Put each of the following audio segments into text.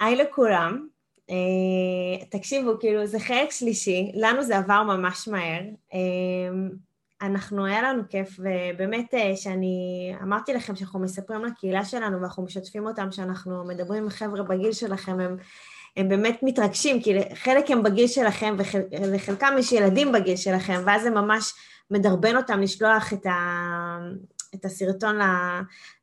היי לכולם. Uh, תקשיבו, כאילו, זה חלק שלישי, לנו זה עבר ממש מהר. Uh, אנחנו, היה לנו כיף, ובאמת uh, שאני אמרתי לכם שאנחנו מספרים לקהילה שלנו ואנחנו משתפים אותם שאנחנו מדברים עם חבר'ה בגיל שלכם, הם, הם באמת מתרגשים, כי חלק הם בגיל שלכם וחל, וחלקם יש ילדים בגיל שלכם, ואז זה ממש מדרבן אותם לשלוח את, ה, את הסרטון ל,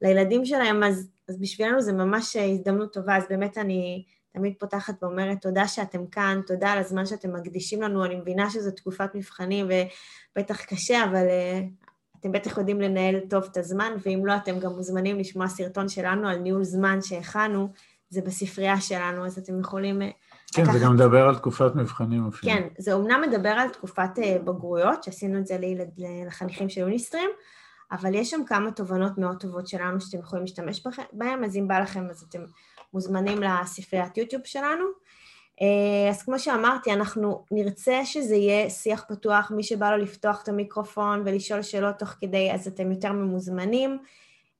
לילדים שלהם, אז, אז בשבילנו זה ממש הזדמנות טובה, אז באמת אני תמיד פותחת ואומרת תודה שאתם כאן, תודה על הזמן שאתם מקדישים לנו, אני מבינה שזו תקופת מבחנים ובטח קשה, אבל uh, אתם בטח יודעים לנהל טוב את הזמן, ואם לא, אתם גם מוזמנים לשמוע סרטון שלנו על ניהול זמן שהכנו, זה בספרייה שלנו, אז אתם יכולים... אה, כן, לקחת... זה גם מדבר על תקופת מבחנים אפילו. כן, זה אומנם מדבר על תקופת בגרויות, שעשינו את זה לילד, לחניכים של יוניסטרים, אבל יש שם כמה תובנות מאוד טובות שלנו שאתם יכולים להשתמש בהן, אז אם בא לכם אז אתם מוזמנים לספריית יוטיוב שלנו. אה, אז כמו שאמרתי, אנחנו נרצה שזה יהיה שיח פתוח, מי שבא לו לפתוח את המיקרופון ולשאול שאלות תוך כדי, אז אתם יותר ממוזמנים.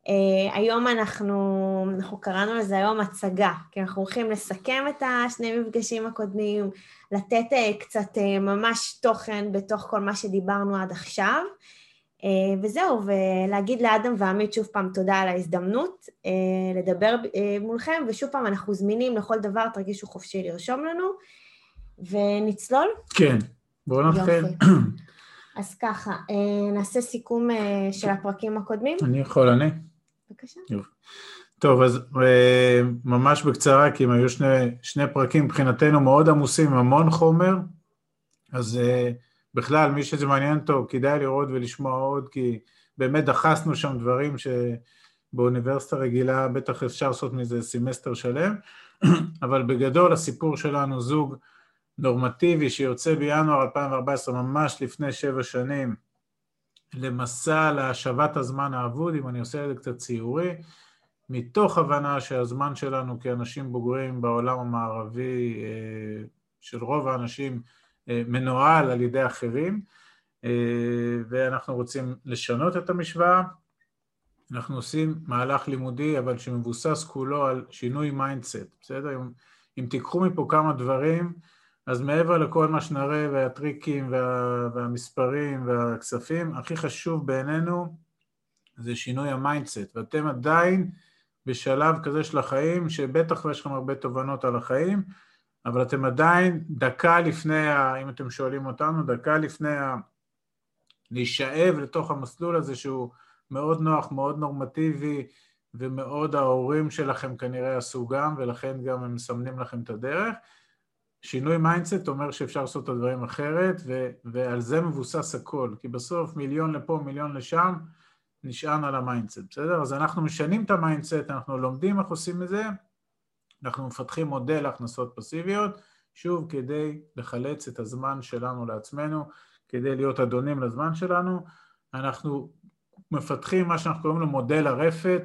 Uh, היום אנחנו, אנחנו קראנו לזה היום הצגה, כי אנחנו הולכים לסכם את השני מפגשים הקודמים, לתת uh, קצת ממש תוכן בתוך כל מה שדיברנו עד עכשיו. אה, וזהו, ולהגיד לאדם ועמית שוב פעם תודה על ההזדמנות אה, לדבר אה, מולכם, ושוב פעם אנחנו זמינים לכל דבר, תרגישו חופשי לרשום לנו, ונצלול? כן, בואו נתחיל. אז ככה, נעשה סיכום של הפרקים הקודמים. אני יכול, אני? בבקשה. טוב, אז ממש בקצרה, כי הם היו שני, שני פרקים מבחינתנו מאוד עמוסים, המון חומר, אז... בכלל, מי שזה מעניין אותו, כדאי לראות ולשמוע עוד, כי באמת דחסנו שם דברים שבאוניברסיטה רגילה בטח אפשר לעשות מזה סמסטר שלם, אבל בגדול הסיפור שלנו זוג נורמטיבי שיוצא בינואר 2014, ממש לפני שבע שנים, למסע להשבת הזמן האבוד, אם אני עושה את זה קצת ציורי, מתוך הבנה שהזמן שלנו כאנשים בוגרים בעולם המערבי, אה, של רוב האנשים, מנוהל על ידי אחרים, אה, ואנחנו רוצים לשנות את המשוואה. אנחנו עושים מהלך לימודי, אבל שמבוסס כולו על שינוי mindset, בסדר? אם, אם תיקחו מפה כמה דברים, אז מעבר לכל מה שנראה והטריקים וה, והמספרים והכספים, הכי חשוב בעינינו זה שינוי ה mindset, ואתם עדיין בשלב כזה של החיים, שבטח ויש לכם הרבה תובנות על החיים, אבל אתם עדיין דקה לפני, ה, אם אתם שואלים אותנו, דקה לפני ה, להישאב לתוך המסלול הזה שהוא מאוד נוח, מאוד נורמטיבי, ומאוד ההורים שלכם כנראה עשו גם, ולכן גם הם מסמנים לכם את הדרך. שינוי mindset אומר שאפשר לעשות את הדברים אחרת, ו- ועל זה מבוסס הכל, כי בסוף מיליון לפה, מיליון לשם, נשען על ה mindset, בסדר? אז אנחנו משנים את ה mindset, אנחנו לומדים איך עושים את זה, אנחנו מפתחים מודל הכנסות פסיביות, שוב כדי לחלץ את הזמן שלנו לעצמנו, כדי להיות אדונים לזמן שלנו, אנחנו מפתחים מה שאנחנו קוראים לו מודל הרפת,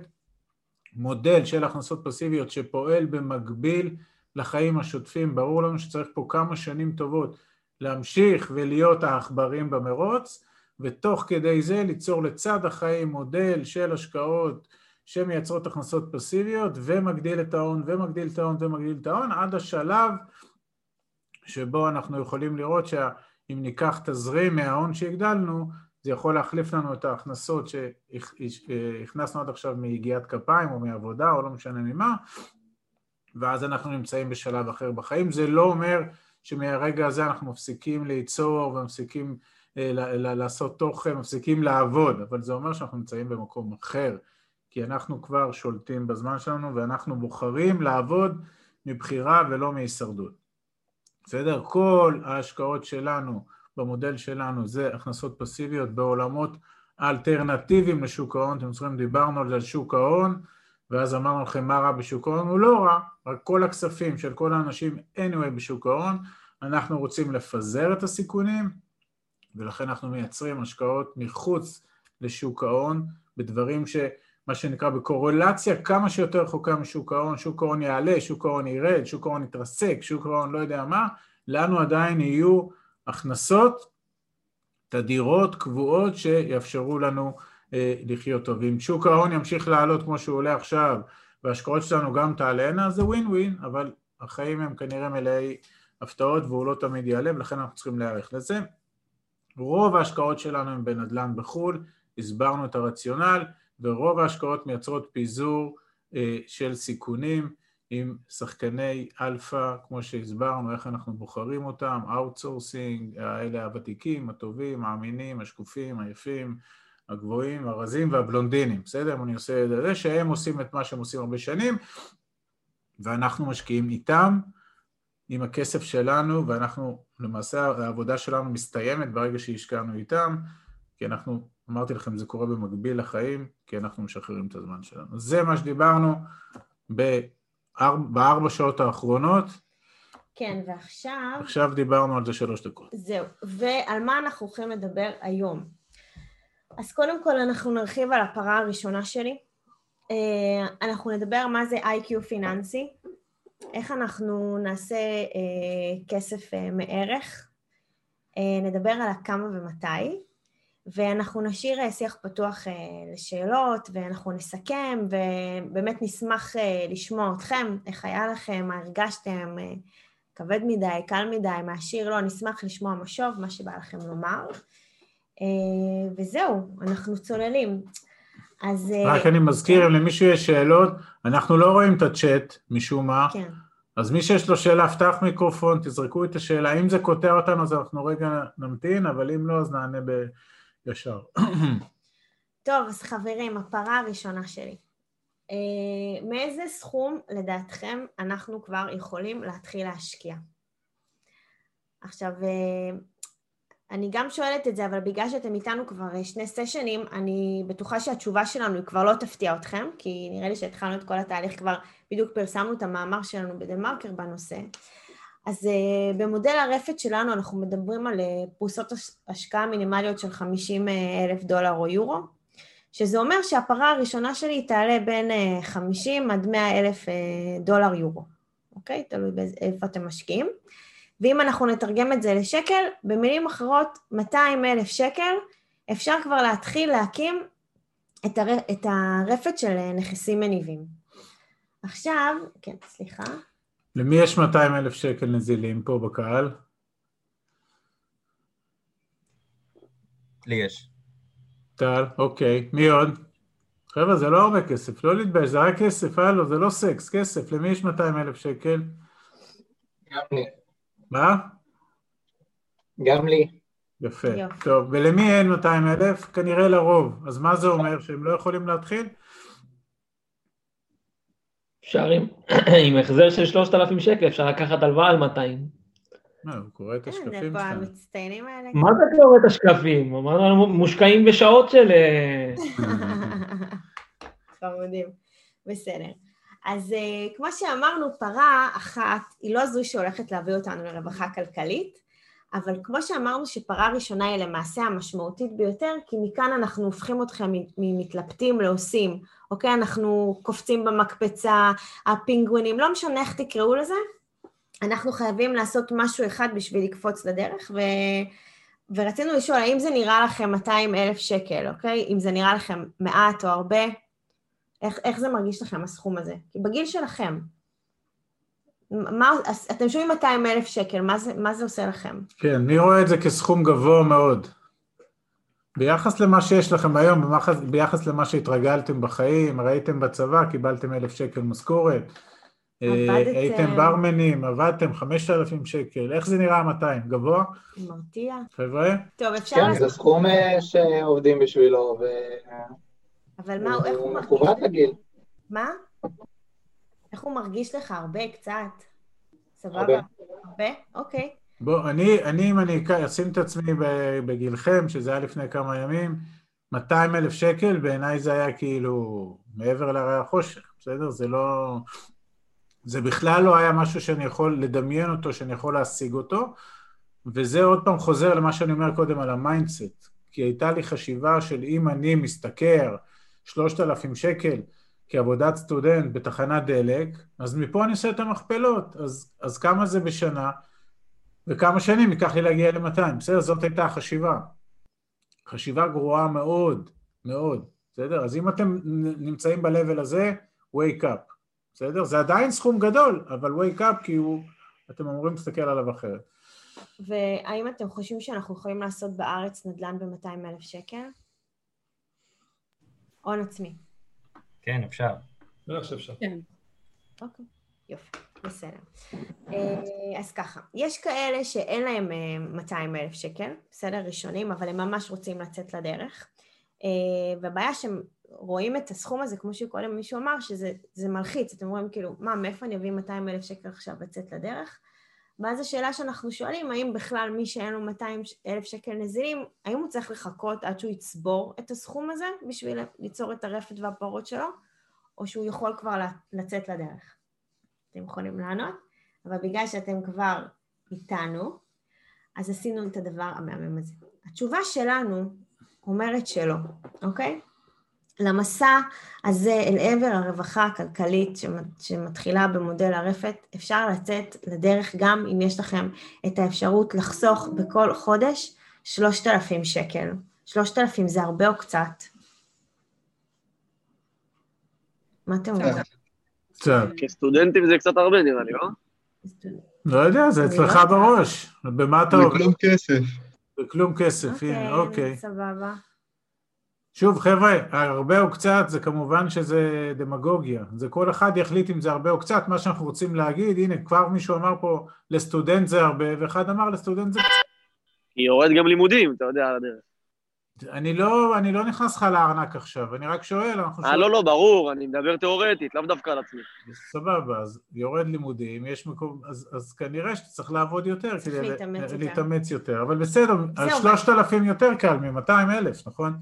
מודל של הכנסות פסיביות שפועל במקביל לחיים השוטפים, ברור לנו שצריך פה כמה שנים טובות להמשיך ולהיות העכברים במרוץ, ותוך כדי זה ליצור לצד החיים מודל של השקעות שמייצרות הכנסות פסיביות ומגדיל את ההון ומגדיל את ההון ומגדיל את ההון עד השלב שבו אנחנו יכולים לראות שאם ניקח תזרים מההון שהגדלנו זה יכול להחליף לנו את ההכנסות שהכנסנו עד עכשיו מיגיעת כפיים או מעבודה או לא משנה ממה ואז אנחנו נמצאים בשלב אחר בחיים. זה לא אומר שמהרגע הזה אנחנו מפסיקים ליצור ומפסיקים אה, לעשות תוכן, מפסיקים לעבוד, אבל זה אומר שאנחנו נמצאים במקום אחר. כי אנחנו כבר שולטים בזמן שלנו ואנחנו בוחרים לעבוד מבחירה ולא מהישרדות. בסדר? כל ההשקעות שלנו במודל שלנו זה הכנסות פסיביות בעולמות אלטרנטיביים לשוק ההון, אתם זוכרים, דיברנו על זה על שוק ההון ואז אמרנו לכם מה רע בשוק ההון, הוא לא רע, רק כל הכספים של כל האנשים anyway בשוק ההון, אנחנו רוצים לפזר את הסיכונים ולכן אנחנו מייצרים השקעות מחוץ לשוק ההון בדברים ש... מה שנקרא בקורולציה כמה שיותר רחוקה משוק ההון, שוק ההון יעלה, שוק ההון ירד, שוק ההון יתרסק, שוק ההון לא יודע מה, לנו עדיין יהיו הכנסות תדירות, קבועות, שיאפשרו לנו אה, לחיות טוב. אם שוק ההון ימשיך לעלות כמו שהוא עולה עכשיו, וההשקעות שלנו גם תעלינה, זה ווין ווין, אבל החיים הם כנראה מלאי הפתעות והוא לא תמיד יעלה, ולכן אנחנו צריכים להיערך לזה. רוב ההשקעות שלנו הם בנדל"ן בחו"ל, הסברנו את הרציונל, ורוב ההשקעות מייצרות פיזור אה, של סיכונים עם שחקני אלפא, כמו שהסברנו, איך אנחנו בוחרים אותם, outsourcing, האלה הוותיקים, הטובים, האמינים, השקופים, היפים, הגבוהים, הרזים והבלונדינים, בסדר? אני עושה את זה, שהם עושים את מה שהם עושים הרבה שנים, ואנחנו משקיעים איתם, עם הכסף שלנו, ואנחנו, למעשה העבודה שלנו מסתיימת ברגע שהשקענו איתם, כי אנחנו, אמרתי לכם, זה קורה במקביל לחיים, כי אנחנו משחררים את הזמן שלנו. זה מה שדיברנו בארבע, בארבע שעות האחרונות. כן, ועכשיו... עכשיו דיברנו על זה שלוש דקות. זהו, ועל מה אנחנו הולכים לדבר היום? אז קודם כל אנחנו נרחיב על הפרה הראשונה שלי. אה, אנחנו נדבר מה זה איי-קיו פיננסי, איך אנחנו נעשה אה, כסף אה, מערך, נדבר על הכמה ומתי, ואנחנו נשאיר אה, שיח פתוח אה, לשאלות, ואנחנו נסכם, ובאמת נשמח אה, לשמוע אתכם, איך היה לכם, מה הרגשתם, כבד מדי, קל מדי, מעשיר, לא, נשמח לשמוע משוב, מה שבא לכם לומר. וזהו, אנחנו צוללים. אז... רק אני מזכיר, אם למישהו יש שאלות, אנחנו לא רואים את הצ'אט משום מה. כן. אז מי שיש לו שאלה, פתח מיקרופון, תזרקו את השאלה. אם זה קוטע אותנו, אז אנחנו רגע נמתין, אבל אם לא, אז נענה בישר. טוב, אז חברים, הפרה הראשונה שלי. אה, מאיזה סכום, לדעתכם, אנחנו כבר יכולים להתחיל להשקיע? עכשיו, אני גם שואלת את זה, אבל בגלל שאתם איתנו כבר אה, שני סשנים, אני בטוחה שהתשובה שלנו היא כבר לא תפתיע אתכם, כי נראה לי שהתחלנו את כל התהליך כבר, בדיוק פרסמנו את המאמר שלנו בדה מרקר בנושא. אז uh, במודל הרפת שלנו אנחנו מדברים על uh, פרוסות השקעה מינימליות של 50 אלף דולר או יורו, שזה אומר שהפרה הראשונה שלי תעלה בין uh, 50 עד 100 אלף דולר יורו, אוקיי? תלוי באיפה אתם משקיעים. ואם אנחנו נתרגם את זה לשקל, במילים אחרות, 200 אלף שקל, אפשר כבר להתחיל להקים את, הר... את הרפת של נכסים מניבים. עכשיו, כן, סליחה. למי יש 200 אלף שקל נזילים פה בקהל? לי יש. טל, אוקיי. מי עוד? חבר'ה, זה לא הרבה כסף, לא להתבייש, זה רק כסף, הלו, זה לא סקס, כסף. למי יש 200 אלף שקל? גם לי. מה? גם לי. יפה, יופי. טוב, ולמי אין 200 אלף? כנראה לרוב. אז מה זה אומר, שהם לא יכולים להתחיל? אפשר עם, עם החזר של 3,000 שקל, אפשר לקחת הלוואה על 200. מה, הוא קורא את השקפים האלה. מה זה קורא את השקפים? אמרנו מושקעים בשעות של... אה, חמודים. בסדר. אז uh, כמו שאמרנו, פרה אחת היא לא זו שהולכת להביא אותנו לרווחה כלכלית, אבל כמו שאמרנו שפרה ראשונה היא למעשה המשמעותית ביותר, כי מכאן אנחנו הופכים אתכם ממתלבטים לעושים, אוקיי? אנחנו קופצים במקפצה, הפינגווינים, לא משנה איך תקראו לזה, אנחנו חייבים לעשות משהו אחד בשביל לקפוץ לדרך, ו... ורצינו לשאול, האם זה נראה לכם 200 אלף שקל, אוקיי? אם זה נראה לכם מעט או הרבה, איך, איך זה מרגיש לכם, הסכום הזה? כי בגיל שלכם, מה, אתם שומעים 200 אלף שקל, מה זה, מה זה עושה לכם? כן, אני רואה את זה כסכום גבוה מאוד. ביחס למה שיש לכם היום, ביחס, ביחס למה שהתרגלתם בחיים, ראיתם בצבא, קיבלתם אלף שקל משכורת, אה, עבדתם... הייתם ברמנים, עבדתם 5,000 שקל, איך זה נראה 200? גבוה? מרתיע. חבר'ה? טוב, אפשר... כן, זה סכום אה, שעובדים בשבילו, ו... אבל מה, איך הוא מרגיש? מכובד לגיל. מה? איך הוא מרגיש לך? הרבה, קצת? סבבה? הרבה? אוקיי. בוא, אני, אני אם אני אשים את עצמי בגילכם, שזה היה לפני כמה ימים, 200 אלף שקל, בעיניי זה היה כאילו מעבר להרי החושך, בסדר? זה לא... זה בכלל לא היה משהו שאני יכול לדמיין אותו, שאני יכול להשיג אותו, וזה עוד פעם חוזר למה שאני אומר קודם על ה mindset, כי הייתה לי חשיבה של אם אני משתכר שלושת אלפים שקל כעבודת סטודנט בתחנת דלק, אז מפה אני עושה את המכפלות. אז, אז כמה זה בשנה, וכמה שנים ייקח לי להגיע ל-200. בסדר, זאת הייתה החשיבה. חשיבה גרועה מאוד, מאוד, בסדר? אז אם אתם נמצאים ב-level הזה, wake up, בסדר? זה עדיין סכום גדול, אבל wake up כי הוא, אתם אמורים להסתכל עליו אחרת. והאם אתם חושבים שאנחנו יכולים לעשות בארץ נדל"ן ב-200 אלף שקל? הון עצמי. כן, אפשר. בטח שאפשר. כן. אוקיי, יופי, בסדר. אה, אז ככה, יש כאלה שאין להם אה, 200 אלף שקל, בסדר, ראשונים, אבל הם ממש רוצים לצאת לדרך. אה, והבעיה שהם רואים את הסכום הזה, כמו שקודם מישהו אמר, שזה זה מלחיץ. אתם רואים כאילו, מה, מאיפה אני אביא 200 אלף שקל עכשיו לצאת לדרך? ואז השאלה שאנחנו שואלים, האם בכלל מי שאין לו 200 אלף שקל נזילים, האם הוא צריך לחכות עד שהוא יצבור את הסכום הזה בשביל ליצור את הרפת והפרות שלו, או שהוא יכול כבר לצאת לדרך? אתם יכולים לענות, אבל בגלל שאתם כבר איתנו, אז עשינו את הדבר המהמם הזה. התשובה שלנו אומרת שלא, אוקיי? למסע הזה אל עבר הרווחה הכלכלית שמתחילה במודל הרפת, אפשר לצאת לדרך גם אם יש לכם את האפשרות לחסוך בכל חודש 3,000 שקל. 3,000 זה הרבה או קצת? מה אתם אומרים? קצת. כסטודנטים זה קצת הרבה נראה לי, לא? לא יודע, זה אצלך לא בראש. במה אתה זה עובד? כלום כסף. זה כלום כסף, הנה, אוקיי. סבבה. שוב, חבר'ה, הרבה או קצת זה כמובן שזה דמגוגיה. זה כל אחד יחליט אם זה הרבה או קצת. מה שאנחנו רוצים להגיד, הנה, כבר מישהו אמר פה, לסטודנט זה הרבה, ואחד אמר לסטודנט זה קצת. כי יורד גם לימודים, אתה יודע, על הדרך. אני לא, אני לא נכנס לך לארנק עכשיו, אני רק שואל, אנחנו אה, לא, לא, ברור, אני מדבר תיאורטית, לאו דווקא על עצמי. סבבה, אז יורד לימודים, יש מקום, אז, אז כנראה שאתה צריך לעבוד יותר צריך כדי להתאמץ יותר. להתאמץ יותר, אבל בסדר, על זהו. שלושת אלפים יותר קל מ-200 אלף, נכון?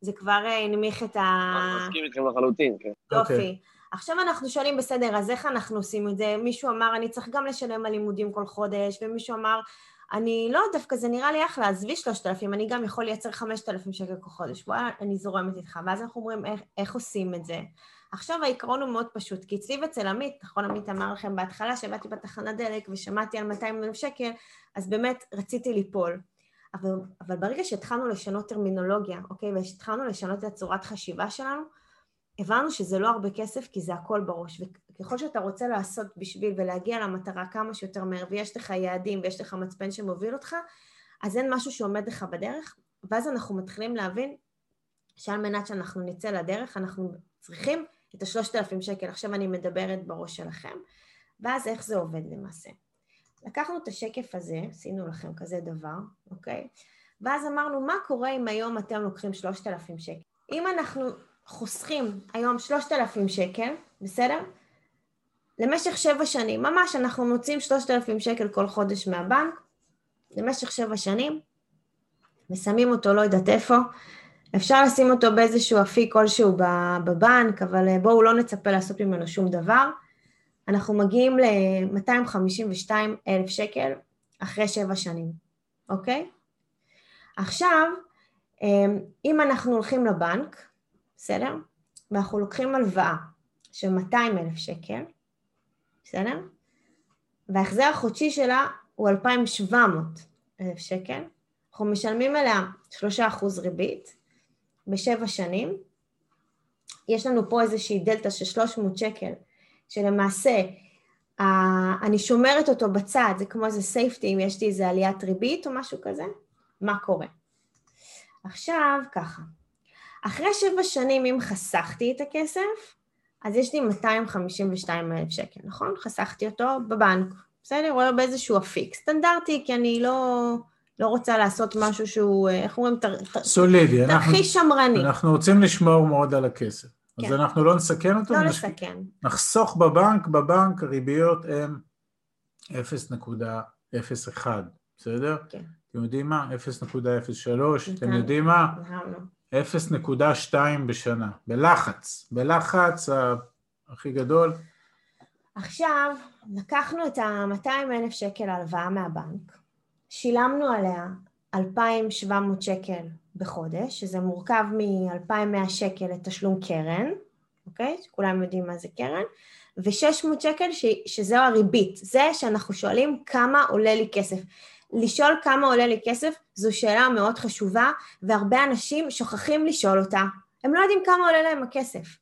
זה כבר אה, הנמיך את ה... אני מסכים איתכם לחלוטין, כן. יופי. אוקיי. עכשיו אנחנו שואלים, בסדר, אז איך אנחנו עושים את זה? מישהו אמר, אני צריך גם לשלם על לימודים כל חודש, ומישהו אמר, אני לא, דווקא זה נראה לי אחלה, עזבי 3,000, אני גם יכול לייצר 5,000 שקל כל חודש, וואלה, אני זורמת איתך. ואז אנחנו אומרים, איך, איך עושים את זה? עכשיו העיקרון הוא מאוד פשוט, כי אצלי ואצל עמית, נכון, עמית אמר לכם בהתחלה, שבאתי בתחנת דלק ושמעתי על 200 אלף שקל, אז באמת רציתי ליפול. אבל, אבל ברגע שהתחלנו לשנות טרמינולוגיה, אוקיי, והתחלנו לשנות את הצורת חשיבה שלנו, הבנו שזה לא הרבה כסף, כי זה הכל בראש. וככל שאתה רוצה לעשות בשביל ולהגיע למטרה כמה שיותר מהר, ויש לך יעדים ויש לך מצפן שמוביל אותך, אז אין משהו שעומד לך בדרך, ואז אנחנו מתחילים להבין שעל מנת שאנחנו נצא לדרך, אנחנו צריכים את השלושת אלפים שקל. עכשיו אני מדברת בראש שלכם, ואז איך זה עובד למעשה. לקחנו את השקף הזה, עשינו לכם כזה דבר, אוקיי? ואז אמרנו, מה קורה אם היום אתם לוקחים 3,000 שקל? אם אנחנו חוסכים היום 3,000 שקל, בסדר? למשך שבע שנים, ממש אנחנו מוצאים 3,000 שקל כל חודש מהבנק, למשך שבע שנים, ושמים אותו לא יודעת איפה, אפשר לשים אותו באיזשהו אפיק כלשהו בבנק, אבל אה, בואו לא נצפה לעשות ממנו שום דבר. אנחנו מגיעים ל-252 אלף שקל אחרי שבע שנים, אוקיי? עכשיו, אם אנחנו הולכים לבנק, בסדר? ואנחנו לוקחים הלוואה של 200 אלף שקל, בסדר? וההחזר החודשי שלה הוא 2,700 אלף שקל, אנחנו משלמים עליה 3% ריבית בשבע שנים, יש לנו פה איזושהי דלתא של 300 שקל, שלמעשה אני שומרת אותו בצד, זה כמו איזה סייפטי, אם יש לי איזה עליית ריבית או משהו כזה, מה קורה? עכשיו ככה, אחרי שבע שנים אם חסכתי את הכסף, אז יש לי 252 אלף שקל, נכון? חסכתי אותו בבנק, בסדר? או באיזשהו אפיק, סטנדרטי, כי אני לא, לא רוצה לעשות משהו שהוא, איך אומרים? סולידי. תרחיש שמרני. אנחנו רוצים לשמור מאוד על הכסף. אז כן. אנחנו לא נסכן אותו, לא נש- לסכן. נחסוך בבנק, בבנק הריביות הן 0.01, בסדר? כן. אתם יודעים מה? 0.03, אתם. יודעים מה? הבנו. 0.2 בשנה, בלחץ, בלחץ הכי גדול. עכשיו, לקחנו את ה-200 אלף שקל הלוואה מהבנק, שילמנו עליה 2,700 שקל בחודש, שזה מורכב מ-2,100 שקל לתשלום קרן, אוקיי? כולם יודעים מה זה קרן, ו-600 שקל ש- שזו הריבית. זה שאנחנו שואלים כמה עולה לי כסף. לשאול כמה עולה לי כסף זו שאלה מאוד חשובה, והרבה אנשים שוכחים לשאול אותה. הם לא יודעים כמה עולה להם הכסף.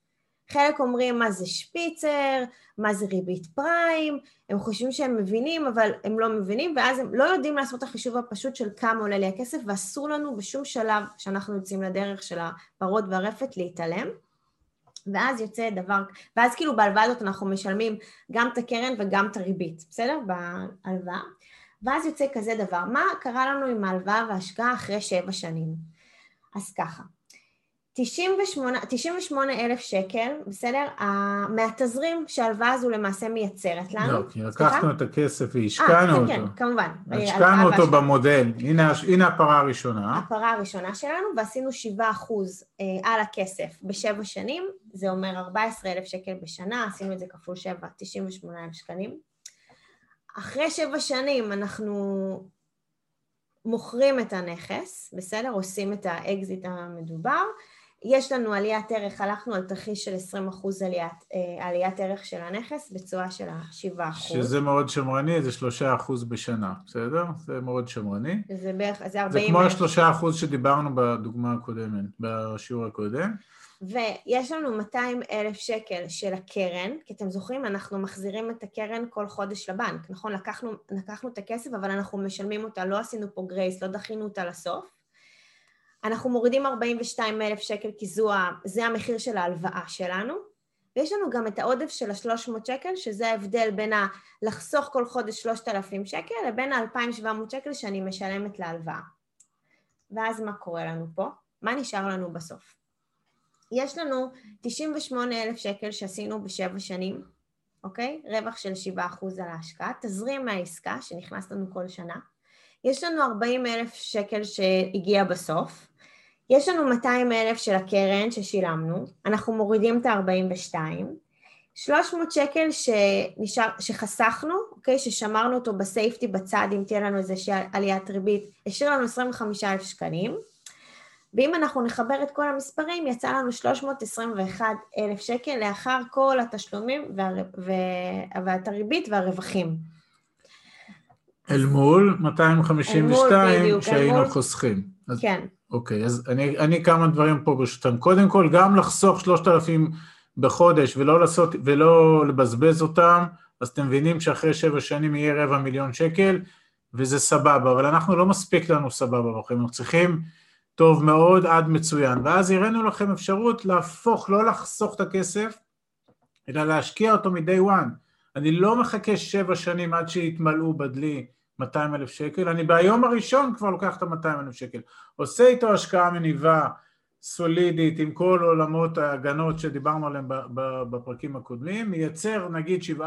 חלק אומרים מה זה שפיצר, מה זה ריבית פריים, הם חושבים שהם מבינים, אבל הם לא מבינים, ואז הם לא יודעים לעשות את החישוב הפשוט של כמה עולה לי הכסף, ואסור לנו בשום שלב שאנחנו יוצאים לדרך של הפרות והרפת להתעלם. ואז יוצא דבר, ואז כאילו בהלוואה הזאת אנחנו משלמים גם את הקרן וגם את הריבית, בסדר? בהלוואה. ואז יוצא כזה דבר, מה קרה לנו עם ההלוואה וההשקעה אחרי שבע שנים? אז ככה, 98, 98 אלף שקל, בסדר? מהתזרים שההלוואה הזו למעשה מייצרת לנו. לא, כי לקחנו את הכסף והשקענו 아, אותו. כן, כן, כמובן. השקענו אותו במודל, הנה, הנה הפרה הראשונה. הפרה הראשונה שלנו, ועשינו 7 אחוז אה, על הכסף בשבע שנים, זה אומר 14 אלף שקל בשנה, עשינו את זה כפול 7, 98 אלף שקלים. אחרי שבע שנים אנחנו מוכרים את הנכס, בסדר? עושים את האקזיט המדובר. יש לנו עליית ערך, הלכנו על תרחיש של 20 אחוז עליית, אה, עליית ערך של הנכס בתשואה של ה-7 אחוז. שזה מאוד שמרני, זה 3 אחוז בשנה, בסדר? זה מאוד שמרני. זה בערך, זה 40... זה כמו ה-3 אחוז שדיברנו בדוגמה הקודמת, בשיעור הקודם. ויש לנו 200 אלף שקל של הקרן, כי אתם זוכרים, אנחנו מחזירים את הקרן כל חודש לבנק, נכון? לקחנו, לקחנו את הכסף, אבל אנחנו משלמים אותה, לא עשינו פה grace, לא דחינו אותה לסוף. אנחנו מורידים 42 אלף שקל כי זו, זה המחיר של ההלוואה שלנו, ויש לנו גם את העודף של ה-300 שקל, שזה ההבדל בין ה- לחסוך כל חודש 3,000 שקל לבין ה-2,700 שקל שאני משלמת להלוואה. ואז מה קורה לנו פה? מה נשאר לנו בסוף? יש לנו 98 אלף שקל שעשינו בשבע שנים, אוקיי? רווח של 7% על ההשקעה, תזרים מהעסקה שנכנס לנו כל שנה. יש לנו 40 אלף שקל שהגיע בסוף, יש לנו 200 אלף של הקרן ששילמנו, אנחנו מורידים את ה-42, 300 שקל שנשאר, שחסכנו, אוקיי, ששמרנו אותו בסייפטי בצד אם תהיה לנו איזושהי עליית ריבית, השאיר לנו 25 אלף שקלים, ואם אנחנו נחבר את כל המספרים, יצא לנו 321 אלף שקל לאחר כל התשלומים וה... ואת הריבית והרווחים. אל מול 252 בדיוק, אל שהיינו מול- חוסכים. אז, כן, אוקיי, אז אני, אני כמה דברים פה ברשותם. קודם כל, גם לחסוך 3,000 בחודש ולא, לעשות, ולא לבזבז אותם, אז אתם מבינים שאחרי שבע שנים יהיה רבע מיליון שקל, וזה סבבה, אבל אנחנו לא מספיק לנו סבבה בחיים, אנחנו צריכים טוב מאוד עד מצוין. ואז הראינו לכם אפשרות להפוך, לא לחסוך את הכסף, אלא להשקיע אותו מ-day one. אני לא מחכה שבע שנים עד שיתמלאו בדלי 200 אלף שקל, אני ביום הראשון כבר לוקח את ה-200 אלף שקל. עושה איתו השקעה מניבה סולידית עם כל עולמות ההגנות שדיברנו עליהן בפרקים הקודמים, מייצר נגיד 7%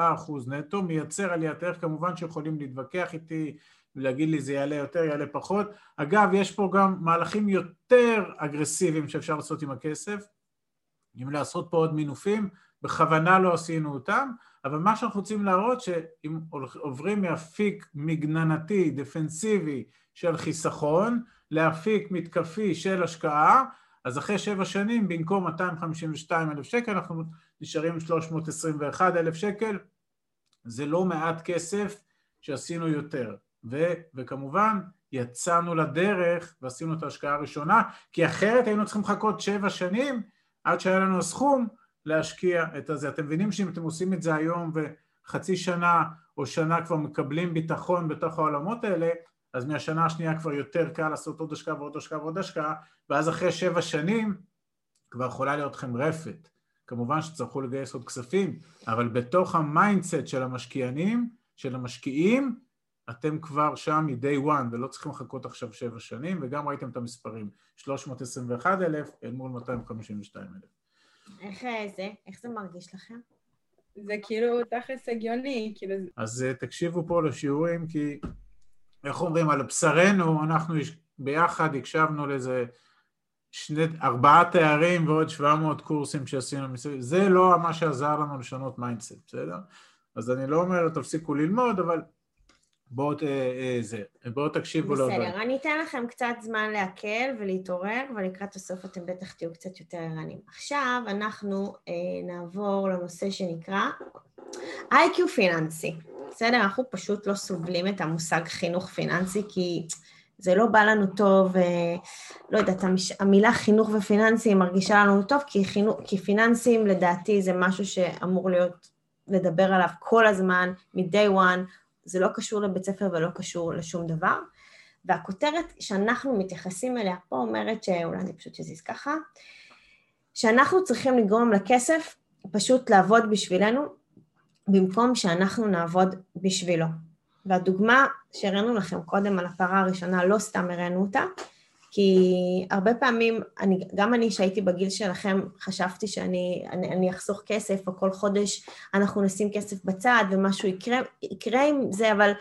נטו, מייצר עליית ערך, כמובן שיכולים להתווכח איתי ולהגיד לי זה יעלה יותר, יעלה פחות. אגב, יש פה גם מהלכים יותר אגרסיביים שאפשר לעשות עם הכסף, אם לעשות פה עוד מינופים, בכוונה לא עשינו אותם, אבל מה שאנחנו רוצים להראות שאם עוברים מאפיק מגננתי, דפנסיבי של חיסכון, לאפיק מתקפי של השקעה, אז אחרי שבע שנים במקום 252 אלף שקל אנחנו נשארים עם 321 אלף שקל, זה לא מעט כסף שעשינו יותר, ו, וכמובן יצאנו לדרך ועשינו את ההשקעה הראשונה, כי אחרת היינו צריכים לחכות שבע שנים עד שהיה לנו הסכום להשקיע את הזה. אתם מבינים שאם אתם עושים את זה היום וחצי שנה או שנה כבר מקבלים ביטחון בתוך העולמות האלה, אז מהשנה השנייה כבר יותר קל לעשות עוד השקעה ועוד השקעה ועוד השקעה, ואז אחרי שבע שנים כבר יכולה להיות לכם רפת. כמובן שתצטרכו לגייס עוד כספים, אבל בתוך ה mindset של המשקיענים, של המשקיעים, אתם כבר שם מ-day one ולא צריכים לחכות עכשיו שבע שנים, וגם ראיתם את המספרים, 321 אלף אל מול 252 אלף. איך אה, זה? איך זה מרגיש לכם? זה כאילו תכלס הגיוני, כאילו... אז אה, תקשיבו פה לשיעורים, כי איך אומרים, על בשרנו, אנחנו יש- ביחד הקשבנו לאיזה שני, ארבעה תארים ועוד 700 קורסים שעשינו מסביב, זה לא מה שעזר לנו לשנות mindset, בסדר? אז אני לא אומר תפסיקו ללמוד, אבל בואו אה, אה, זה, בואו תקשיבו לדברים. בסדר, אני אתן לכם קצת זמן להקל ולהתעורר, ולקראת הסוף אתם בטח תהיו קצת יותר ערניים. עכשיו אנחנו אה, נעבור לנושא שנקרא איי-קיו פיננסי. בסדר? אנחנו פשוט לא סובלים את המושג חינוך פיננסי, כי זה לא בא לנו טוב, אה, לא יודעת, המש- המילה חינוך ופיננסים מרגישה לנו טוב, כי, חינוך, כי פיננסים לדעתי זה משהו שאמור להיות, לדבר עליו כל הזמן, מ-day one, זה לא קשור לבית ספר ולא קשור לשום דבר. והכותרת שאנחנו מתייחסים אליה פה אומרת שאולי אני פשוט אזיז ככה, שאנחנו צריכים לגרום לכסף פשוט לעבוד בשבילנו, במקום שאנחנו נעבוד בשבילו. והדוגמה שהראינו לכם קודם על הפרה הראשונה, לא סתם הראינו אותה, כי הרבה פעמים, אני, גם אני שהייתי בגיל שלכם, חשבתי שאני אני, אני אחסוך כסף, או כל חודש אנחנו נשים כסף בצד ומשהו יקרה, יקרה עם זה, אבל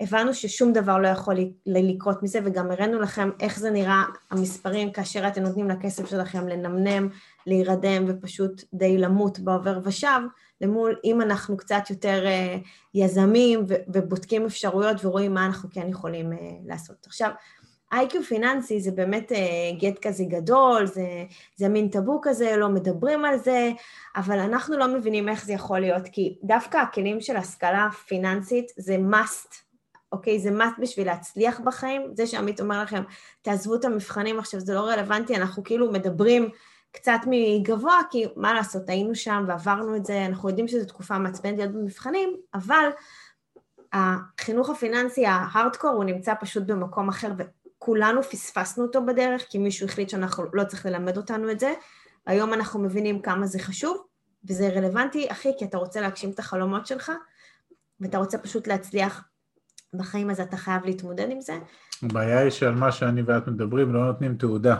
הבנו ששום דבר לא יכול לקרות מזה, וגם הראינו לכם איך זה נראה, המספרים, כאשר אתם נותנים לכסף שלכם לנמנם, להירדם ופשוט די למות בעובר ושב, למול אם אנחנו קצת יותר uh, יזמים ובודקים אפשרויות ורואים מה אנחנו כן יכולים uh, לעשות. עכשיו, איי-קיו פיננסי זה באמת uh, גט כזה גדול, זה, זה מין טאבו כזה, לא מדברים על זה, אבל אנחנו לא מבינים איך זה יכול להיות, כי דווקא הכלים של השכלה פיננסית זה must, אוקיי? זה must בשביל להצליח בחיים. זה שעמית אומר לכם, תעזבו את המבחנים עכשיו, זה לא רלוונטי, אנחנו כאילו מדברים קצת מגבוה, כי מה לעשות, היינו שם ועברנו את זה, אנחנו יודעים שזו תקופה מעצבנת להיות במבחנים, אבל החינוך הפיננסי, ההארדקור, הוא נמצא פשוט במקום אחר, וכולנו פספסנו אותו בדרך, כי מישהו החליט שאנחנו לא צריך ללמד אותנו את זה. היום אנחנו מבינים כמה זה חשוב, וזה רלוונטי, אחי, כי אתה רוצה להגשים את החלומות שלך, ואתה רוצה פשוט להצליח בחיים, אז אתה חייב להתמודד עם זה. הבעיה היא שעל מה שאני ואת מדברים לא נותנים תעודה.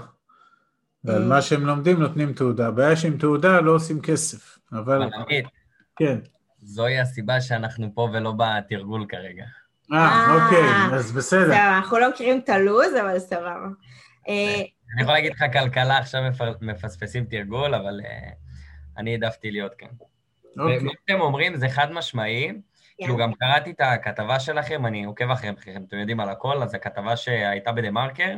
ועל מה שהם לומדים נותנים תעודה. הבעיה שעם תעודה לא עושים כסף. אבל... כן. זוהי הסיבה שאנחנו פה ולא בתרגול כרגע. אה, אוקיי, אז בסדר. בסדר, אנחנו לא מכירים את הלו"ז, אבל סבבה. אה, אני יכול להגיד לך כלכלה, עכשיו מפ- מפספסים תרגול, אבל אה, אני העדפתי להיות כאן. אוקיי. ומה שאתם אומרים זה חד משמעי, כאילו גם קראתי את הכתבה שלכם, אני עוקב אחריכם, אתם יודעים על הכל, אז הכתבה שהייתה בדה-מרקר,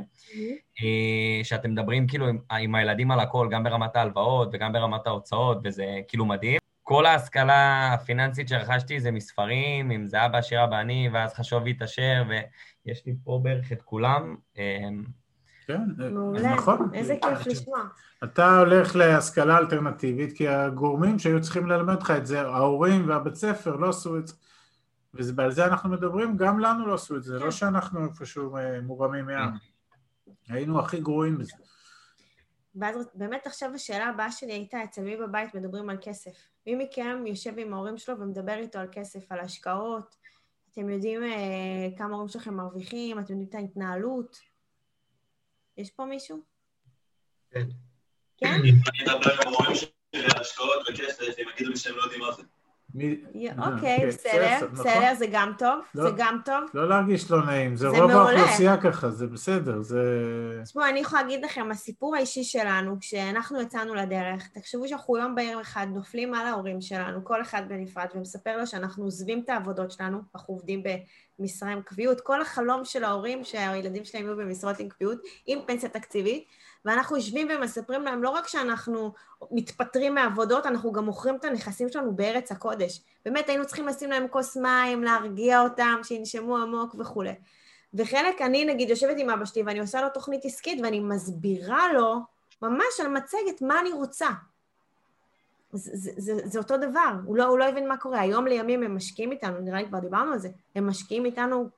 אה, שאתם מדברים כאילו עם הילדים על הכל, גם ברמת ההלוואות וגם ברמת ההוצאות, וזה כאילו מדהים. כל ההשכלה הפיננסית שרכשתי זה מספרים, אם זה אבא עשיר אבא אני, ואז חשוב להתעשר, ויש לי פה בערך את כולם. אה, כן, מעולה, נכון. איזה כיף לשמוע. אתה הולך להשכלה אלטרנטיבית, כי הגורמים שהיו צריכים ללמד לך את זה, ההורים והבית ספר לא עשו את זה. ועל זה אנחנו מדברים, גם לנו לא עשו את זה, לא שאנחנו איפשהו אה, מורמים מעם. היינו הכי גרועים בזה. ואז באמת עכשיו השאלה הבאה שלי הייתה, אצל מי בבית מדברים על כסף? מי מכם יושב עם ההורים שלו ומדבר איתו על כסף, על השקעות? אתם יודעים אה, כמה ההורים שלכם מרוויחים? אתם יודעים את ההתנהלות? יש פה מישהו? כן. כן? אני אדבר עם ההורים שלי על השקעות וכסף, הם יגידו לי שהם לא יודעים מה זה. מי... י- אה, אוקיי, כן, בסדר, נכון. בסדר, זה גם טוב, לא. זה גם טוב. לא להרגיש לא נעים, זה רוב. האוכלוסייה ככה, זה בסדר, זה... תשמעו, אני יכולה להגיד לכם, הסיפור האישי שלנו, כשאנחנו יצאנו לדרך, תחשבו שאנחנו יום בהיר אחד נופלים על ההורים שלנו, כל אחד בנפרד, ומספר לו שאנחנו עוזבים את העבודות שלנו, אנחנו עובדים במשרה עם קביעות, כל החלום של ההורים שהילדים שלהם יהיו במשרות עם קביעות, עם פנסיה תקציבית, ואנחנו יושבים ומספרים להם לא רק שאנחנו מתפטרים מעבודות, אנחנו גם מוכרים את הנכסים שלנו בארץ הקודש. באמת, היינו צריכים לשים להם כוס מים, להרגיע אותם, שינשמו עמוק וכולי. וחלק, אני נגיד יושבת עם אבא שלי ואני עושה לו תוכנית עסקית ואני מסבירה לו ממש על מצגת מה אני רוצה. זה, זה, זה, זה אותו דבר, הוא לא, הוא לא הבין מה קורה. היום לימים הם משקיעים איתנו, נראה לי כבר דיברנו על זה, הם משקיעים איתנו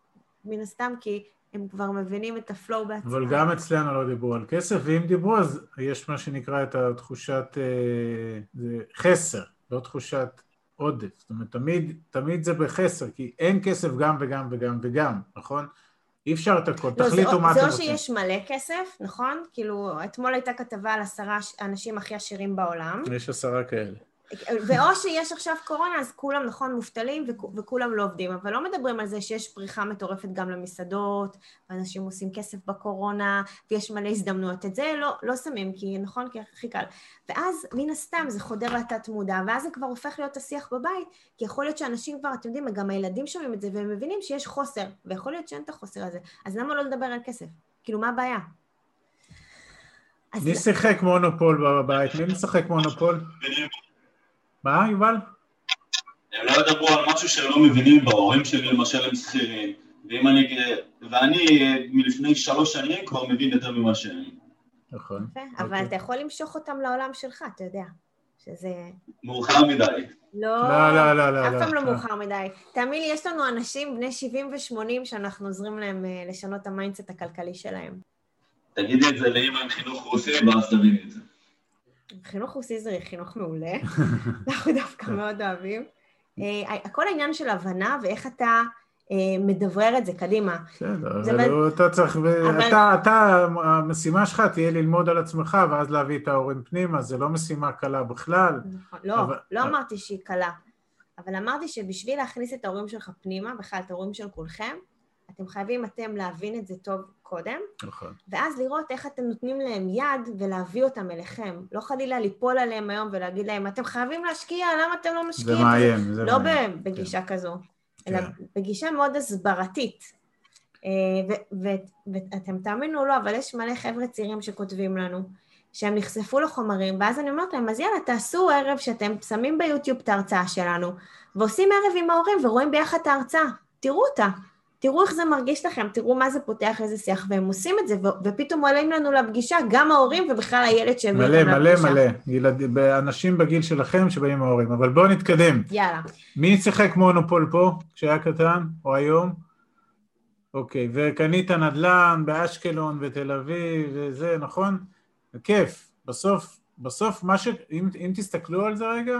מן הסתם כי הם כבר מבינים את הפלואו בעצמם. אבל גם אצלנו לא דיברו על כסף, ואם דיברו אז יש מה שנקרא את התחושת אה, זה חסר, לא תחושת עודף. זאת אומרת, תמיד, תמיד זה בחסר, כי אין כסף גם וגם וגם וגם, נכון? אי אפשר את הכל, לא, תחליטו זה, מה זה אתם או רוצים. שיש מלא כסף, נכון? כאילו, אתמול הייתה כתבה על עשרה האנשים הכי עשירים בעולם, יש עשרה כאלה. ואו שיש עכשיו קורונה, אז כולם, נכון, מובטלים וכ- וכולם לא עובדים, אבל לא מדברים על זה שיש פריחה מטורפת גם למסעדות, ואנשים עושים כסף בקורונה, ויש מלא הזדמנויות. את זה לא, לא שמים, כי נכון, כי הכי קל. ואז מן הסתם זה חודר לתת מודע, ואז זה כבר הופך להיות השיח בבית, כי יכול להיות שאנשים כבר, אתם יודעים, גם הילדים שומעים את זה, והם מבינים שיש חוסר, ויכול להיות שאין את החוסר הזה, אז למה לא לדבר על כסף? כאילו, מה הבעיה? מי שיחק מונופול בבית? מי משחק מונופול? מה, יובל? הם לא ידברו על משהו שהם לא מבינים בהורים שלי למשל הם שכירים, ואם אני, ואני מלפני שלוש שנים כבר מבין יותר ממה שאני. נכון. יפה, אבל אוקיי. אתה יכול למשוך אותם לעולם שלך, אתה יודע. שזה... מאוחר מדי. לא, לא, לא, לא, לא, אף לא. פעם לא לא. מאוחר מדי. תאמין לי, יש לנו אנשים בני 70 ו-80 שאנחנו עוזרים להם אה, לשנות את ה mindset הכלכלי שלהם. תגידי את זה לאמא עם חינוך רוסי, ואז תביני את זה. חינוך רוסי זה חינוך מעולה, אנחנו דווקא מאוד אוהבים. אה, הכל העניין של הבנה ואיך אתה אה, מדברר את זה קדימה. בסדר, אבל אתה צריך, אתה, המשימה שלך תהיה ללמוד על עצמך ואז להביא את ההורים פנימה, זה לא משימה קלה בכלל. נכון. לא, לא אמרתי שהיא קלה, אבל אמרתי שבשביל להכניס את ההורים שלך פנימה, בכלל את ההורים של כולכם, אתם חייבים אתם להבין את זה טוב קודם, נכון. ואז לראות איך אתם נותנים להם יד ולהביא אותם אליכם. לא חלילה ליפול עליהם היום ולהגיד להם, אתם חייבים להשקיע, למה אתם לא זה משקיעים? מאיים, זה לא מאיים. ב- בגישה כזו, אלא כן. בגישה מאוד הסברתית. אה, ואתם תאמינו או לא, אבל יש מלא חבר'ה צעירים שכותבים לנו, שהם נחשפו לחומרים, ואז אני אומרת להם, אז יאללה, תעשו ערב שאתם שמים ביוטיוב את ההרצאה שלנו, ועושים ערב עם ההורים ורואים ביחד את ההרצאה. תראו אותה. תראו איך זה מרגיש לכם, תראו מה זה פותח איזה שיח, והם עושים את זה, ו- ופתאום עולים לנו לפגישה גם ההורים ובכלל הילד שהביא מלא, אותם מלא, לפגישה. מלא. ילד- אנשים בגיל שלכם שבאים ההורים. אבל בואו נתקדם. יאללה. מי שיחק מונופול פה כשהיה קטן, או היום? אוקיי, וקנית נדל"ן באשקלון ותל אביב וזה, נכון? כיף. בסוף, בסוף מה ש... אם, אם תסתכלו על זה רגע,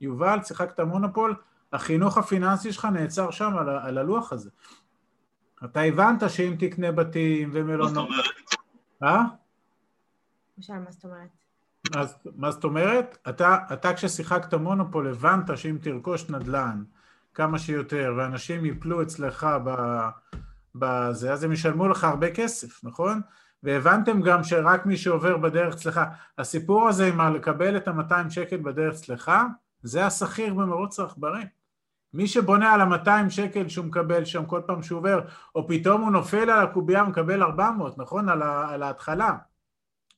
יובל, שיחקת מונופול, החינוך הפיננסי שלך נעצר שם על, על הלוח הזה. אתה הבנת שאם תקנה בתים מה זאת ומלונות... אומרת? אה? למשל, מה זאת אומרת? אז מה זאת אומרת? אתה, אתה כששיחקת מונופול הבנת שאם תרכוש נדל"ן כמה שיותר ואנשים יפלו אצלך ב- בזה, אז הם ישלמו לך הרבה כסף, נכון? והבנתם גם שרק מי שעובר בדרך אצלך, הסיפור הזה עם לקבל את ה-200 שקל בדרך אצלך, זה השכיר במרוץ העכברים. מי שבונה על ה-200 שקל שהוא מקבל שם כל פעם שהוא עובר, או פתאום הוא נופל על הקובייה ומקבל 400, נכון? על, ה- על ההתחלה.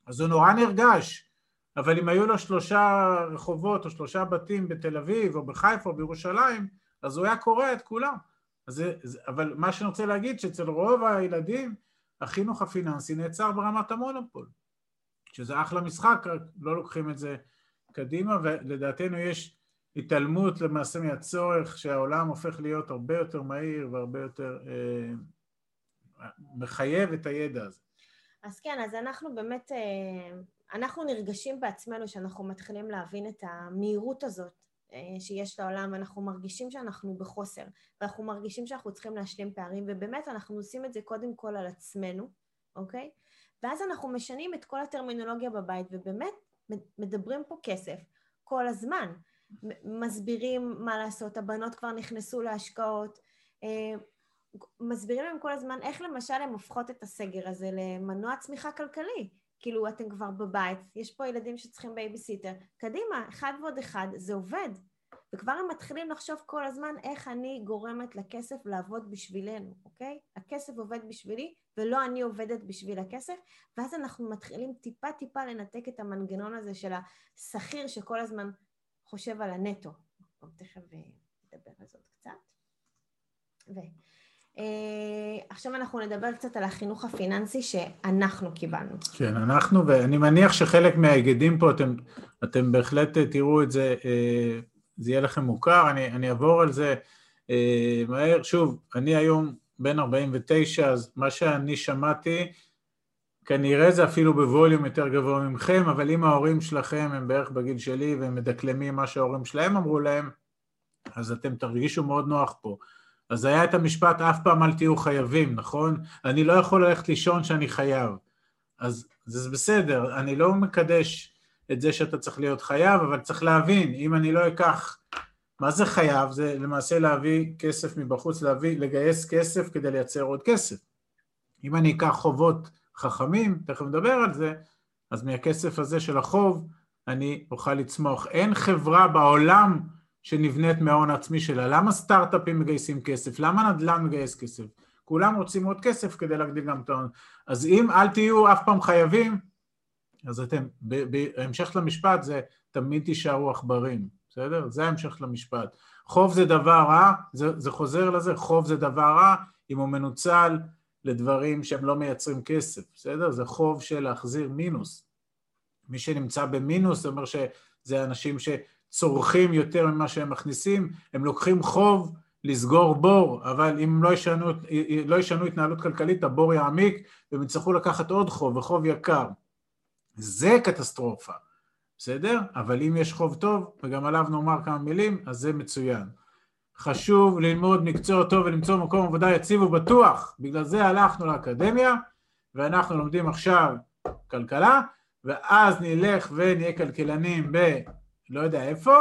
אז הוא נורא נרגש. אבל אם היו לו שלושה רחובות או שלושה בתים בתל אביב או בחיפה או בירושלים, אז הוא היה קורע את כולם. אז זה, אבל מה שאני רוצה להגיד, שאצל רוב הילדים, החינוך הפיננסי נעצר ברמת המונופול. שזה אחלה משחק, רק לא לוקחים את זה קדימה, ולדעתנו יש התעלמות למעשה מהצורך שהעולם הופך להיות הרבה יותר מהיר והרבה יותר אה, מחייב את הידע הזה. אז כן, אז אנחנו באמת, אה, אנחנו נרגשים בעצמנו שאנחנו מתחילים להבין את המהירות הזאת אה, שיש לעולם, ואנחנו מרגישים שאנחנו בחוסר, ואנחנו מרגישים שאנחנו צריכים להשלים פערים, ובאמת אנחנו עושים את זה קודם כל על עצמנו, אוקיי? ואז אנחנו משנים את כל הטרמינולוגיה בבית, ובאמת מדברים פה כסף כל הזמן. מסבירים מה לעשות, הבנות כבר נכנסו להשקעות, אה, מסבירים להם כל הזמן איך למשל הן הופכות את הסגר הזה למנוע צמיחה כלכלי. כאילו, אתם כבר בבית, יש פה ילדים שצריכים בייביסיטר, קדימה, אחד ועוד אחד, זה עובד. וכבר הם מתחילים לחשוב כל הזמן איך אני גורמת לכסף לעבוד בשבילנו, אוקיי? הכסף עובד בשבילי ולא אני עובדת בשביל הכסף, ואז אנחנו מתחילים טיפה טיפה לנתק את המנגנון הזה של השכיר שכל הזמן חושב על הנטו. תכף נדבר על עוד קצת. ו... Uh, עכשיו אנחנו נדבר קצת על החינוך הפיננסי שאנחנו קיבלנו. כן, אנחנו, ואני מניח שחלק מההיגדים פה, אתם, אתם בהחלט תראו את זה, uh, זה יהיה לכם מוכר, אני, אני אעבור על זה uh, מהר. שוב, אני היום בן 49, אז מה שאני שמעתי, כנראה זה אפילו בווליום יותר גבוה ממכם, אבל אם ההורים שלכם הם בערך בגיל שלי והם מדקלמים מה שההורים שלהם אמרו להם, אז אתם תרגישו מאוד נוח פה. אז היה את המשפט, אף פעם אל תהיו חייבים, נכון? אני לא יכול ללכת לישון שאני חייב. אז זה בסדר, אני לא מקדש את זה שאתה צריך להיות חייב, אבל צריך להבין, אם אני לא אקח, מה זה חייב? זה למעשה להביא כסף מבחוץ, להביא, לגייס כסף כדי לייצר עוד כסף. אם אני אקח חובות חכמים, תכף נדבר על זה, אז מהכסף הזה של החוב אני אוכל לצמוח. אין חברה בעולם שנבנית מההון העצמי שלה. למה סטארט-אפים מגייסים כסף? למה נדל"ן מגייס כסף? כולם רוצים עוד כסף כדי להגדיל גם את ההון. אז אם אל תהיו אף פעם חייבים, אז אתם, בהמשך למשפט זה תמיד תישארו עכברים, בסדר? זה ההמשך למשפט. חוב זה דבר רע, זה, זה חוזר לזה, חוב זה דבר רע אם הוא מנוצל לדברים שהם לא מייצרים כסף, בסדר? זה חוב של להחזיר מינוס. מי שנמצא במינוס זה אומר שזה אנשים שצורכים יותר ממה שהם מכניסים, הם לוקחים חוב לסגור בור, אבל אם לא ישנו, לא ישנו התנהלות כלכלית, הבור יעמיק והם יצטרכו לקחת עוד חוב, וחוב יקר. זה קטסטרופה, בסדר? אבל אם יש חוב טוב, וגם עליו נאמר כמה מילים, אז זה מצוין. חשוב ללמוד מקצוע טוב ולמצוא מקום עבודה יציב ובטוח, בגלל זה הלכנו לאקדמיה, ואנחנו לומדים עכשיו כלכלה, ואז נלך ונהיה כלכלנים ב... לא יודע איפה,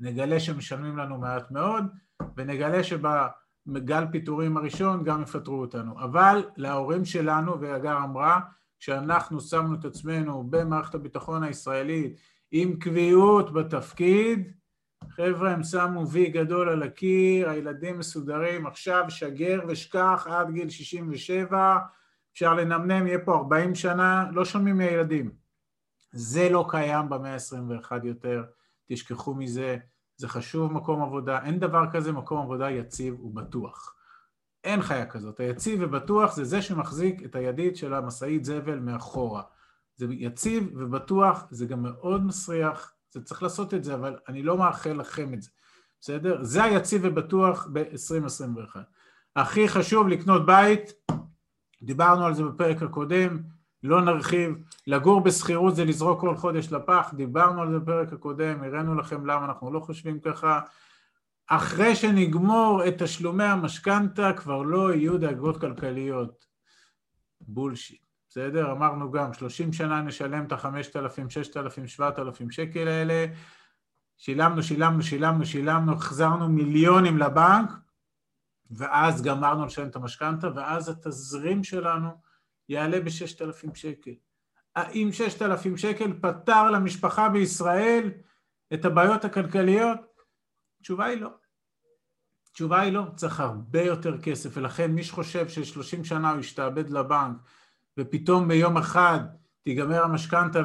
נגלה שמשלמים לנו מעט מאוד, ונגלה שבגל פיטורים הראשון גם יפטרו אותנו. אבל להורים שלנו, והגר אמרה, כשאנחנו שמנו את עצמנו במערכת הביטחון הישראלית עם קביעות בתפקיד, חבר'ה, הם שמו וי גדול על הקיר, הילדים מסודרים, עכשיו שגר ושכח עד גיל 67, אפשר לנמנם, יהיה פה 40 שנה, לא שומעים מהילדים. זה לא קיים במאה ה-21 יותר, תשכחו מזה, זה חשוב מקום עבודה, אין דבר כזה מקום עבודה יציב ובטוח. אין חיה כזאת, היציב ובטוח זה זה שמחזיק את הידית של המשאית זבל מאחורה. זה יציב ובטוח, זה גם מאוד מסריח, זה צריך לעשות את זה, אבל אני לא מאחל לכם את זה, בסדר? זה היציב ובטוח ב-2021. הכי חשוב לקנות בית, דיברנו על זה בפרק הקודם, לא נרחיב, לגור בשכירות זה לזרוק כל חודש לפח, דיברנו על זה בפרק הקודם, הראינו לכם למה אנחנו לא חושבים ככה. אחרי שנגמור את תשלומי המשכנתה כבר לא יהיו דאגות כלכליות. בולשיט, בסדר? אמרנו גם, 30 שנה נשלם את ה-5,000, 6,000, 7,000 שקל האלה, שילמנו, שילמנו, שילמנו, שילמנו, החזרנו מיליונים לבנק, ואז גמרנו לשלם את המשכנתה, ואז התזרים שלנו יעלה ב-6,000 שקל. האם 6,000 שקל פתר למשפחה בישראל את הבעיות הכלכליות? התשובה היא לא. התשובה היא לא, צריך הרבה יותר כסף, ולכן מי שחושב ש-30 שנה הוא ישתעבד לבנק, ופתאום ביום אחד תיגמר המשכנתה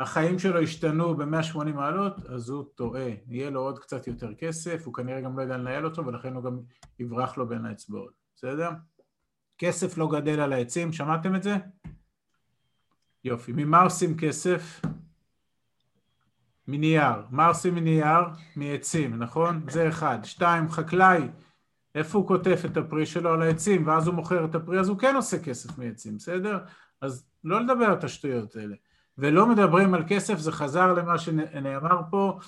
והחיים שלו ישתנו ב-180 מעלות, אז הוא טועה. יהיה לו עוד קצת יותר כסף, הוא כנראה גם לא יודע לנהל אותו, ולכן הוא גם יברח לו בין האצבעות, בסדר? כסף לא גדל על העצים, שמעתם את זה? יופי. ממה עושים כסף? מנייר. מה עושים מנייר? מעצים, נכון? זה אחד. שתיים, חקלאי, איפה הוא קוטף את הפרי שלו? על העצים, ואז הוא מוכר את הפרי, אז הוא כן עושה כסף מעצים, בסדר? אז לא לדבר את השטויות האלה. ולא מדברים על כסף, זה חזר למה שנאמר פה,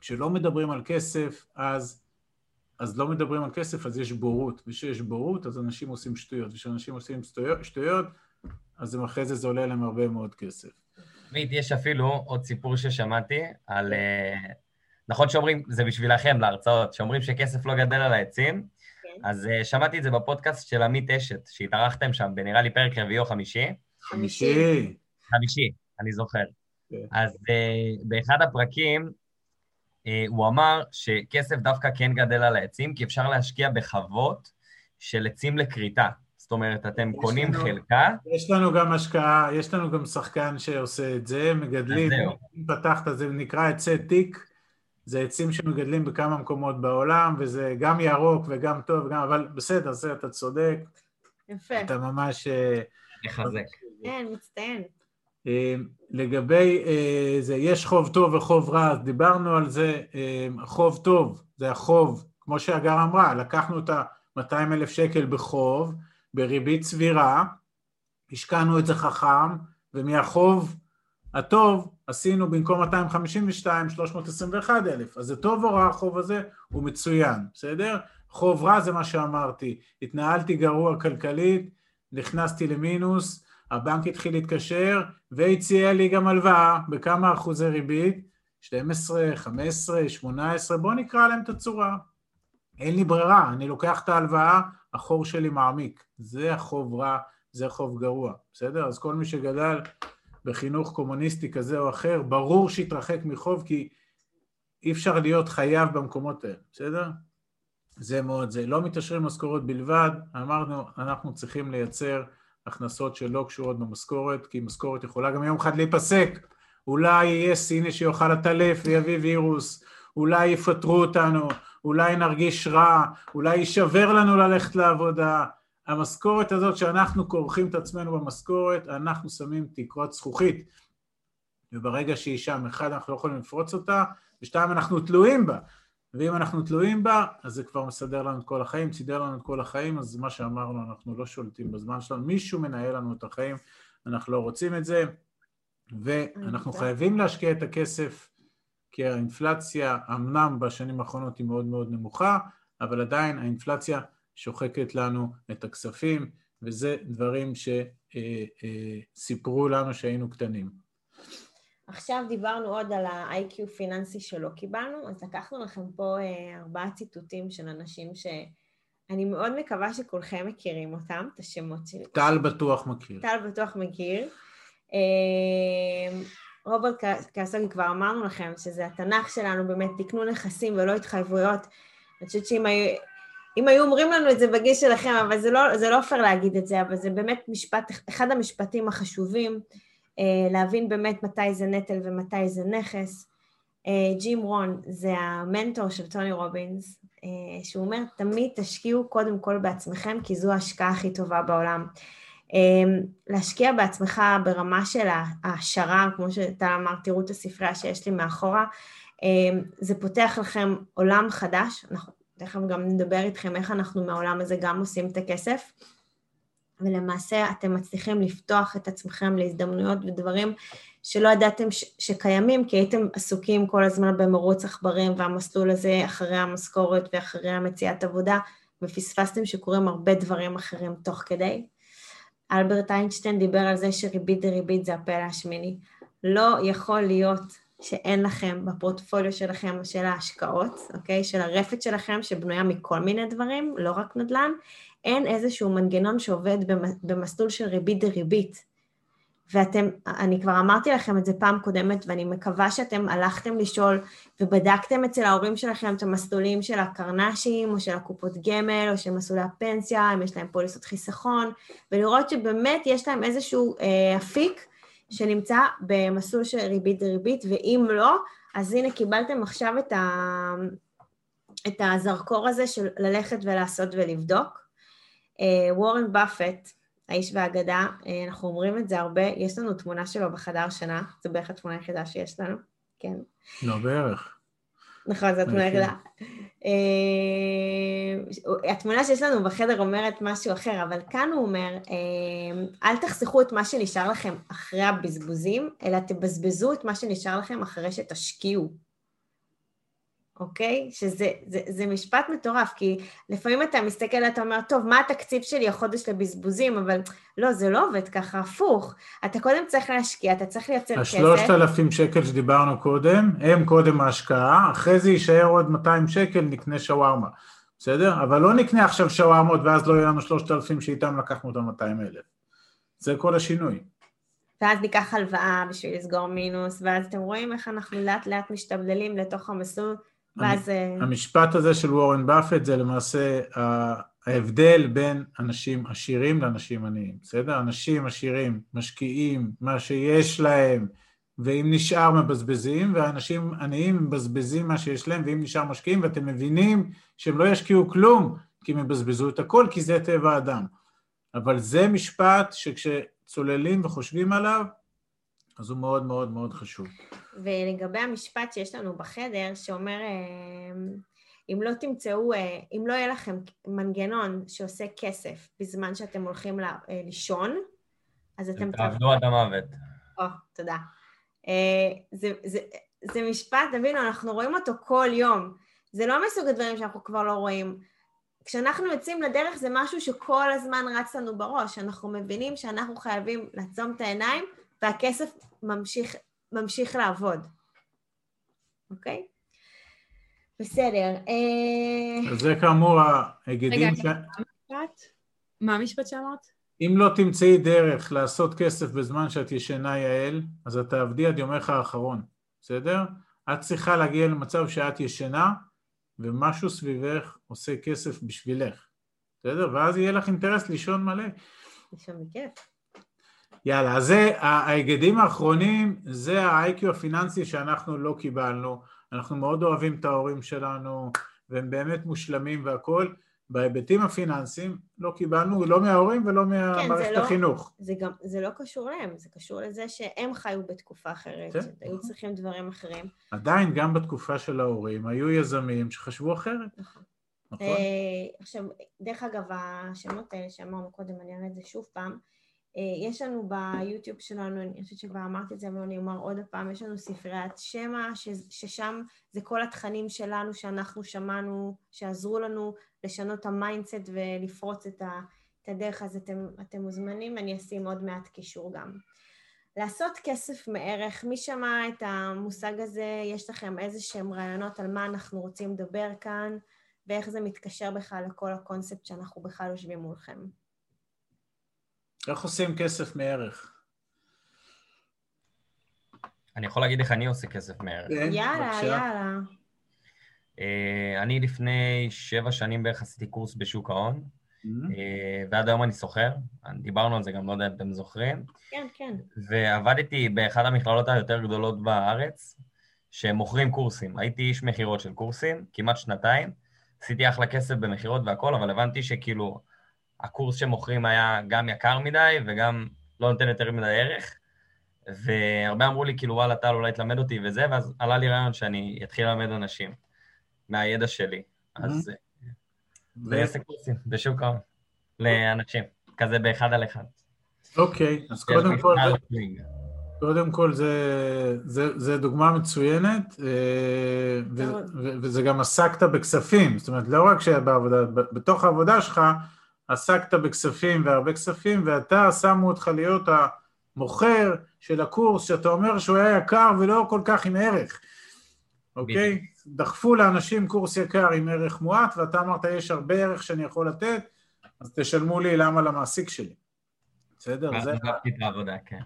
כשלא מדברים על כסף, אז אז לא מדברים על כסף, אז יש בורות, וכשיש בורות אז אנשים עושים שטויות, וכשאנשים עושים שטויות, אז אחרי זה זה עולה להם הרבה מאוד כסף. עמית, יש אפילו עוד סיפור ששמעתי על... נכון שאומרים, זה בשבילכם להרצאות, שאומרים שכסף לא גדל על העצים, כן. אז uh, שמעתי את זה בפודקאסט של עמית אשת, שהתארחתם שם, בנראה לי פרק רביעי או חמישי. חמישי. חמישי, אני זוכר. כן. אז uh, באחד הפרקים אה, הוא אמר שכסף דווקא כן גדל על העצים, כי אפשר להשקיע בחוות של עצים לכריתה. זאת אומרת, אתם קונים לנו, חלקה. יש לנו גם השקעה, יש לנו גם שחקן שעושה את זה, מגדלים, אם פתחת, זה נקרא עצי תיק, זה עצים שמגדלים בכמה מקומות בעולם, וזה גם ירוק וגם טוב, גם, אבל בסדר, זה אתה צודק. יפה. אתה ממש... מחזק. כן, מצטיין. אה, לגבי אה, זה, יש חוב טוב וחוב רע, אז דיברנו על זה, אה, חוב טוב זה החוב, כמו שהגר אמרה, לקחנו את ה-200 אלף שקל בחוב, בריבית סבירה, השקענו את זה חכם, ומהחוב הטוב עשינו במקום 252, 321 אלף, אז זה טוב או רע החוב הזה? הוא מצוין, בסדר? חוב רע זה מה שאמרתי, התנהלתי גרוע כלכלית, נכנסתי למינוס, הבנק התחיל להתקשר והציע לי גם הלוואה בכמה אחוזי ריבית, 12, 15, 18, בוא נקרא להם את הצורה. אין לי ברירה, אני לוקח את ההלוואה, החור שלי מעמיק. זה החוב רע, זה חוב גרוע, בסדר? אז כל מי שגדל בחינוך קומוניסטי כזה או אחר, ברור שיתרחק מחוב כי אי אפשר להיות חייב במקומות האלה, בסדר? זה מאוד זה. לא מתעשרים משכורות בלבד, אמרנו, אנחנו צריכים לייצר הכנסות שלא קשורות במשכורת, כי משכורת יכולה גם יום אחד להיפסק. אולי יהיה סיני שיאכל הטלף ויביא וירוס, אולי יפטרו אותנו, אולי נרגיש רע, אולי יישבר לנו ללכת לעבודה. המשכורת הזאת שאנחנו כורכים את עצמנו במשכורת, אנחנו שמים תקרות זכוכית. וברגע שהיא שם, אחד, אנחנו לא יכולים לפרוץ אותה, ושתיים, אנחנו תלויים בה. ואם אנחנו תלויים בה, אז זה כבר מסדר לנו את כל החיים, סידר לנו את כל החיים, אז מה שאמרנו, אנחנו לא שולטים בזמן שלנו, מישהו מנהל לנו את החיים, אנחנו לא רוצים את זה, ואנחנו חייבים להשקיע את הכסף, כי האינפלציה, אמנם בשנים האחרונות היא מאוד מאוד נמוכה, אבל עדיין האינפלציה שוחקת לנו את הכספים, וזה דברים שסיפרו לנו שהיינו קטנים. עכשיו דיברנו עוד על ה-IQ פיננסי שלא קיבלנו, אז לקחנו לכם פה אה, ארבעה ציטוטים של אנשים שאני מאוד מקווה שכולכם מכירים אותם, את השמות שלי. טל בטוח מכיר. טל בטוח מכיר. אה, רוברט קאסוגי, כבר אמרנו לכם שזה התנ"ך שלנו, באמת תקנו נכסים ולא התחייבויות. אני חושבת שאם היו, אם היו אומרים לנו את זה בגיל שלכם, אבל זה לא, זה לא פייר להגיד את זה, אבל זה באמת משפט, אחד המשפטים החשובים. אה, להבין באמת מתי זה נטל ומתי זה נכס. אה, ג'ים רון זה המנטור של טוני רובינס, אה, שהוא אומר, תמיד תשקיעו קודם כל בעצמכם, כי זו ההשקעה הכי טובה בעולם. להשקיע בעצמך ברמה של ההעשרה, כמו שאתה אמר, תראו את הספרייה שיש לי מאחורה, זה פותח לכם עולם חדש, אנחנו תכף גם נדבר איתכם איך אנחנו מהעולם הזה גם עושים את הכסף. ולמעשה אתם מצליחים לפתוח את עצמכם להזדמנויות ודברים שלא ידעתם ש- שקיימים, כי הייתם עסוקים כל הזמן במרוץ עכברים והמסלול הזה אחרי המשכורת ואחרי המציאת עבודה, ופספסתם שקורים הרבה דברים אחרים תוך כדי. אלברט איינשטיין דיבר על זה שריבית דריבית זה הפלא השמיני. לא יכול להיות שאין לכם בפורטפוליו שלכם של ההשקעות, אוקיי? של הרפת שלכם שבנויה מכל מיני דברים, לא רק נדל"ן, אין איזשהו מנגנון שעובד במסלול של ריבית דריבית. ואתם, אני כבר אמרתי לכם את זה פעם קודמת, ואני מקווה שאתם הלכתם לשאול ובדקתם אצל ההורים שלכם את המסלולים של הקרנשים, או של הקופות גמל, או של מסלולי הפנסיה, אם יש להם פוליסות חיסכון, ולראות שבאמת יש להם איזשהו אה, אפיק שנמצא במסלול של ריבית דריבית, ואם לא, אז הנה קיבלתם עכשיו את, ה, את הזרקור הזה של ללכת ולעשות ולבדוק. אה, וורן באפט, האיש והאגדה, אה, אנחנו אומרים את זה הרבה, יש לנו תמונה שלו בחדר שינה, זו בערך התמונה היחידה שיש לנו, כן. לא, בערך. נכון, זו התמונה היחידה. אה, התמונה שיש לנו בחדר אומרת משהו אחר, אבל כאן הוא אומר, אל תחסכו את מה שנשאר לכם אחרי הבזבוזים, אלא תבזבזו את מה שנשאר לכם אחרי שתשקיעו. אוקיי? שזה זה, זה משפט מטורף, כי לפעמים אתה מסתכל, אתה אומר, טוב, מה התקציב שלי החודש לבזבוזים? אבל לא, זה לא עובד ככה, הפוך. אתה קודם צריך להשקיע, אתה צריך לייצר כסף. השלושת אלפים שקל שדיברנו קודם, הם קודם ההשקעה, אחרי זה יישאר עוד 200 שקל, נקנה שווארמה, בסדר? אבל לא נקנה עכשיו שווארמות ואז לא יהיה לנו 3,000 שאיתם לקחנו את ה-200 אלף. זה כל השינוי. ואז ניקח הלוואה בשביל לסגור מינוס, ואז אתם רואים איך אנחנו לאט לאט משתבללים לתוך המסלול ואז... אה, המשפט הזה של וורן באפט זה למעשה ההבדל בין אנשים עשירים לאנשים עניים, בסדר? אנשים עשירים משקיעים מה שיש להם, ואם נשאר מבזבזים, ואנשים עניים מבזבזים מה שיש להם, ואם נשאר משקיעים, ואתם מבינים שהם לא ישקיעו כלום, כי הם יבזבזו את הכל, כי זה טבע האדם. אבל זה משפט שכשצוללים וחושבים עליו, אז הוא מאוד מאוד מאוד חשוב. ולגבי המשפט שיש לנו בחדר, שאומר, אה, אם לא תמצאו, אה, אם לא יהיה לכם מנגנון שעושה כסף בזמן שאתם הולכים אה, לישון, אז אתם... תעבדו עד המוות. או, תודה. זה, זה, זה משפט, תבינו, אנחנו רואים אותו כל יום. זה לא מסוג הדברים שאנחנו כבר לא רואים. כשאנחנו יוצאים לדרך זה משהו שכל הזמן רץ לנו בראש. אנחנו מבינים שאנחנו חייבים לעצום את העיניים והכסף ממשיך, ממשיך לעבוד, אוקיי? בסדר. אה, אז זה כאמור ההיגדים ש... מה המשפט שאמרת? אם לא תמצאי דרך לעשות כסף בזמן שאת ישנה, יעל, אז את תעבדי עד יומך האחרון, בסדר? את צריכה להגיע למצב שאת ישנה ומשהו סביבך עושה כסף בשבילך, בסדר? ואז יהיה לך אינטרס לישון מלא. לישון בכיף. יאללה, אז זה ההיגדים האחרונים, זה ה-IQ הפיננסי שאנחנו לא קיבלנו. אנחנו מאוד אוהבים את ההורים שלנו, והם באמת מושלמים והכול. בהיבטים הפיננסיים לא קיבלנו לא מההורים ולא מהמערכת כן, לא- החינוך. זה גם, זה לא קשור להם, זה קשור לזה שהם חיו בתקופה אחרת, כן, שהיו. צריכים דברים אחרים. עדיין, גם בתקופה של ההורים, היו יזמים שחשבו אחרת. נכון. נכון? אה, עכשיו, דרך אגב, השמות האלה שאמרנו קודם, אני אראה את זה שוב פעם. אה, יש לנו ביוטיוב שלנו, אני חושבת שכבר אמרתי את זה, אבל אני אומר עוד פעם, יש לנו ספריית שמע, ששם זה כל התכנים שלנו שאנחנו שמענו, שעזרו לנו לשנות את ה mindset ולפרוץ את, ה, את הדרך, אז אתם, אתם מוזמנים, אני אשים עוד מעט קישור גם. לעשות כסף מערך, מי שמע את המושג הזה, יש לכם איזה שהם רעיונות על מה אנחנו רוצים לדבר כאן, ואיך זה מתקשר בכלל לכל הקונספט שאנחנו בכלל יושבים מולכם. איך עושים כסף מערך? אני יכול להגיד איך אני עושה כסף מערך. כן, יאללה, בבקשה. יאללה. אה, אני לפני שבע שנים בערך עשיתי קורס בשוק ההון, Mhm. אה, ועד היום אני סוחר, דיברנו על זה גם, לא יודע אם אתם זוכרים, כן, כן. ועבדתי באחת המכללות היותר גדולות בארץ, שמוכרים קורסים. הייתי איש מכירות של קורסים, כמעט שנתיים, עשיתי אחלה כסף במכירות והכל, אבל הבנתי שכאילו, הקורס שמוכרים היה גם יקר מדי וגם לא נותן יותר מדי ערך, והרבה אמרו לי, כאילו, וואלה, טל, אולי תלמד אותי וזה, ואז עלה לי רעיון שאני אתחיל ללמד אנשים מהידע שלי. אז אה, אני אעשה קורסים בשוק ההון לאנשים, כזה באחד על אחד. אוקיי, אז קודם כל, קודם כל זה, זה, זה דוגמה מצוינת, אה, ו. ו, וזה גם עסקת בכספים, זאת אומרת, לא רק שבעבודה, בתוך העבודה שלך עסקת בכספים והרבה כספים, ואתה שמו אותך להיות המוכר של הקורס, שאתה אומר שהוא היה יקר ולא כל כך עם ערך, אוקיי? דחפו לאנשים קורס יקר עם ערך מועט, ואתה אמרת, יש הרבה ערך שאני יכול לתת, אז תשלמו לי למה למעסיק שלי. בסדר? ואז זה... עזבתי את העבודה, כן.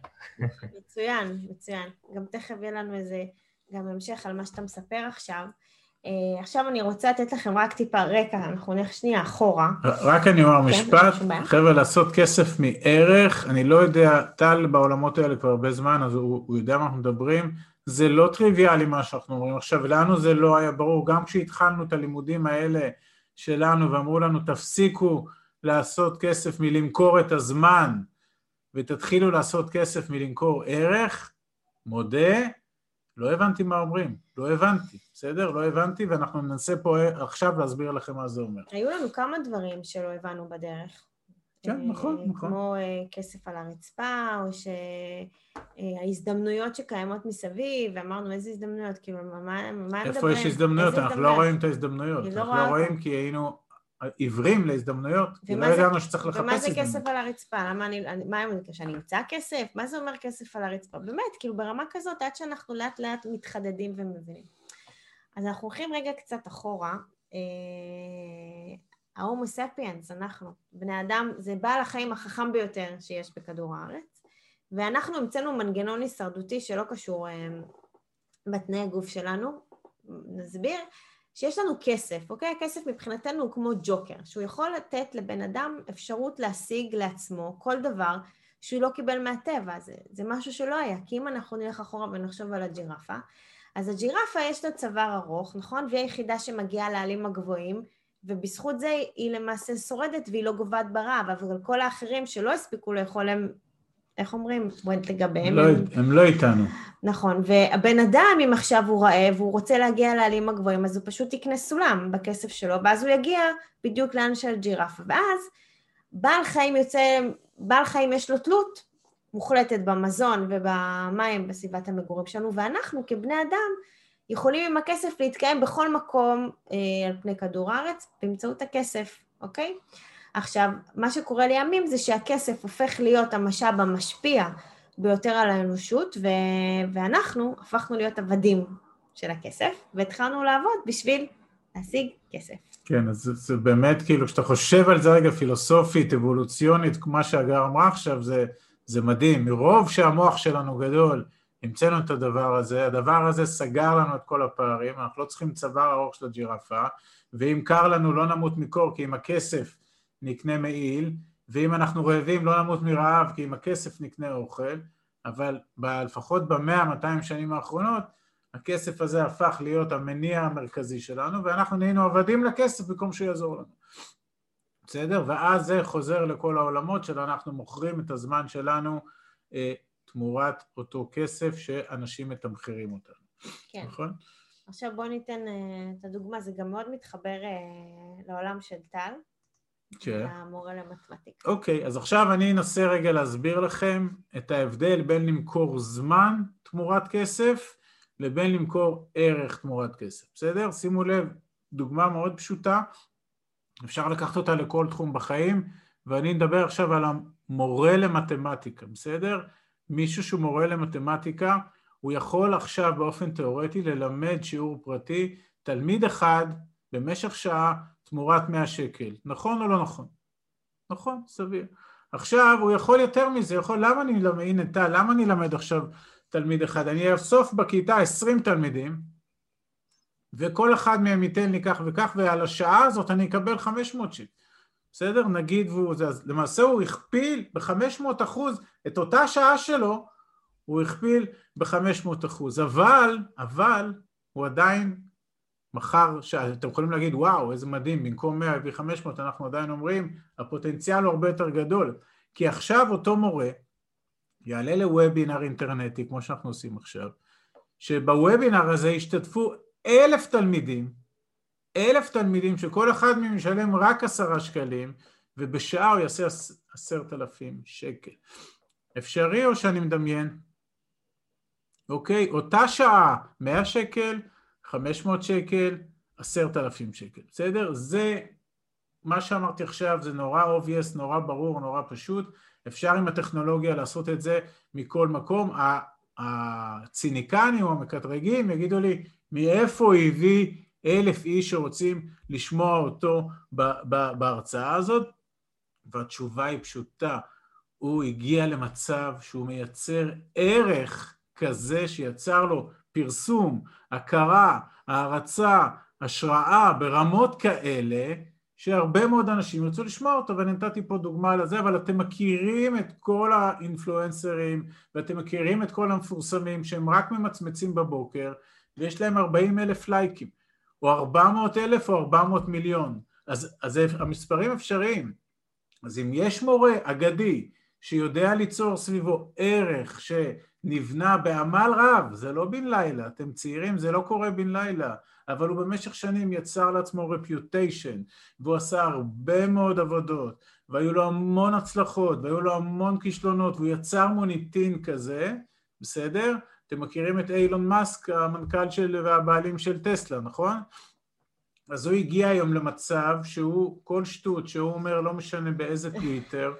מצוין, מצוין. גם תכף יהיה לנו איזה, גם המשך על מה שאתה מספר עכשיו. אה, עכשיו אני רוצה לתת לכם רק טיפה רקע, אנחנו נלך שנייה אחורה. רק אני אומר כן, משפט. חבר'ה, לעשות כסף מערך, אני לא יודע, טל בעולמות האלה כבר הרבה זמן, אז הוא, הוא יודע מה אנחנו מדברים, זה לא טריוויאלי מה שאנחנו אומרים עכשיו, לנו זה לא היה ברור, גם כשהתחלנו את הלימודים האלה שלנו ואמרו לנו, תפסיקו לעשות כסף מלמכור את הזמן ותתחילו לעשות כסף מלמכור ערך, מודה, לא הבנתי מה אומרים, לא הבנתי, בסדר? לא הבנתי, ואנחנו ננסה פה עכשיו להסביר לכם מה זה אומר. היו לנו כמה דברים שלא הבנו בדרך. כן, אה, נכון, נכון. כמו אה, כסף על הרצפה, או שההזדמנויות שקיימות מסביב, ואמרנו איזה הזדמנויות, כאילו, מה הם מדברים? איפה יש הזדמנויות? אנחנו לא רואים את ההזדמנויות. לא אנחנו לא רואים. כי היינו עיוורים להזדמנויות, כי לא ומה זה- ידענו שצריך לחפש ומה זה הזדמנויות. כסף על הרצפה? למה אני, אני- מה אני אומרת? שאני אמצא כסף? מה זה אומר כסף על הרצפה? באמת, כאילו ברמה כזאת, עד שאנחנו לאט לאט מתחדדים ומבינים. אז אנחנו הולכים רגע קצת אחורה. אה, ההומו ספיאנס, אנחנו, בני אדם, זה בעל החיים החכם ביותר שיש בכדור הארץ, ואנחנו המצאנו מנגנון הישרדותי שלא קשור אה, בתנאי הגוף שלנו. נסביר. שיש לנו כסף, אוקיי? הכסף מבחינתנו הוא כמו ג'וקר, שהוא יכול לתת לבן אדם אפשרות להשיג לעצמו כל דבר שהוא לא קיבל מהטבע, זה, זה משהו שלא היה, כי אם אנחנו נלך אחורה ונחשוב על הג'ירפה, אז הג'ירפה יש לה צוואר ארוך, נכון? והיא היחידה שמגיעה לעלים הגבוהים, ובזכות זה היא למעשה שורדת והיא לא גוועת ברעב, אבל כל האחרים שלא הספיקו לאכול הם, איך אומרים? לגביהם לא- הם... הם לא איתנו. נכון, והבן אדם, אם עכשיו הוא רעב והוא רוצה להגיע לעלים הגבוהים, אז הוא פשוט יקנה סולם בכסף שלו, ואז הוא יגיע בדיוק לאן של ג'ירפה. ואז בעל חיים יוצא, בעל חיים יש לו תלות מוחלטת במזון ובמים בסביבת המגורים שלנו, ואנחנו כבני אדם יכולים עם הכסף להתקיים בכל מקום אה, על פני כדור הארץ באמצעות הכסף, אוקיי? עכשיו, מה שקורה לימים זה שהכסף הופך להיות המשאב המשפיע ביותר על האנושות, ו... ואנחנו הפכנו להיות עבדים של הכסף, והתחלנו לעבוד בשביל להשיג כסף. כן, אז זה, זה באמת, כאילו, כשאתה חושב על זה רגע פילוסופית, אבולוציונית, כמו שהגר אמרה עכשיו, זה, זה מדהים. מרוב שהמוח שלנו גדול, המצאנו את הדבר הזה, הדבר הזה סגר לנו את כל הפערים, אנחנו לא צריכים צוואר ארוך של הג'ירפה, ואם קר לנו לא נמות מקור, כי עם הכסף נקנה מעיל, ואם אנחנו רעבים לא נמות מרעב, כי עם הכסף נקנה אוכל, אבל ב, לפחות במאה, 200 שנים האחרונות, הכסף הזה הפך להיות המניע המרכזי שלנו, ואנחנו נהיינו עבדים לכסף במקום שהוא יעזור לנו. בסדר? ואז זה חוזר לכל העולמות של אנחנו מוכרים את הזמן שלנו אה, תמורת אותו כסף שאנשים מתמחרים אותנו. כן. נכון? עכשיו בואו ניתן אה, את הדוגמה, זה גם מאוד מתחבר אה, לעולם של טל, כן. המורה למתמטיקה. אוקיי, אז עכשיו אני אנסה רגע להסביר לכם את ההבדל בין למכור זמן תמורת כסף לבין למכור ערך תמורת כסף, בסדר? שימו לב, דוגמה מאוד פשוטה, אפשר לקחת אותה לכל תחום בחיים, ואני אדבר עכשיו על המורה למתמטיקה, בסדר? מישהו שהוא מורה למתמטיקה, הוא יכול עכשיו באופן תיאורטי ללמד שיעור פרטי, תלמיד אחד במשך שעה תמורת 100 שקל, נכון או לא נכון? נכון, סביר. עכשיו הוא יכול יותר מזה, יכול, למה אני אלמד, הנה טל, למה אני אלמד עכשיו תלמיד אחד? אני אאסוף בכיתה 20 תלמידים, וכל אחד מהם ייתן לי כך וכך, ועל השעה הזאת אני אקבל 500 שקל. בסדר? נגיד והוא אז למעשה הוא הכפיל ב-500 אחוז את אותה שעה שלו, הוא הכפיל ב-500 אחוז, אבל, אבל, הוא עדיין מחר, אתם יכולים להגיד וואו איזה מדהים, במקום 100 הביא 500 אנחנו עדיין אומרים הפוטנציאל הוא הרבה יותר גדול, כי עכשיו אותו מורה יעלה לוובינר אינטרנטי כמו שאנחנו עושים עכשיו, שבוובינר הזה ישתתפו אלף תלמידים, אלף תלמידים שכל אחד מהם ישלם רק עשרה שקלים ובשעה הוא יעשה עשרת אלפים שקל. אפשרי או שאני מדמיין? אוקיי, אותה שעה מאה שקל, חמש מאות שקל, עשרת אלפים שקל, בסדר? זה מה שאמרתי עכשיו זה נורא obvious, נורא ברור, נורא פשוט, אפשר עם הטכנולוגיה לעשות את זה מכל מקום, הציניקנים או המקטרגים יגידו לי מאיפה הוא הביא אלף איש שרוצים לשמוע אותו בהרצאה הזאת? והתשובה היא פשוטה, הוא הגיע למצב שהוא מייצר ערך כזה שיצר לו פרסום, הכרה, הערצה, השראה ברמות כאלה שהרבה מאוד אנשים ירצו לשמוע אותו ואני נתתי פה דוגמה לזה אבל אתם מכירים את כל האינפלואנסרים ואתם מכירים את כל המפורסמים שהם רק ממצמצים בבוקר ויש להם 40 אלף לייקים או 400 אלף או 400 מיליון. אז, אז המספרים אפשריים. אז אם יש מורה אגדי שיודע ליצור סביבו ערך שנבנה בעמל רב, זה לא בן לילה, אתם צעירים, זה לא קורה בן לילה, אבל הוא במשך שנים יצר לעצמו רפיוטיישן, והוא עשה הרבה מאוד עבודות, והיו לו המון הצלחות, והיו לו המון כישלונות, והוא יצר מוניטין כזה, בסדר? אתם מכירים את אילון מאסק, המנכ"ל של והבעלים של טסלה, נכון? אז הוא הגיע היום למצב שהוא, כל שטות שהוא אומר, לא משנה באיזה טוויטר,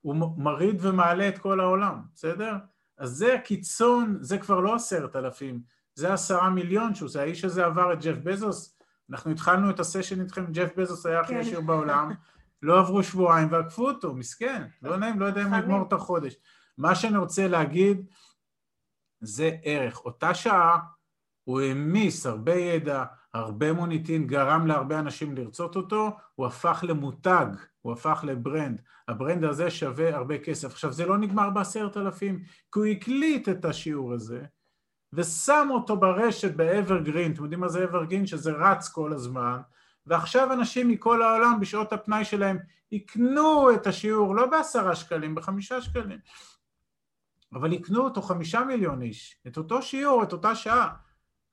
הוא מרעיד ומעלה את כל העולם, בסדר? אז זה הקיצון, זה כבר לא עשרת אלפים, זה עשרה מיליון שהוא זה, האיש הזה עבר את ג'ף בזוס, אנחנו התחלנו את הסשן איתכם, ג'ף בזוס היה הכי כן. עשיר בעולם, לא עברו שבועיים ועקפו אותו, מסכן, לא נעים, לא יודע אם. יגמור את החודש. מה שאני רוצה להגיד זה ערך. אותה שעה הוא העמיס הרבה ידע, הרבה מוניטין, גרם להרבה אנשים לרצות אותו, הוא הפך למותג, הוא הפך ל brand. ה brand הזה שווה הרבה כסף. עכשיו, זה לא נגמר בעשרת אלפים, כי הוא הקליט את השיעור הזה, ושם אותו ברשת ב evergreen, אתם יודעים מה זה evergreen? שזה רץ כל הזמן, ועכשיו אנשים מכל העולם בשעות הפנאי שלהם יקנו את השיעור לא בעשרה שקלים, בחמישה שקלים, אבל יקנו אותו חמישה מיליון איש, את אותו שיעור, את אותה שעה.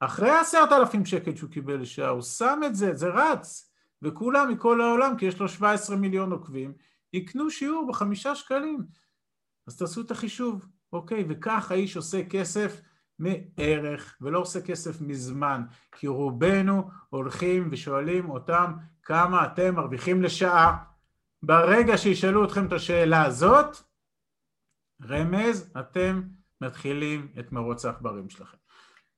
אחרי עשרת אלפים שקל שהוא קיבל לשעה, הוא שם את זה, זה רץ, וכולם מכל העולם, כי יש לו 17 מיליון עוקבים, יקנו שיעור בחמישה שקלים. אז תעשו את החישוב, אוקיי? וכך האיש עושה כסף מערך, ולא עושה כסף מזמן, כי רובנו הולכים ושואלים אותם כמה אתם מרוויחים לשעה. ברגע שישאלו אתכם את השאלה הזאת, רמז, אתם מתחילים את מרוץ העכברים שלכם.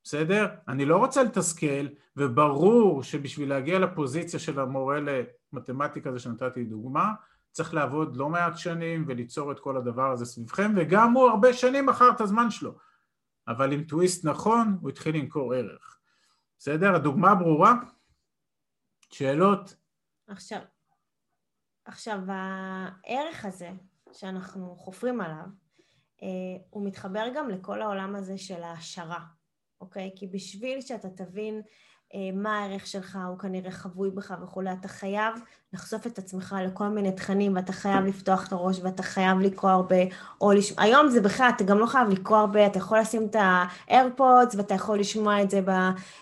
בסדר? אני לא רוצה לתסכל, וברור שבשביל להגיע לפוזיציה של המורה למתמטיקה הזה שנתתי דוגמה, צריך לעבוד לא מעט שנים וליצור את כל הדבר הזה סביבכם, וגם הוא הרבה שנים מכר את הזמן שלו. אבל עם טוויסט נכון, הוא התחיל למכור ערך. בסדר? הדוגמה ברורה? שאלות? עכשיו, עכשיו הערך הזה שאנחנו חופרים עליו, אה, הוא מתחבר גם לכל העולם הזה של ההשערה. אוקיי? כי בשביל שאתה תבין אה, מה הערך שלך, הוא כנראה חבוי בך וכולי, אתה חייב לחשוף את עצמך לכל מיני תכנים, ואתה חייב לפתוח את הראש, ואתה חייב לקרוא הרבה, או לשמוע, היום זה בכלל, אתה גם לא חייב לקרוא הרבה, אתה יכול לשים את האיירפודס, ואתה יכול לשמוע את זה, ב,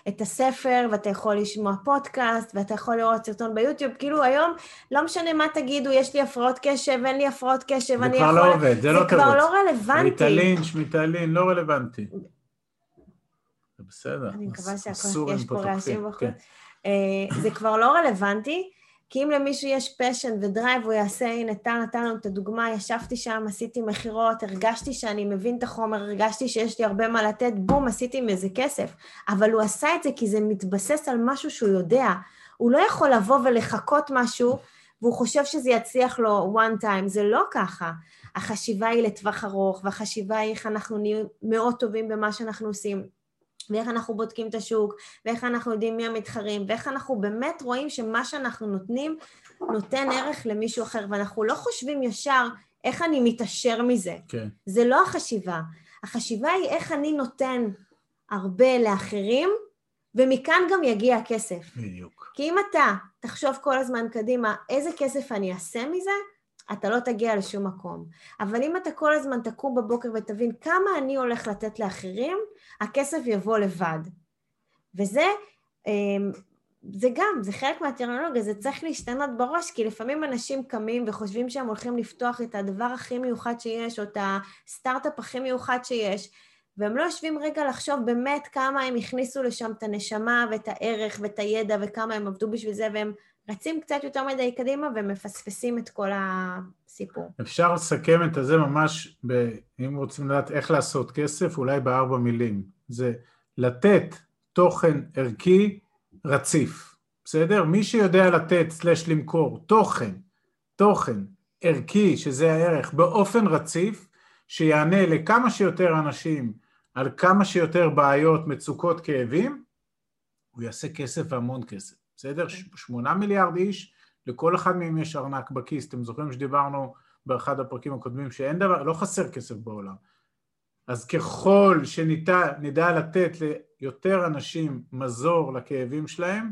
את הספר, ואתה יכול לשמוע פודקאסט, ואתה יכול לראות סרטון ביוטיוב, כאילו היום, לא משנה מה תגידו, יש לי הפרעות קשב, אין לי הפרעות קשב, זה אני כבר יכול... לא עובד, זה לא זה כבר תירוץ. לא רלוונטי. ריטלין, שמיטלין, לא רלוונטי. בסדר. אני מקווה שהכל, יש פה רעשים בחוץ. כן. אה, זה כבר לא רלוונטי, כי אם למישהו יש passion ו drive, הוא יעשה, הנה, טל נתן לנו את הדוגמה, ישבתי שם, עשיתי מכירות, הרגשתי שאני מבין את החומר, הרגשתי שיש לי הרבה מה לתת, בום, עשיתי מזה כסף. אבל הוא עשה את זה כי זה מתבסס על משהו שהוא יודע. הוא לא יכול לבוא ולחכות משהו, והוא חושב שזה יצליח לו one time, זה לא ככה. החשיבה היא לטווח ארוך, והחשיבה היא איך אנחנו נהיים מאוד טובים במה שאנחנו עושים. ואיך אנחנו בודקים את השוק, ואיך אנחנו יודעים מי המתחרים, ואיך אנחנו באמת רואים שמה שאנחנו נותנים נותן ערך למישהו אחר, ואנחנו לא חושבים ישר איך אני מתעשר מזה. כן. זה לא החשיבה. החשיבה היא איך אני נותן הרבה לאחרים, ומכאן גם יגיע הכסף. בדיוק. כי אם אתה תחשוב כל הזמן קדימה איזה כסף אני אעשה מזה, אתה לא תגיע לשום מקום. אבל אם אתה כל הזמן תקום בבוקר ותבין כמה אני הולך לתת לאחרים, הכסף יבוא לבד. וזה, אמ, זה גם, זה חלק מהטרמינולוגיה, זה צריך להשתנות בראש, כי לפעמים אנשים קמים וחושבים שהם הולכים לפתוח את הדבר הכי מיוחד שיש, או את הסטארט-אפ הכי מיוחד שיש, והם לא יושבים רגע לחשוב באמת כמה הם הכניסו לשם את הנשמה ואת הערך ואת הידע וכמה הם עבדו בשביל זה, והם רצים קצת יותר מדי קדימה ומפספסים את כל הסיפור. אפשר לסכם את הזה ממש, ב, אם רוצים לדעת איך לעשות כסף, אולי בארבע מילים. זה לתת תוכן ערכי רציף, בסדר? מי שיודע לתת סלש למכור תוכן, תוכן ערכי, שזה הערך, באופן רציף, שיענה לכמה שיותר אנשים על כמה שיותר בעיות, מצוקות, כאבים, הוא יעשה כסף והמון כסף, בסדר? ש- שמונה מיליארד איש, לכל אחד מהם יש ארנק בכיס. אתם זוכרים שדיברנו באחד הפרקים הקודמים שאין דבר, לא חסר כסף בעולם. אז ככל שנדע לתת ליותר אנשים מזור לכאבים שלהם,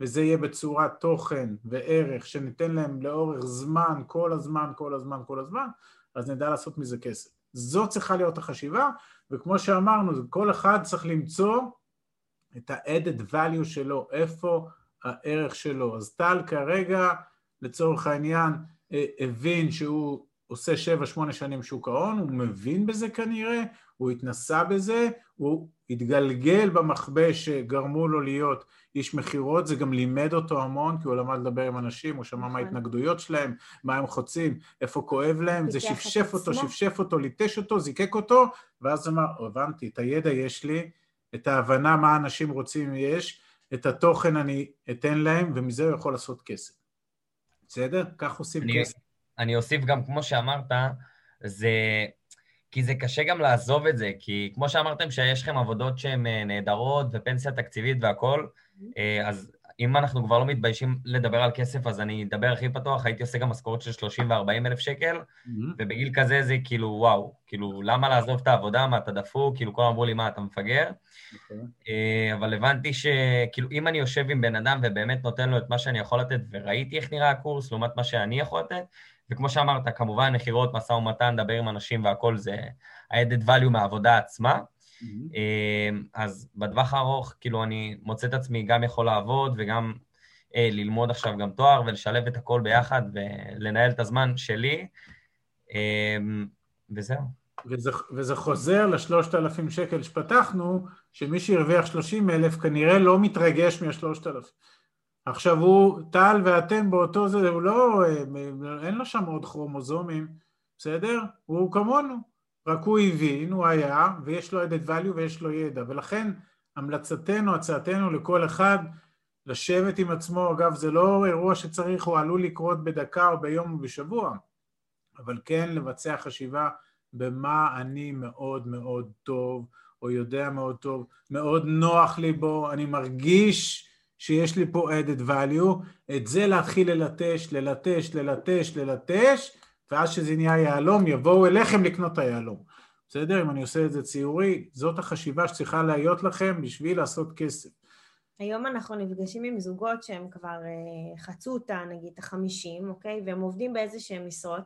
וזה יהיה בצורת תוכן וערך שניתן להם לאורך זמן, כל הזמן, כל הזמן, כל הזמן, אז נדע לעשות מזה כסף. זו צריכה להיות החשיבה, וכמו שאמרנו, כל אחד צריך למצוא את ה-added value שלו, איפה הערך שלו. אז טל כרגע, לצורך העניין, אה, הבין שהוא עושה 7-8 שנים שוק ההון, הוא מבין בזה כנראה, הוא התנסה בזה, הוא התגלגל במכבש שגרמו לו להיות איש מכירות, זה גם לימד אותו המון, כי הוא למד לדבר עם אנשים, הוא שמע מה נכון. ההתנגדויות שלהם, מה הם חוצים, איפה כואב להם, זה שפשף אותו, עצמו. שפשף אותו, ליטש אותו, זיקק אותו, ואז אמר, "או, הבנתי, את הידע יש לי, את ההבנה מה אנשים רוצים יש, את התוכן אני אתן להם, ומזה הוא יכול לעשות כסף. בסדר? כך עושים אני, כסף. אני אוסיף גם, כמו שאמרת, זה... כי זה קשה גם לעזוב את זה, כי כמו שאמרתם שיש לכם עבודות שהן אה, נהדרות ופנסיה תקציבית והכול, אה, אז אם אנחנו כבר לא מתביישים לדבר על כסף, אז אני אדבר הכי פתוח, הייתי עושה גם משכורת של 30 ו-40 אלף שקל, מהמם. ובגיל כזה זה כאילו, וואו, כאילו, למה לעזוב את העבודה, מה, אתה דפוק? כאילו, כולם אמרו לי, מה, אתה מפגר? נכון. אה, אבל הבנתי שכאילו אם אני יושב עם בן אדם ובאמת נותן לו את מה שאני יכול לתת, וראיתי איך נראה הקורס לעומת מה שאני יכול לתת, וכמו שאמרת, כמובן מכירות, משא ומתן, לדבר עם אנשים והכל זה ה-added value מהעבודה עצמה. מהמם. אה, אז בטווח הארוך, כאילו אני מוצא את עצמי גם יכול לעבוד וגם אה, ללמוד עכשיו גם תואר ולשלב את הכל ביחד ולנהל את הזמן שלי, אה, וזהו. וזה, וזה חוזר לשלושת אלפים שקל שפתחנו, שמי שהרוויח שלושים אלף כנראה לא מתרגש מהשלושת אלפים. עכשיו הוא, טל ואתם באותו זה, הוא לא, אין לו שם עוד כרומוזומים, בסדר? הוא כמונו, רק הוא הבין, הוא היה, ויש לו added value ויש לו ידע, ולכן המלצתנו, הצעתנו לכל אחד, לשבת עם עצמו, אגב זה לא אירוע שצריך, הוא עלול לקרות בדקה או ביום או בשבוע, אבל כן לבצע חשיבה במה אני מאוד מאוד טוב, או יודע מאוד טוב, מאוד נוח לי בו, אני מרגיש שיש לי פה added value, את זה להתחיל ללטש, ללטש, ללטש, ללטש, ואז שזה נהיה יהלום, יבואו אליכם לקנות את היהלום. בסדר? אם אני עושה את זה ציורי, זאת החשיבה שצריכה להיות לכם בשביל לעשות כסף. היום אנחנו נפגשים עם זוגות שהם כבר אה, חצו אותה, נגיד, את החמישים, אוקיי? והם עובדים באיזה שהם משרות,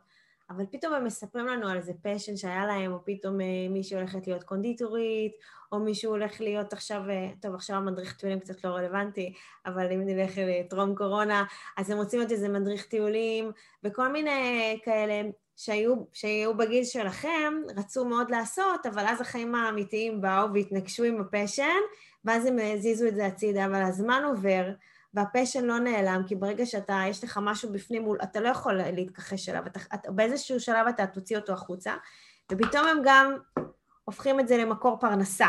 אבל פתאום הם מספרים לנו על איזה פשן שהיה להם, או פתאום אה, מישהי הולכת להיות קונדיטורית, או מישהו הולך להיות עכשיו, אה, טוב, עכשיו המדריך טיולים קצת לא רלוונטי, אבל אם נלך לטרום קורונה, אז הם רוצים להיות איזה מדריך טיולים, וכל מיני כאלה שהיו, שהיו בגיל שלכם, רצו מאוד לעשות, אבל אז החיים האמיתיים באו והתנגשו עם הפשן, ואז הם הזיזו את זה הצידה, אבל הזמן עובר, והפשן לא נעלם, כי ברגע שאתה, יש לך משהו בפנים, אתה לא יכול להתכחש אליו, אתה, אתה, באיזשהו שלב אתה תוציא אותו החוצה, ופתאום הם גם הופכים את זה למקור פרנסה.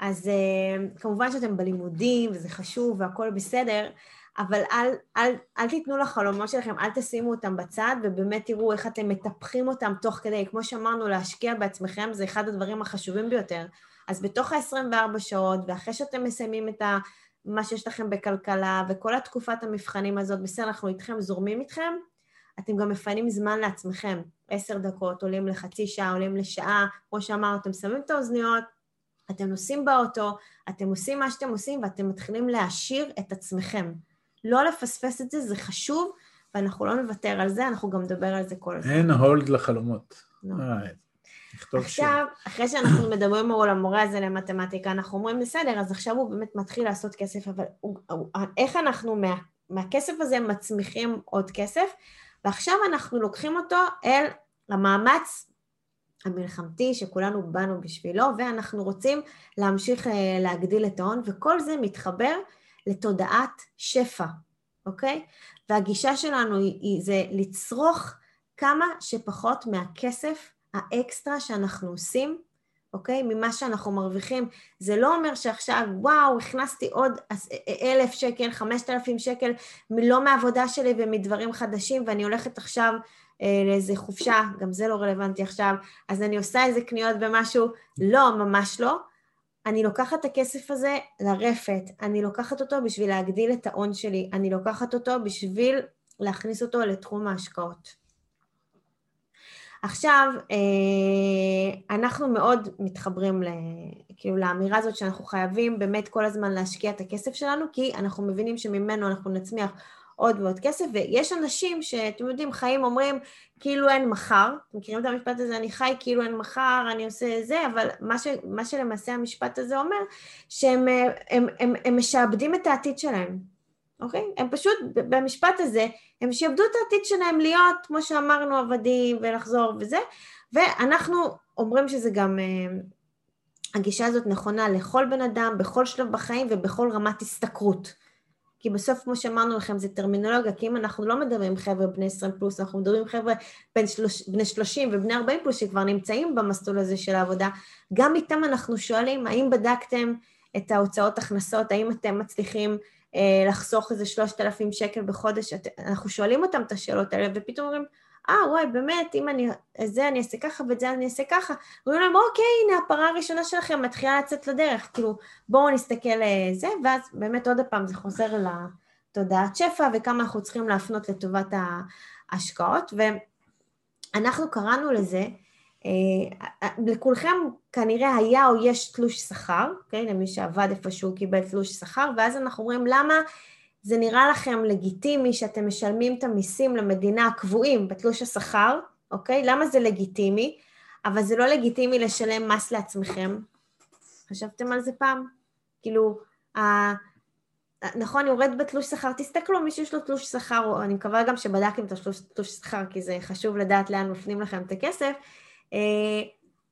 אז uh, כמובן שאתם בלימודים, וזה חשוב והכול בסדר, אבל אל, אל, אל תיתנו לחלומות שלכם, אל תשימו אותם בצד, ובאמת תראו איך אתם מטפחים אותם תוך כדי. כמו שאמרנו, להשקיע בעצמכם זה אחד הדברים החשובים ביותר. אז בתוך ה-24 שעות, ואחרי שאתם מסיימים את ה... מה שיש לכם בכלכלה, וכל התקופת המבחנים הזאת, בסדר, אנחנו איתכם, זורמים איתכם, אתם גם מפנים זמן לעצמכם. עשר דקות, עולים לחצי שעה, עולים לשעה, כמו שאמרנו, אתם שמים את האוזניות, אתם נוסעים באוטו, אתם עושים מה שאתם עושים, ואתם מתחילים להעשיר את עצמכם. לא לפספס את זה, זה חשוב, ואנחנו לא נוותר על זה, אנחנו גם נדבר על זה כל הזמן. אין הולד לחלומות. לא. אה, עכשיו, אחרי שאנחנו מדברים על המורה הזה למתמטיקה, אנחנו אומרים, בסדר, אז עכשיו הוא באמת מתחיל לעשות כסף, אבל הוא, הוא, איך אנחנו מה, מהכסף הזה מצמיחים עוד כסף? ועכשיו אנחנו לוקחים אותו אל המאמץ המלחמתי שכולנו באנו בשבילו, ואנחנו רוצים להמשיך אה, להגדיל את ההון, וכל זה מתחבר לתודעת שפע, אוקיי? והגישה שלנו היא, היא זה לצרוך כמה שפחות מהכסף האקסטרה שאנחנו עושים, אוקיי? ממה שאנחנו מרוויחים. זה לא אומר שעכשיו, וואו, הכנסתי עוד אלף שקל, חמשת אלפים שקל, לא מעבודה שלי ומדברים חדשים, ואני הולכת עכשיו אה, לאיזה חופשה, גם זה לא רלוונטי עכשיו, אז אני עושה איזה קניות במשהו, לא, ממש לא. אני לוקחת את הכסף הזה לרפת, אני לוקחת אותו בשביל להגדיל את ההון שלי, אני לוקחת אותו בשביל להכניס אותו לתחום ההשקעות. עכשיו, אה, אנחנו מאוד מתחברים כאילו לאמירה הזאת שאנחנו חייבים באמת כל הזמן להשקיע את הכסף שלנו, כי אנחנו מבינים שממנו אנחנו נצמיח עוד ועוד כסף, ויש אנשים שאתם יודעים, חיים אומרים כאילו אין מחר, אתם מכירים את המשפט הזה, אני חי כאילו אין מחר, אני עושה זה, אבל מה, ש, מה שלמעשה המשפט הזה אומר, שהם הם, הם, הם, הם משעבדים את העתיד שלהם, אוקיי? הם פשוט, במשפט הזה, הם שיעבדו את העתיד שלהם להיות, כמו שאמרנו, עבדים ולחזור וזה, ואנחנו אומרים שזה גם, אה, הגישה הזאת נכונה לכל בן אדם, בכל שלב בחיים ובכל רמת השתכרות. כי בסוף, כמו שאמרנו לכם, זה טרמינולוגיה, כי אם אנחנו לא מדברים עם חבר'ה בני 20 פלוס, אנחנו מדברים עם חבר'ה בני 30 ובני 40 פלוס שכבר נמצאים במסלול הזה של העבודה, גם איתם אנחנו שואלים, האם בדקתם את ההוצאות הכנסות, האם אתם מצליחים לחסוך איזה 3,000 שקל בחודש, את, אנחנו שואלים אותם את השאלות האלה, ופתאום אומרים, אה, וואי, באמת, אם אני, זה אני אעשה ככה ואת זה אני אעשה ככה. אומרים להם, אוקיי, הנה, הפרה הראשונה שלכם מתחילה לצאת לדרך, כאילו, בואו נסתכל זה, ואז באמת עוד פעם זה חוזר לתודעת שפע, וכמה אנחנו צריכים להפנות לטובת ההשקעות, ואנחנו קראנו לזה, אה, לכולכם כנראה היה או יש תלוש שכר, כן, למי שעבד איפשהו קיבל תלוש שכר, ואז אנחנו אומרים למה זה נראה לכם לגיטימי שאתם משלמים את המיסים למדינה הקבועים בתלוש השכר, אוקיי? למה זה לגיטימי? אבל זה לא לגיטימי לשלם מס לעצמכם. חשבתם על זה פעם? כאילו, ה... נכון, יורד בתלוש שכר, תסתכלו, מי שיש לו תלוש שכר, אני מקווה גם שבדקתם את התלוש שכר, כי זה חשוב לדעת לאן מפנים לכם את הכסף, אה,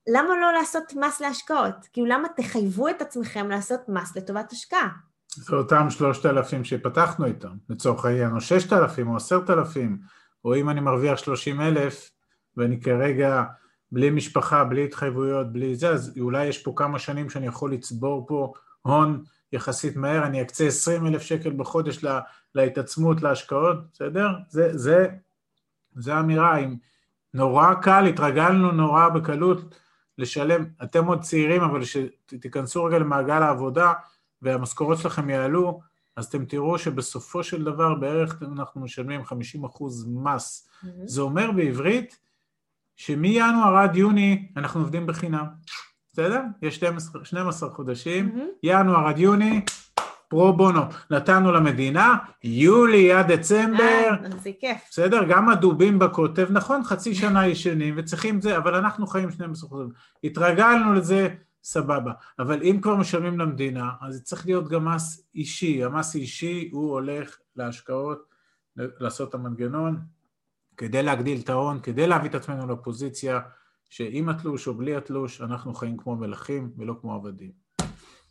למה לא לעשות מס להשקעות? כאילו, למה תחייבו את עצמכם לעשות מס לטובת השקעה? זה אותם שלושת אלפים שפתחנו איתם, לצורך העניין, או ששת אלפים או עשרת אלפים, או אם אני מרוויח שלושים אלף ואני כרגע בלי משפחה, בלי התחייבויות, בלי זה, אז אולי יש פה כמה שנים שאני יכול לצבור פה הון יחסית מהר, אני אקצה עשרים אלף שקל בחודש לה, להתעצמות, להשקעות, בסדר? זה, זה, זה אמירה, אם נורא קל, התרגלנו נורא בקלות לשלם, אתם עוד צעירים, אבל שתיכנסו רגע למעגל העבודה, והמשכורות שלכם יעלו, אז אתם תראו שבסופו של דבר בערך אנחנו משלמים 50% מס. Mm-hmm. זה אומר בעברית, שמינואר עד יוני אנחנו עובדים בחינם, בסדר? יש 12, 12 חודשים, מהמם. ינואר עד יוני, פרו בונו. נתנו למדינה, יולי עד דצמבר, אה, זה כיף. בסדר? גם הדובים בקוטב, נכון, חצי שנה ישנים וצריכים זה, אבל אנחנו חיים 12 חודשים. התרגלנו לזה, סבבה. אבל אם כבר משלמים למדינה, אז צריך להיות גם מס אישי. המס האישי הוא הולך להשקעות, לעשות את המנגנון, כדי להגדיל את ההון, כדי להביא את עצמנו לפוזיציה שעם התלוש או בלי התלוש, אנחנו חיים כמו מלכים ולא כמו עבדים.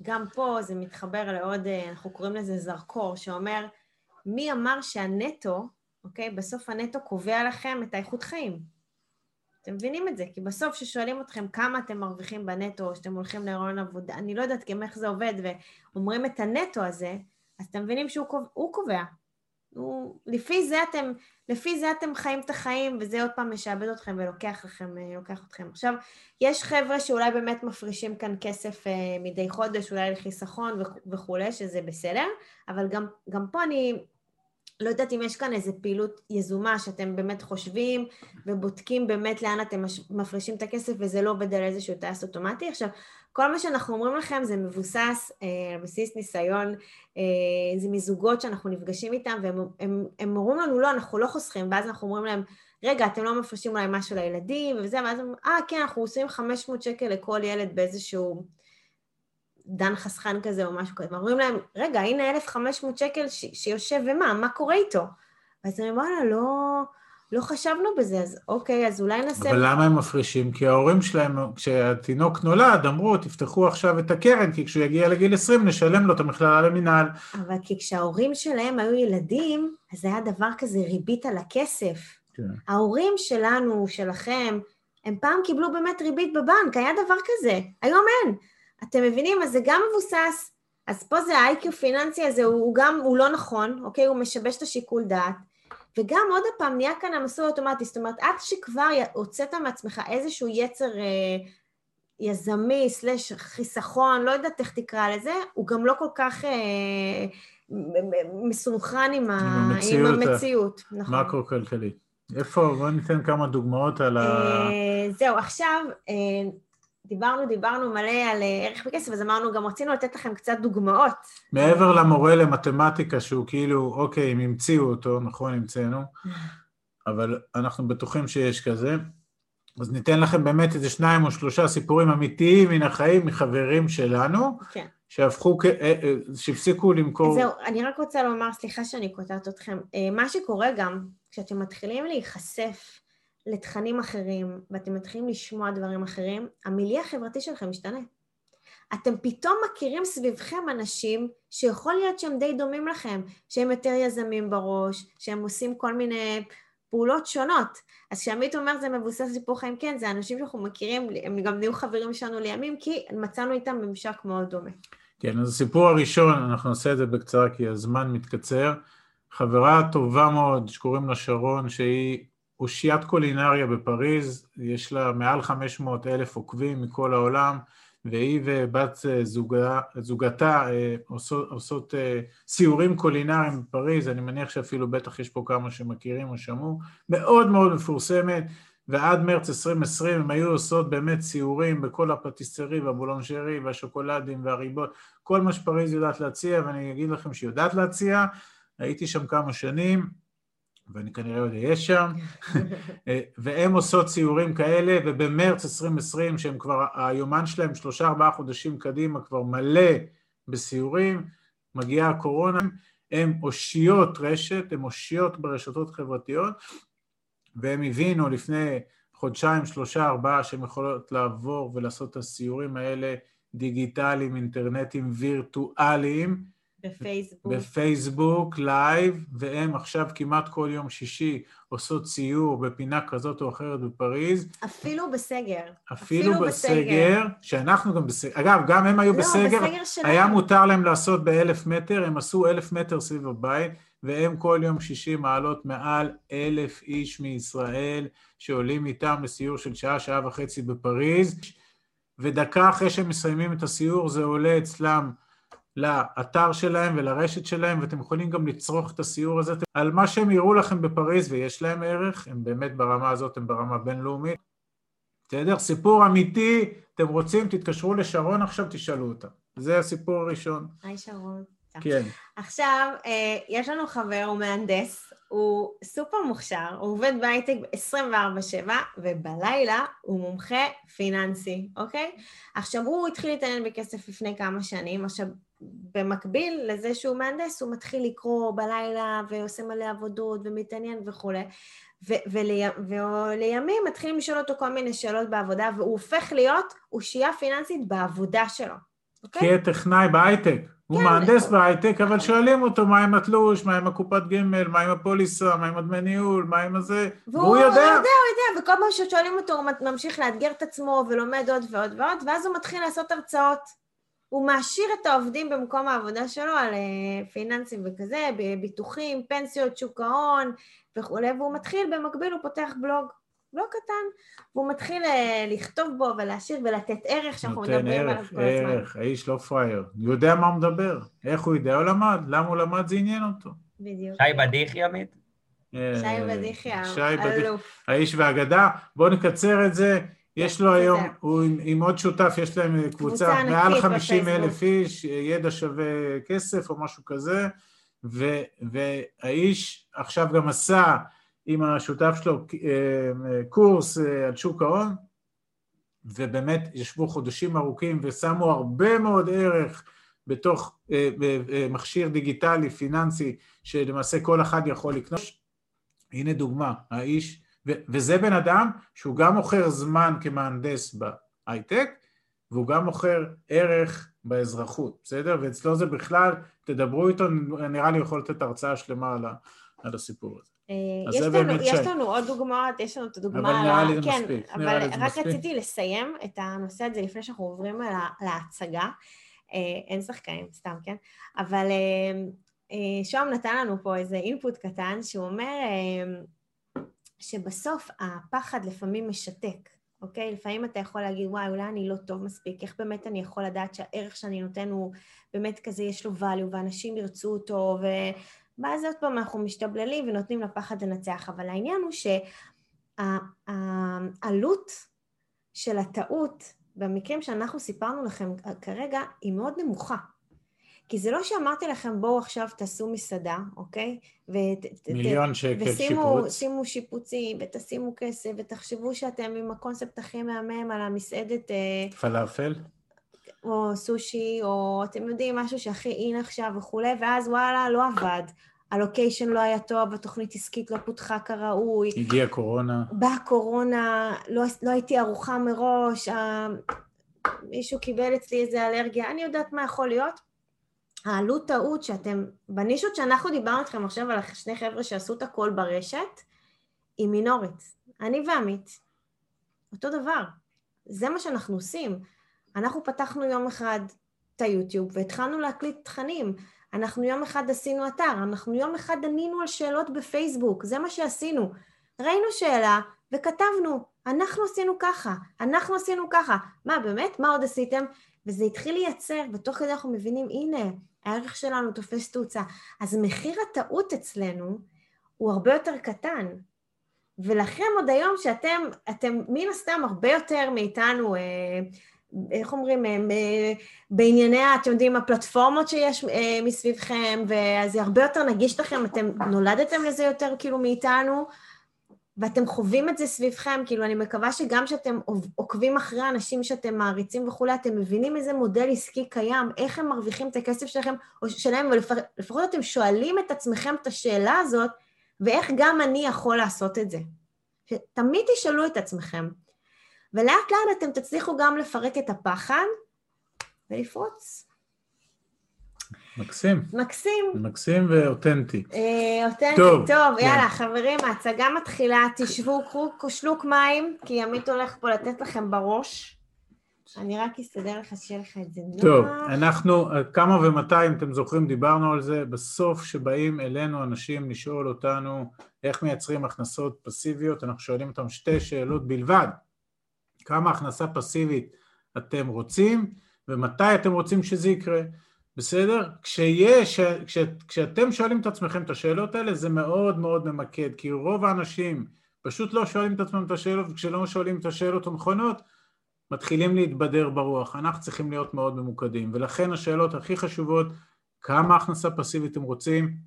גם פה זה מתחבר לעוד, אה, אנחנו קוראים לזה זרקור, שאומר, מי אמר שהנטו, אוקיי, בסוף הנטו קובע לכם את האיכות חיים. אתם מבינים את זה? כי בסוף כששואלים אתכם כמה אתם מרוויחים בנטו, או שאתם הולכים להיריון עבודה, אני לא יודעת גם איך זה עובד, ואומרים את הנטו הזה, אז אתם מבינים שהוא קובע. הוא קובע. הוא, לפי, זה אתם, לפי זה אתם חיים את החיים, וזה עוד פעם משעבד אתכם ולוקח לכם, אה, לוקח אתכם. עכשיו, יש חבר'ה שאולי באמת מפרישים כאן כסף אה, מדי חודש, אולי לחיסכון וכ- וכולי, שזה בסדר, אבל גם, גם פה אני לא יודעת אם יש כאן איזו פעילות יזומה שאתם באמת חושבים ובודקים באמת לאן אתם מפרישים את הכסף וזה לא עובד על איזשהו טייס אוטומטי. עכשיו, כל מה שאנחנו אומרים לכם זה מבוסס אה, על בסיס ניסיון, אה, זה מזוגות שאנחנו נפגשים איתם והם הם, הם אומרים לנו לא, אנחנו לא חוסכים, ואז אנחנו אומרים להם, רגע, אתם לא מפרישים אולי משהו לילדים וזה, ואז הם אומרים, אה, כן, אנחנו עושים 500 שקל לכל ילד באיזשהו דן חסכן כזה או משהו כזה. אומרים להם, רגע, הנה 1,500 שקל שיושב ומה, מה קורה איתו? ואז הם אומרים, וואלה, לא, לא חשבנו בזה, אז אוקיי, אז אולי נעשה... אבל למה הם מפרישים? כי ההורים שלהם, כשהתינוק נולד, אמרו, תפתחו עכשיו את הקרן, כי כשהוא יגיע לגיל 20 נשלם לו את המכללה למינהל. אבל כי כשההורים שלהם היו ילדים, אז היה דבר כזה ריבית על הכסף. כן. ההורים שלנו, שלכם, הם פעם קיבלו באמת ריבית בבנק, היה דבר כזה, היום אין. אתם מבינים? אז זה גם מבוסס, אז פה זה ה-IQ פיננסי הזה, הוא, הוא גם, הוא לא נכון, אוקיי? הוא משבש את השיקול דעת. וגם עוד פעם, נהיה כאן המסלול האוטומטי, זאת אומרת, עד שכבר הוצאת מעצמך איזשהו יצר אה, יזמי, סלש חיסכון, לא יודעת איך תקרא לזה, הוא גם לא כל כך אה, מסונכרן עם, ה- המציאות, עם המציאות. נכון. מקרו-כלכלי. איפה? בואו ניתן כמה דוגמאות על ה... אה, זהו, עכשיו אה, דיברנו, דיברנו מלא על אה, ערך בכסף, אז אמרנו, גם רצינו לתת לכם קצת דוגמאות. מעבר למורה למתמטיקה, שהוא כאילו, אוקיי, הם המציאו אותו, נכון, המצאנו, אבל אנחנו בטוחים שיש כזה. אז ניתן לכם באמת איזה שניים או שלושה סיפורים אמיתיים מן החיים, מחברים שלנו, כן. שהפכו, אה, אה, שהפסיקו למכור. זהו, אני רק רוצה לומר, סליחה שאני קוטעת אתכם, מה שקורה גם, כשאתם מתחילים להיחשף לתכנים אחרים, ואתם מתחילים לשמוע דברים אחרים, המיליה החברתי שלכם משתנה. אתם פתאום מכירים סביבכם אנשים שיכול להיות שהם די דומים לכם, שהם יותר יזמים בראש, שהם עושים כל מיני פעולות שונות. אז כשעמית אומר זה מבוסס סיפור חיים, כן, זה אנשים שאנחנו מכירים, הם גם נהיו חברים שלנו לימים, כי מצאנו איתם ממשק מאוד דומה. כן, אז הסיפור הראשון, אנחנו נעשה את זה בקצרה כי הזמן מתקצר. חברה טובה מאוד שקוראים לה שרון, שהיא אושיית קולינריה בפריז, יש לה מעל 500 אלף עוקבים מכל העולם, והיא ובת זוגה, זוגתה אה, עושות, עושות אה, סיורים קולינריים בפריז, אני מניח שאפילו בטח יש פה כמה שמכירים או שמעו, מאוד מאוד מפורסמת, ועד מרץ 2020 הם היו עושות באמת סיורים בכל הפטיסרי והבולונשרי והשוקולדים והריבות, כל מה שפריז יודעת להציע, ואני אגיד לכם שהיא יודעת להציע, הייתי שם כמה שנים, ואני כנראה עוד אהיה שם, והם עושות ציורים כאלה, ובמרץ 2020, שהם כבר, היומן שלהם שלושה ארבעה חודשים קדימה כבר מלא בסיורים, מגיעה הקורונה, הם אושיות רשת, הם אושיות ברשתות חברתיות, והם הבינו לפני חודשיים, שלושה, ארבעה, שהם יכולות לעבור ולעשות את הסיורים האלה דיגיטליים, אינטרנטיים, וירטואליים, בפייסבוק. בפייסבוק, לייב, והם עכשיו כמעט כל יום שישי עושות סיור בפינה כזאת או אחרת בפריז. אפילו בסגר. אפילו, אפילו בסגר, בסגר. שאנחנו גם בסגר. אגב, גם הם היו לא, בסגר, בסגר שלהם. היה מותר להם לעשות באלף מטר, הם עשו אלף מטר סביב הבית, והם כל יום שישי מעלות מעל אלף איש מישראל, שעולים איתם לסיור של שעה, שעה וחצי בפריז, ודקה אחרי שהם מסיימים את הסיור זה עולה אצלם לאתר שלהם ולרשת שלהם, ואתם יכולים גם לצרוך את הסיור הזה על מה שהם יראו לכם בפריז, ויש להם ערך, הם באמת ברמה הזאת, הם ברמה בינלאומית. בסדר? סיפור אמיתי, אתם רוצים, תתקשרו לשרון עכשיו, תשאלו אותה. זה הסיפור הראשון. היי שרון. כן. עכשיו, אה, יש לנו חבר, הוא מהנדס, הוא סופר מוכשר, הוא עובד בהייטק 24/7, ובלילה הוא מומחה פיננסי, אוקיי? עכשיו, הוא התחיל להתעניין בכסף לפני כמה שנים, עכשיו, במקביל לזה שהוא מהנדס, הוא מתחיל לקרוא בלילה ועושה מלא עבודות ומתעניין וכולי. ו- ול- ולימים מתחילים לשאול אותו כל מיני שאלות בעבודה, והוא הופך להיות אושייה פיננסית בעבודה שלו, אוקיי? תהיה טכנאי בהייטק. הוא כן. מהנדס בהייטק, אבל שואלים אותו מה עם התלוש, מה עם הקופת גמל, מה עם הפוליסה, מה עם הדמי ניהול, מה עם הזה, והוא יודע. הוא יודע, הוא יודע, וכל פעם ששואלים אותו הוא ממשיך לאתגר את עצמו ולומד עוד ועוד ועוד, ואז הוא מתחיל לעשות הרצאות. הוא מעשיר את העובדים במקום העבודה שלו על אה, פיננסים וכזה, ביטוחים, פנסיות, שוק ההון וכולי, והוא מתחיל, במקביל הוא פותח בלוג, בלוג קטן, והוא מתחיל אה, לכתוב בו ולהשאיר ולתת ערך שאנחנו נותן מדברים עליו ערך, כל הזמן. ערך, האיש לא פראייר. הוא יודע מה הוא מדבר. איך הוא יודע? הוא למד. למה הוא למד? זה עניין אותו. בדיוק. שי בדיחי, עמית? שי אה, בדיחי, שי בדיחי. אלוף. האיש והאגדה. בואו נקצר את זה. יש לו זה היום. הוא עם, עם עוד שותף, יש להם קבוצה קבוצה מעל 50 אלף. איש, ידע שווה כסף או משהו כזה, ו, והאיש עכשיו גם עשה עם השותף שלו אה, קורס אה, על שוק ההון, ובאמת ישבו חודשים ארוכים ושמו הרבה מאוד ערך בתוך אה, אה, מכשיר דיגיטלי פיננסי שלמעשה כל אחד יכול לקנות. הנה דוגמה, האיש, ו- וזה בן אדם שהוא גם מוכר זמן כמהנדס בהייטק, והוא גם מוכר ערך באזרחות, בסדר? ואצלו זה בכלל, תדברו איתו, נראה לי יכול לתת הרצאה שלמה על, ה- על הסיפור הזה. אה, אז יש זה לנו, יש שי. לנו עוד דוגמאות, יש לנו את הדוגמה אבל על נראה ה... לי זה כן, מספיק, אבל נראה לי זה רק מספיק. רציתי לסיים את הנושא הזה לפני שאנחנו עוברים על ה- להצגה. אה, אין שחקנים, סתם, כן? אבל אה, שוהם נתן לנו פה איזה אינפוט קטן, שהוא אומר שבסוף הפחד לפעמים משתק, אוקיי? לפעמים אתה יכול להגיד, וואי, אולי אני לא טוב מספיק, איך באמת אני יכול לדעת שהערך שאני נותן הוא באמת כזה, יש לו value, ואנשים ירצו אותו, ו... ואז עוד פעם אנחנו משתבללים ונותנים לפחד לנצח, אבל העניין הוא שהעלות של הטעות במקרים שאנחנו סיפרנו לכם כרגע היא מאוד נמוכה. כי זה לא שאמרתי לכם בואו עכשיו תעשו מסעדה, אוקיי? ות, מיליון שקל ושימו, שיפוץ. שימו שיפוצים ותשימו כסף ותחשבו שאתם עם הקונספט הכי מהמם על המסעדת אה, פלאפל? או סושי, או אתם יודעים, משהו שהכי אין עכשיו וכולי, ואז וואלה, לא עבד. הלוקיישן לא היה טוב, התוכנית עסקית לא פותחה כראוי, הגיעה קורונה. באה קורונה, לא, לא הייתי ערוכה מראש. מישהו קיבל אצלי איזה אלרגיה, אני יודעת מה יכול להיות. העלות טעות שאתם, בנישות שאנחנו דיברנו איתכם עכשיו על שני חבר'ה שעשו את הכל ברשת, היא מינורית. אני ועמית, אותו דבר. זה מה שאנחנו עושים. אנחנו פתחנו יום אחד את היוטיוב והתחלנו להקליט תכנים. אנחנו יום אחד עשינו אתר, אנחנו יום אחד ענינו על שאלות בפייסבוק, זה מה שעשינו. ראינו שאלה וכתבנו, אנחנו עשינו ככה, אנחנו עשינו ככה. מה, באמת? מה עוד עשיתם? וזה התחיל לייצר, ותוך כדי אנחנו מבינים, הנה, הערך שלנו תופס תאוצה. אז מחיר הטעות אצלנו הוא הרבה יותר קטן. ולכם עוד היום שאתם, אתם מן הסתם הרבה יותר מאיתנו, אה, איך אומרים, אה, בענייני, אתם יודעים, הפלטפורמות שיש אה, מסביבכם, ואז זה הרבה יותר נגיש לכם, אתם נולדתם לזה יותר כאילו מאיתנו, ואתם חווים את זה סביבכם, כאילו אני מקווה שגם שאתם עוקבים אחרי אנשים שאתם מעריצים וכולי, אתם מבינים איזה מודל עסקי קיים, איך הם מרוויחים את הכסף שלכם, או שלהם, ולפחות אתם שואלים את עצמכם את השאלה הזאת, ואיך גם אני יכול לעשות את זה. תמיד תשאלו את עצמכם. ולאט לאט אתם תצליחו גם לפרק את הפחד ולפרוץ. מקסים. מקסים. מקסים ואותנטי. אה, אותנטי, טוב, טוב, כן. יאללה, חברים, ההצגה מתחילה, תשבו, קחו שלוק מים, כי עמית הולך פה לתת לכם בראש. אני רק אסתדר לך שיהיה לך את זה נוח. טוב, אנחנו, כמה ומתי, אם אתם זוכרים, דיברנו על זה, בסוף שבאים אלינו אנשים לשאול אותנו איך מייצרים הכנסות פסיביות, אנחנו שואלים אותם שתי שאלות בלבד. כמה הכנסה פסיבית אתם רוצים, ומתי אתם רוצים שזה יקרה. בסדר? כשיש, כש, כשאתם שואלים את עצמכם את השאלות האלה, זה מאוד מאוד ממקד, כי רוב האנשים פשוט לא שואלים את עצמם את השאלות, וכשלא שואלים את השאלות הנכונות, מתחילים להתבדר ברוח. אנחנו צריכים להיות מאוד ממוקדים, ולכן השאלות הכי חשובות, כמה הכנסה פסיבית אתם רוצים,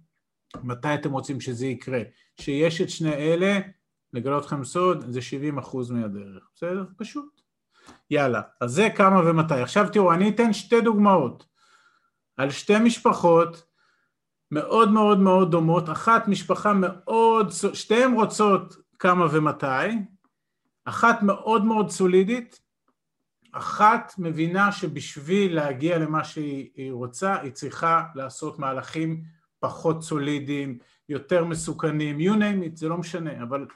מתי אתם רוצים שזה יקרה. שיש את שני אלה, לגלות לכם סוד, זה 70 אחוז מהדרך, בסדר? פשוט. יאללה, אז זה כמה ומתי. עכשיו תראו, אני אתן שתי דוגמאות על שתי משפחות מאוד מאוד מאוד דומות, אחת משפחה מאוד, שתיהן רוצות כמה ומתי, אחת מאוד מאוד סולידית, אחת מבינה שבשביל להגיע למה שהיא רוצה, היא צריכה לעשות מהלכים פחות סולידיים, יותר מסוכנים, you name it, זה לא משנה, אבל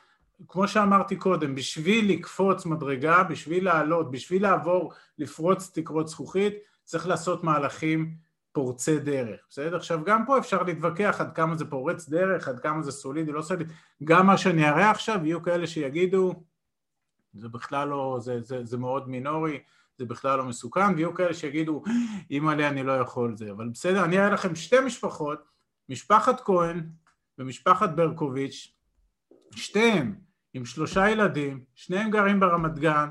כמו שאמרתי קודם, בשביל לקפוץ מדרגה, בשביל לעלות, בשביל לעבור, לפרוץ תקרות זכוכית, צריך לעשות מהלכים פורצי דרך, בסדר? עכשיו גם פה אפשר להתווכח עד כמה זה פורץ דרך, עד כמה זה סולידי, לא סולידי, גם מה שאני אראה עכשיו יהיו כאלה שיגידו זה בכלל לא, זה, זה, זה מאוד מינורי, זה בכלל לא מסוכן, ויהיו כאלה שיגידו אימא'לה אני לא יכול זה, אבל בסדר, אני אראה לכם שתי משפחות, משפחת כהן ומשפחת ברקוביץ', שתיהם עם שלושה ילדים, שניהם גרים ברמת גן,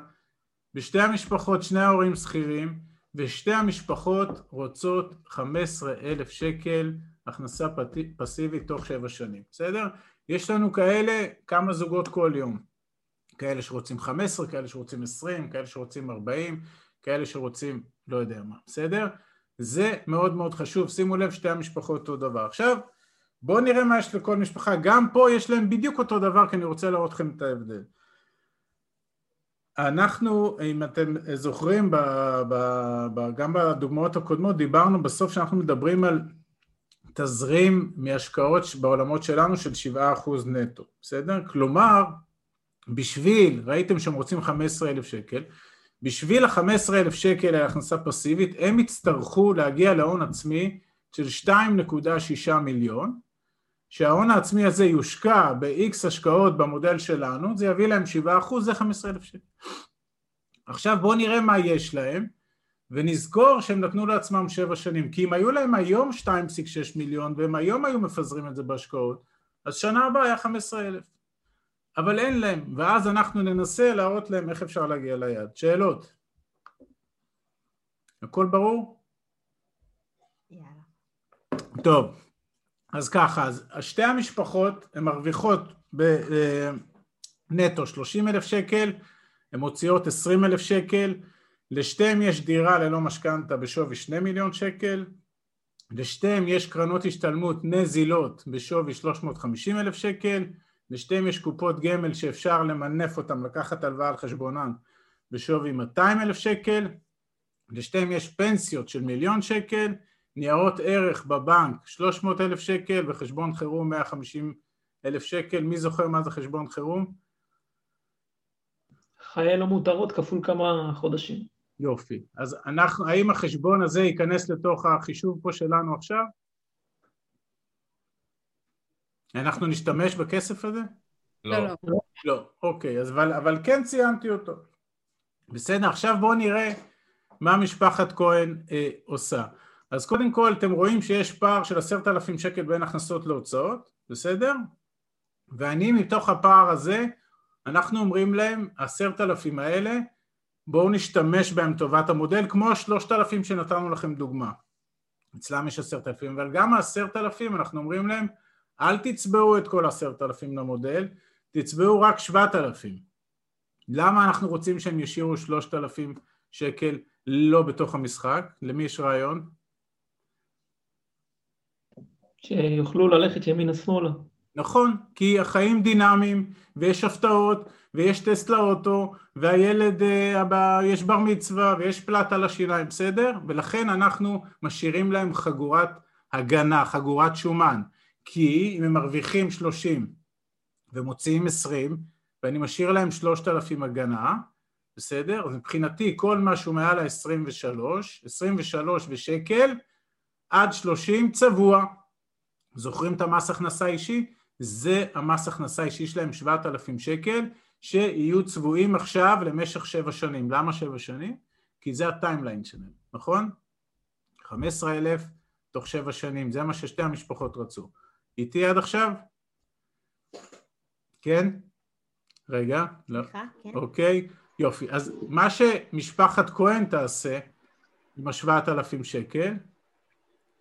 בשתי המשפחות שני ההורים שכירים, ושתי המשפחות רוצות 15 אלף שקל הכנסה פסיבית תוך שבע שנים, בסדר? יש לנו כאלה כמה זוגות כל יום, כאלה שרוצים 15, כאלה שרוצים 20, כאלה שרוצים 40, כאלה שרוצים לא יודע מה, בסדר? זה מאוד מאוד חשוב, שימו לב שתי המשפחות אותו דבר. עכשיו בואו נראה מה יש לכל משפחה, גם פה יש להם בדיוק אותו דבר כי אני רוצה להראות לכם את ההבדל. אנחנו, אם אתם זוכרים, ב, ב, ב, גם בדוגמאות הקודמות דיברנו בסוף שאנחנו מדברים על תזרים מהשקעות בעולמות שלנו של 7% נטו, בסדר? כלומר, בשביל, ראיתם שהם רוצים 15,000 שקל, בשביל ה-15,000 שקל להכנסה פסיבית הם יצטרכו להגיע להון עצמי של 2.6 מיליון, שההון העצמי הזה יושקע ב-X השקעות במודל שלנו, זה יביא להם 7%, זה 15,000 שקל. עכשיו בואו נראה מה יש להם, ונזכור שהם נתנו לעצמם 7 שנים, כי אם היו להם היום 2.6 מיליון, והם היום היו מפזרים את זה בהשקעות, אז שנה הבאה היה 15,000. אבל אין להם, ואז אנחנו ננסה להראות להם איך אפשר להגיע ליעד. שאלות? הכל ברור? יאללה. טוב. אז ככה, אז שתי המשפחות הן מרוויחות בנטו 30 אלף שקל, הן מוציאות 20 אלף שקל, לשתיהן יש דירה ללא משכנתה בשווי 2 מיליון שקל, לשתיהן יש קרנות השתלמות נזילות בשווי 350 אלף שקל, לשתיהן יש קופות גמל שאפשר למנף אותן, לקחת הלוואה על חשבונן בשווי 200 אלף שקל, לשתיהן יש פנסיות של מיליון שקל, ניירות ערך בבנק 300 אלף שקל וחשבון חירום 150 אלף שקל, מי זוכר מה זה חשבון חירום? חיי לא מותרות כפול כמה חודשים. יופי, אז אנחנו, האם החשבון הזה ייכנס לתוך החישוב פה שלנו עכשיו? אנחנו נשתמש בכסף הזה? לא. לא. לא, לא אוקיי, אז אבל, אבל כן ציינתי אותו. בסדר, עכשיו בואו נראה מה משפחת כהן אה, עושה. אז קודם כל אתם רואים שיש פער של עשרת אלפים שקל בין הכנסות להוצאות, בסדר? ואני מתוך הפער הזה, אנחנו אומרים להם, עשרת אלפים האלה, בואו נשתמש בהם טובת המודל, כמו השלושת אלפים שנתנו לכם דוגמה. אצלם יש עשרת אלפים, אבל גם העשרת אלפים אנחנו אומרים להם, אל תצבעו את כל עשרת אלפים למודל, תצבעו רק שבעת אלפים. למה אנחנו רוצים שהם ישאירו שלושת אלפים שקל לא בתוך המשחק? למי יש רעיון? שיוכלו ללכת ימינה-שמאלה. נכון, כי החיים דינמיים, ויש הפתעות, ויש טסט לאוטו, והילד, הבא, יש בר מצווה, ויש פלט על השיניים, בסדר? ולכן אנחנו משאירים להם חגורת הגנה, חגורת שומן. כי אם הם מרוויחים 30 ומוציאים 20, ואני משאיר להם 3,000 הגנה, בסדר? אז מבחינתי כל משהו מעל ה-23, 23 ושקל, עד 30 צבוע. זוכרים את המס הכנסה אישי? זה המס הכנסה אישי שלהם 7,000 שקל שיהיו צבועים עכשיו למשך שבע שנים. למה שבע שנים? כי זה הטיימליין שלהם, נכון? 15,000 תוך שבע שנים, זה מה ששתי המשפחות רצו. איתי עד עכשיו? כן? רגע, לא. סליחה, כן. אוקיי, יופי. אז מה שמשפחת כהן תעשה עם השבעת אלפים שקל,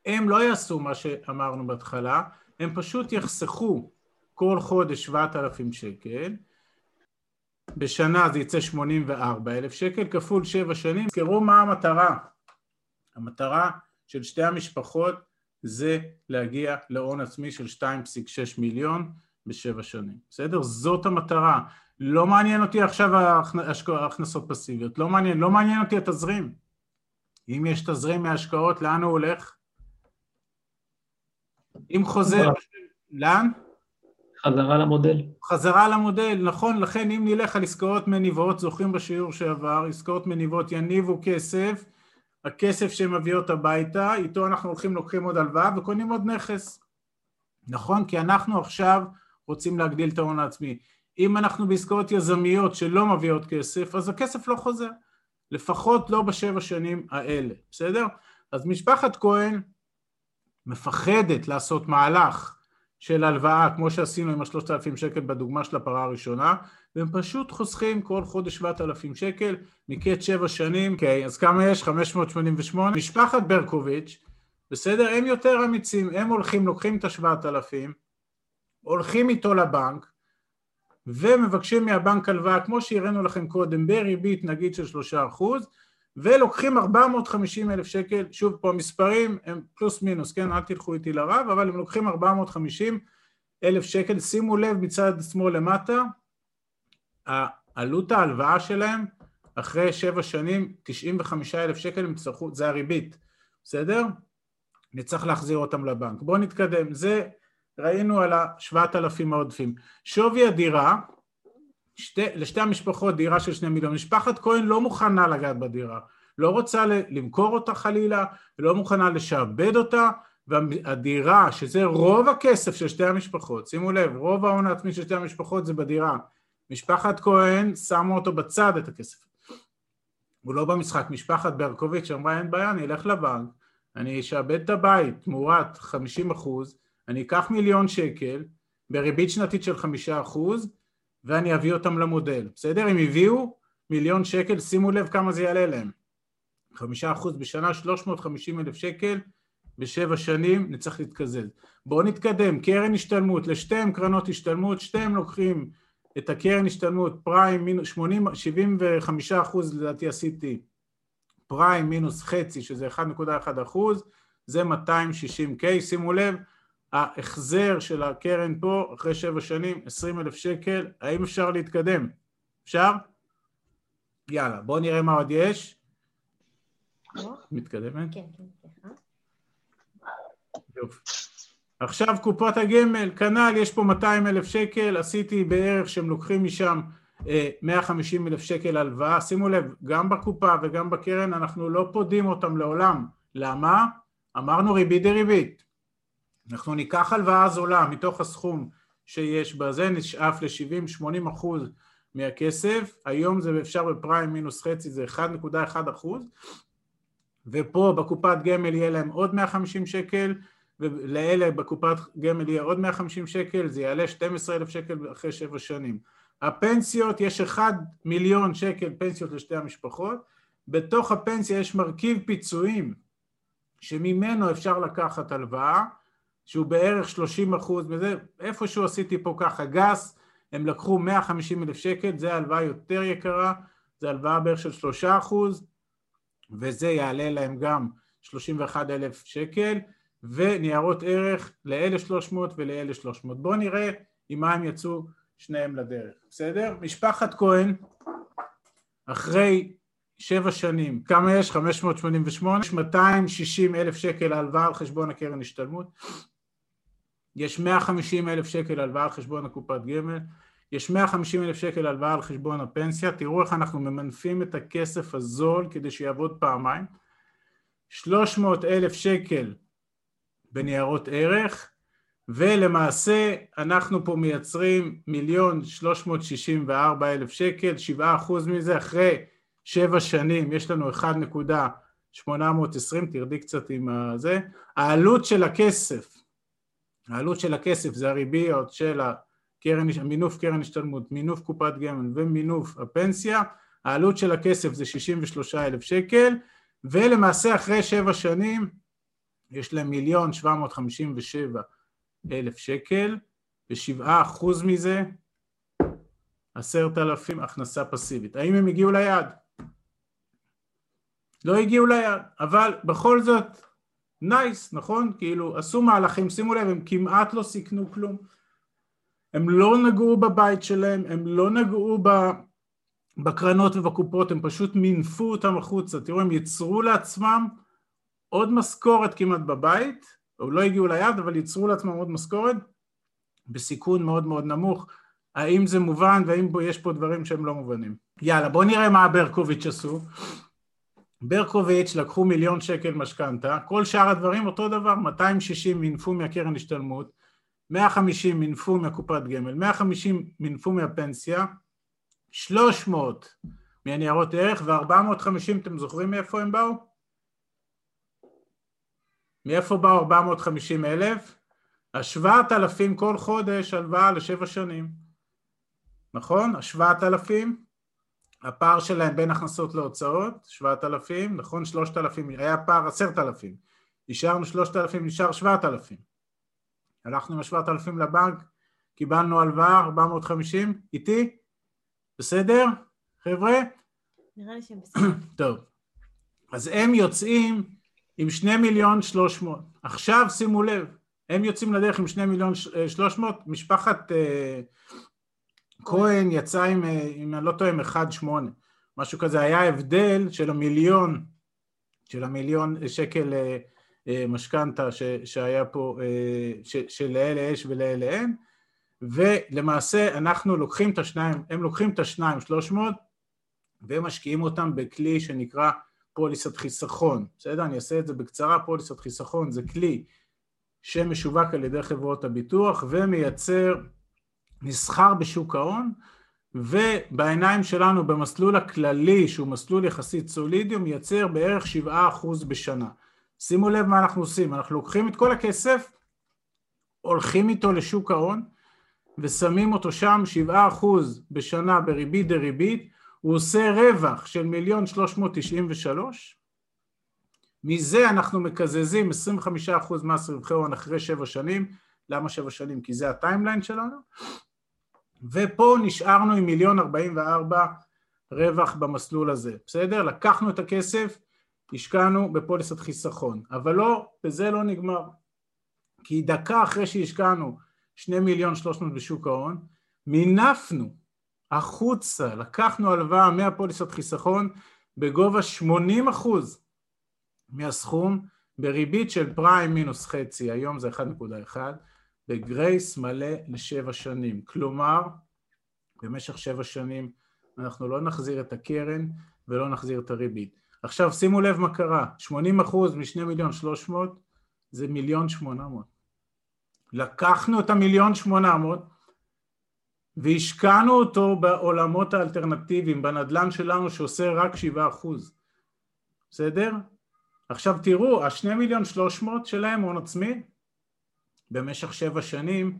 הם לא יעשו מה שאמרנו בהתחלה, הם פשוט יחסכו כל חודש שבעת אלפים שקל, בשנה זה יצא שמונים וארבע אלף שקל, כפול שבע שנים. תזכרו מה המטרה. המטרה של שתי המשפחות זה להגיע להון עצמי של 2.6 מיליון בשבע שנים. בסדר? זאת המטרה. לא מעניין אותי עכשיו ההכנ- ההכנסות פסיביות, לא מעניין, לא מעניין אותי התזרים. אם יש תזרים מהשקעות, לאן הוא הולך? אם חוזר, לאן? חזרה למודל. חזרה למודל, נכון, לכן אם נלך על עסקאות מניבות, זוכרים בשיעור שעבר, עסקאות מניבות יניבו כסף, הכסף שהן מביאות הביתה, איתו אנחנו הולכים לוקחים עוד הלוואה וקונים עוד נכס. נכון? כי אנחנו עכשיו רוצים להגדיל את ההון העצמי. אם אנחנו בעסקאות יזמיות שלא מביאות כסף, אז הכסף לא חוזר. לפחות לא בשבע שנים האלה, בסדר? אז משפחת כהן מפחדת לעשות מהלך של הלוואה, כמו שעשינו עם השלושת אלפים שקל בדוגמה של הפרה הראשונה, והם פשוט חוסכים כל חודש שבעת אלפים שקל, מקץ שבע שנים, אוקיי, אז כמה יש? 588. משפחת ברקוביץ', בסדר? הם יותר אמיצים, הם הולכים, לוקחים את השבעת אלפים, הולכים איתו לבנק, ומבקשים מהבנק הלוואה, כמו שהראינו לכם קודם, בריבית נגיד של שלושה אחוז, ולוקחים 450 אלף שקל, שוב פה המספרים הם פלוס מינוס, כן, אל תלכו איתי לרב, אבל הם לוקחים 450 אלף שקל, שימו לב מצד שמאל למטה, עלות ההלוואה שלהם אחרי שבע שנים, 95 אלף שקל הם יצטרכו, זה הריבית, בסדר? נצטרך להחזיר אותם לבנק. בואו נתקדם, זה ראינו על השבעת אלפים העודפים. שווי הדירה, שתי, לשתי המשפחות דירה של שני מיליון, משפחת כהן לא מוכנה לגעת בדירה, לא רוצה למכור אותה חלילה, לא מוכנה לשעבד אותה, והדירה, שזה רוב הכסף של שתי המשפחות, שימו לב, רוב ההון העצמי של שתי המשפחות זה בדירה. משפחת כהן שמו אותו בצד את הכסף. הוא לא במשחק. משפחת ברקוביץ' אמרה אין בעיה, אני אלך לבנק, אני אשעבד את הבית תמורת 50 אחוז, אני אקח מיליון שקל בריבית שנתית של חמישה אחוז ואני אביא אותם למודל, בסדר? הם הביאו מיליון שקל, שימו לב כמה זה יעלה להם. חמישה אחוז בשנה, 350 אלף שקל, בשבע שנים נצטרך להתקזז. בואו נתקדם, קרן השתלמות, לשתיהם קרנות השתלמות, שתיהם לוקחים את הקרן השתלמות פריים מינוס 80, 75 אחוז לדעתי עשיתי פריים מינוס חצי שזה 1.1 אחוז, זה 260K, שימו לב, ההחזר של הקרן פה אחרי שבע שנים 20 אלף שקל, האם אפשר להתקדם? אפשר? יאללה, בואו נראה מה עוד יש. מתקדמת? כן, כן, סליחה. יופי. עכשיו קופות הגמל, כנ"ל, יש פה 200 אלף שקל, עשיתי בערך שהם לוקחים משם 150 אלף שקל הלוואה, שימו לב, גם בקופה וגם בקרן אנחנו לא פודים אותם לעולם, למה? אמרנו ריבית דריבית, אנחנו ניקח הלוואה זולה מתוך הסכום שיש בזה, נשאף ל-70-80 אחוז מהכסף, היום זה אפשר בפריים מינוס חצי, זה 1.1 אחוז, ופה בקופת גמל יהיה להם עוד 150 שקל, ולאלה בקופת גמל יהיה עוד 150 שקל, זה יעלה 12 אלף שקל אחרי שבע שנים. הפנסיות, יש 1 מיליון שקל פנסיות לשתי המשפחות, בתוך הפנסיה יש מרכיב פיצויים שממנו אפשר לקחת הלוואה, שהוא בערך 30 אחוז, וזה איפשהו עשיתי פה ככה גס, הם לקחו 150 אלף שקל, זה הלוואה יותר יקרה, זה הלוואה בערך של 3 אחוז, וזה יעלה להם גם 31 אלף שקל, וניירות ערך ל-1,300 ול-1,300. בואו נראה עם מה הם יצאו שניהם לדרך, בסדר? משפחת כהן, אחרי שבע שנים, כמה יש? 588, יש 260 אלף שקל הלוואה על חשבון הקרן השתלמות, יש 150 אלף שקל הלוואה על חשבון הקופת גמל, יש 150 אלף שקל הלוואה על חשבון הפנסיה, תראו איך אנחנו ממנפים את הכסף הזול כדי שיעבוד פעמיים, 300 אלף שקל בניירות ערך, ולמעשה אנחנו פה מייצרים מיליון 364 אלף שקל, 7 אחוז מזה, אחרי שבע שנים יש לנו 1.820, תרדי קצת עם הזה, העלות של הכסף, העלות של הכסף זה הריביות של קרן, מינוף קרן השתלמות, מינוף קופת גמל ומינוף הפנסיה, העלות של הכסף זה 63,000 שקל, ולמעשה אחרי שבע שנים יש להם מיליון 757 אלף שקל, ושבעה אחוז מזה עשרת אלפים הכנסה פסיבית. האם הם הגיעו ליעד? לא הגיעו ליעד, אבל בכל זאת נייס, נכון? כאילו עשו מהלכים, שימו לב, הם כמעט לא סיכנו כלום. הם לא נגעו בבית שלהם, הם לא נגעו ב... בקרנות ובקופות, הם פשוט מינפו אותם החוצה. תראו, הם יצרו לעצמם עוד משכורת כמעט בבית, או לא הגיעו ליעד, אבל יצרו לעצמם עוד משכורת בסיכון מאוד מאוד נמוך. האם זה מובן והאם יש פה דברים שהם לא מובנים? יאללה, בואו נראה מה ברקוביץ' עשו. ברקוביץ' לקחו מיליון שקל משכנתה, כל שאר הדברים אותו דבר, 260 מינפו מהקרן השתלמות, 150 מינפו מהקופת גמל, 150 מינפו מהפנסיה, 300 מהניירות ערך ו-450, אתם זוכרים מאיפה הם באו? מאיפה באו 450 אלף? השבעת אלפים כל חודש הלוואה לשבע שנים, נכון? השבעת אלפים, הפער שלהם בין הכנסות להוצאות, שבעת אלפים, נכון? שלושת אלפים, היה פער עשרת אלפים, נשארנו שלושת אלפים, נשאר שבעת אלפים. הלכנו עם השבעת אלפים לבנק, קיבלנו הלוואה 450, איתי? בסדר, חבר'ה? נראה לי שהם בסדר. טוב, אז הם יוצאים עם שני מיליון שלוש מאות. עכשיו שימו לב, הם יוצאים לדרך עם שני מיליון שלוש מאות, משפחת אה, כהן יצא עם, אה, אם אני לא טועה, עם אחד שמונה, משהו כזה, היה הבדל של המיליון, של המיליון שקל אה, אה, משכנתה שהיה פה, ש, שלאלה יש ולאלה אין, ולמעשה אנחנו לוקחים את השניים, הם לוקחים את השניים שלוש מאות ומשקיעים אותם בכלי שנקרא פוליסת חיסכון, בסדר? אני אעשה את זה בקצרה, פוליסת חיסכון זה כלי שמשווק על ידי חברות הביטוח ומייצר נסחר בשוק ההון ובעיניים שלנו במסלול הכללי שהוא מסלול יחסית סולידי הוא מייצר בערך 7% בשנה. שימו לב מה אנחנו עושים, אנחנו לוקחים את כל הכסף, הולכים איתו לשוק ההון ושמים אותו שם 7% בשנה בריבית דריבית, הוא עושה רווח של מיליון 393 מזה אנחנו מקזזים 25% מס רווחי הון אחרי שבע שנים, למה שבע שנים? כי זה הטיימליין שלנו, ופה נשארנו עם מיליון 44 רווח במסלול הזה, בסדר? לקחנו את הכסף, השקענו בפוליסת חיסכון, אבל לא, בזה לא נגמר, כי דקה אחרי שהשקענו שני מיליון שלוש מאות בשוק ההון, מינפנו החוצה, לקחנו הלוואה מהפוליסת חיסכון בגובה 80 אחוז מהסכום בריבית של פריים מינוס חצי, היום זה 1.1, בגרייס מלא לשבע שנים. כלומר, במשך שבע שנים אנחנו לא נחזיר את הקרן ולא נחזיר את הריבית. עכשיו שימו לב מה קרה, 80 אחוז משני מיליון שלוש מאות זה מיליון שמונה מאות. לקחנו את המיליון שמונה מאות והשקענו אותו בעולמות האלטרנטיביים, בנדלן שלנו שעושה רק שבעה אחוז. בסדר? עכשיו תראו, השני מיליון שלוש מאות שלהם הון עצמי, במשך שבע שנים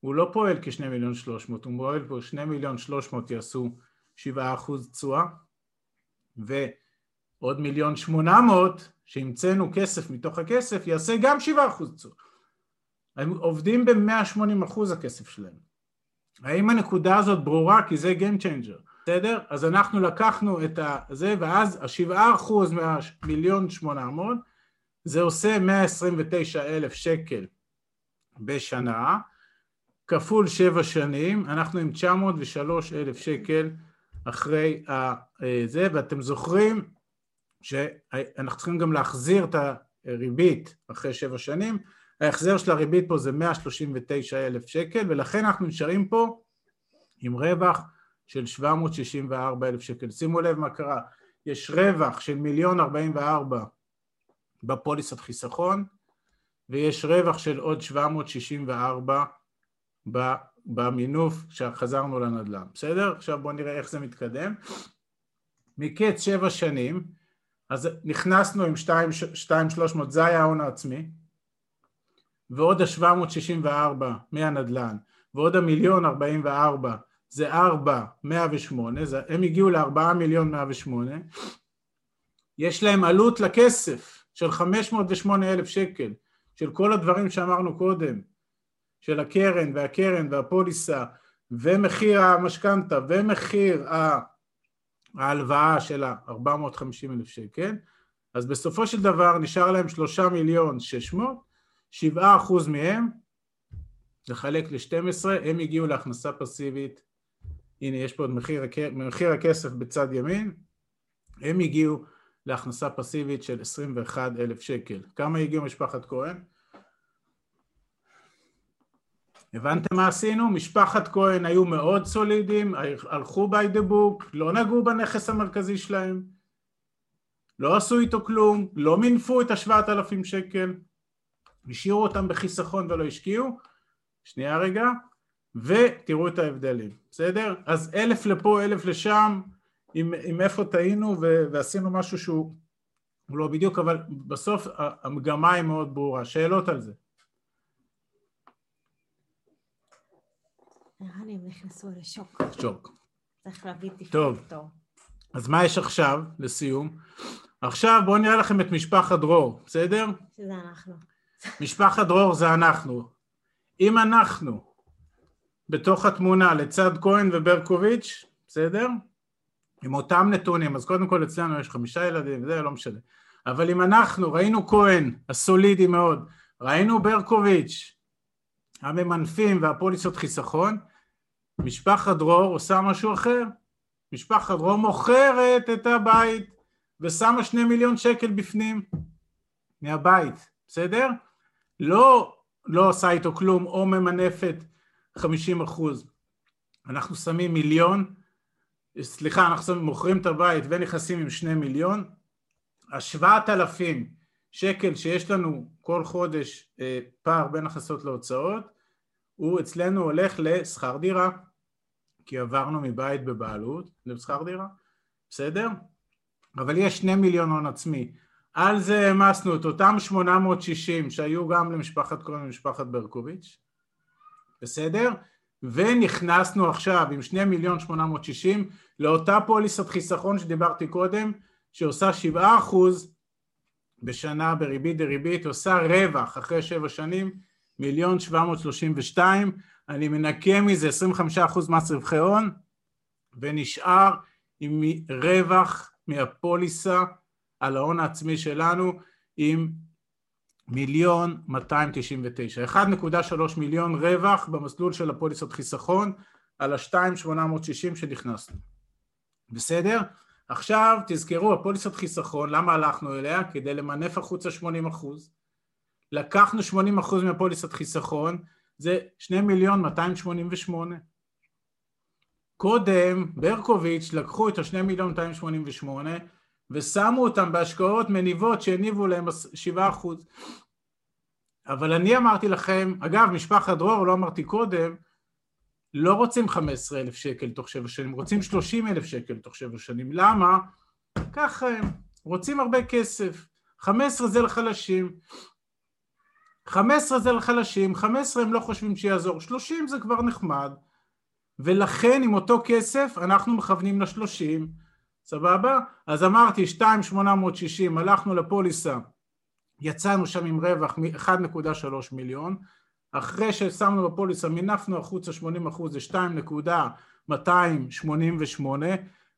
הוא לא פועל כשני מיליון שלוש מאות, הוא פועל פה שני מיליון שלוש מאות יעשו שבעה אחוז תשואה, ועוד מיליון שמונה מאות שהמצאנו כסף מתוך הכסף יעשה גם שבעה אחוז תשואה. הם עובדים ב-180 אחוז הכסף שלהם. האם הנקודה הזאת ברורה? כי זה Game Changer. בסדר? אז אנחנו לקחנו את זה, ואז השבעה אחוז מהמיליון שמונה מאות, זה עושה 129 אלף שקל בשנה, כפול שבע שנים, אנחנו עם 903 אלף שקל אחרי זה, ואתם זוכרים שאנחנו צריכים גם להחזיר את הריבית אחרי שבע שנים, ההחזר של הריבית פה זה 139 אלף שקל, ולכן אנחנו נשארים פה עם רווח של 764 אלף שקל. שימו לב מה קרה, יש רווח של מיליון 44 בפוליסת חיסכון ויש רווח של עוד 764 במינוף כשחזרנו לנדל"ן, בסדר? עכשיו בואו נראה איך זה מתקדם. מקץ שבע שנים, אז נכנסנו עם 2,300, זה היה ההון העצמי, ועוד ה-764 מהנדל"ן, ועוד המיליון 44 זה 4, 108, זה, הם הגיעו ל-4 מיליון 108, יש להם עלות לכסף של 508 אלף שקל, של כל הדברים שאמרנו קודם, של הקרן והקרן והפוליסה ומחיר המשכנתה ומחיר ההלוואה של ה-450 אלף שקל, אז בסופו של דבר נשאר להם 3 מיליון 600, 7 אחוז מהם, לחלק ל-12, הם הגיעו להכנסה פסיבית, הנה יש פה עוד מחיר, מחיר הכסף בצד ימין, הם הגיעו להכנסה פסיבית של 21 אלף שקל. כמה הגיעו משפחת כהן? הבנתם מה עשינו? משפחת כהן היו מאוד סולידיים, הלכו by the book, לא נגעו בנכס המרכזי שלהם, לא עשו איתו כלום, לא מינפו את השבעת אלפים שקל, השאירו אותם בחיסכון ולא השקיעו, שנייה רגע, ותראו את ההבדלים, בסדר? אז אלף לפה, אלף לשם, עם, עם איפה טעינו ועשינו משהו שהוא לא בדיוק, אבל בסוף המגמה היא מאוד ברורה. שאלות על זה? נראה לי הם נכנסו לשוק. שוק. צריך להביא טוב, אז מה יש עכשיו, לסיום? עכשיו בואו נראה לכם את משפחת דרור, בסדר? שזה אנחנו. משפחת דרור זה אנחנו. אם אנחנו בתוך התמונה לצד כהן וברקוביץ', בסדר? עם אותם נתונים, אז קודם כל אצלנו יש חמישה ילדים, זה לא משנה. אבל אם אנחנו, ראינו כהן, הסולידי מאוד, ראינו ברקוביץ', הממנפים והפוליסות חיסכון, משפחת דרור עושה משהו אחר. משפחת דרור מוכרת את הבית ושמה שני מיליון שקל בפנים מהבית, בסדר? לא, לא עושה איתו כלום או ממנפת חמישים אחוז. אנחנו שמים מיליון, סליחה, אנחנו מוכרים את הבית ונכנסים עם שני מיליון, השבעת אלפים שקל שיש לנו כל חודש אה, פער בין הכנסות להוצאות, הוא אצלנו הולך לשכר דירה, כי עברנו מבית בבעלות לשכר דירה, בסדר? אבל יש שני מיליון הון עצמי. על זה העמסנו את אותם 860 שהיו גם למשפחת כהן ומשפחת ברקוביץ', בסדר? ונכנסנו עכשיו עם שני מיליון שמונה מאות שישים לאותה פוליסת חיסכון שדיברתי קודם שעושה שבעה אחוז בשנה בריבית דריבית עושה רווח אחרי שבע שנים מיליון שבע מאות שלושים ושתיים. אני מנקה מזה עשרים וחמישה אחוז מס רווחי הון ונשאר עם רווח מהפוליסה על ההון העצמי שלנו עם מיליון 299, 1.3 מיליון רווח במסלול של הפוליסות חיסכון על ה-2,860 שנכנסנו, בסדר? עכשיו תזכרו הפוליסות חיסכון, למה הלכנו אליה? כדי למנף החוצה 80 אחוז, לקחנו 80 אחוז מהפוליסות חיסכון, זה 2 מיליון 288. קודם ברקוביץ' לקחו את ה-2 מיליון 288 ושמו אותם בהשקעות מניבות שהניבו להם 7 אחוז. אבל אני אמרתי לכם, אגב, משפחת דרור, לא אמרתי קודם, לא רוצים 15 אלף שקל תוך שבע שנים, רוצים 30 אלף שקל תוך שבע שנים. למה? ככה הם, רוצים הרבה כסף. 15 זה לחלשים. 15 זה לחלשים, 15 הם לא חושבים שיעזור, 30 זה כבר נחמד. ולכן עם אותו כסף אנחנו מכוונים ל-30, סבבה? אז אמרתי 2,860, הלכנו לפוליסה, יצאנו שם עם רווח מ-1.3 מיליון, אחרי ששמנו בפוליסה מינפנו החוצה 80 אחוז זה 2.288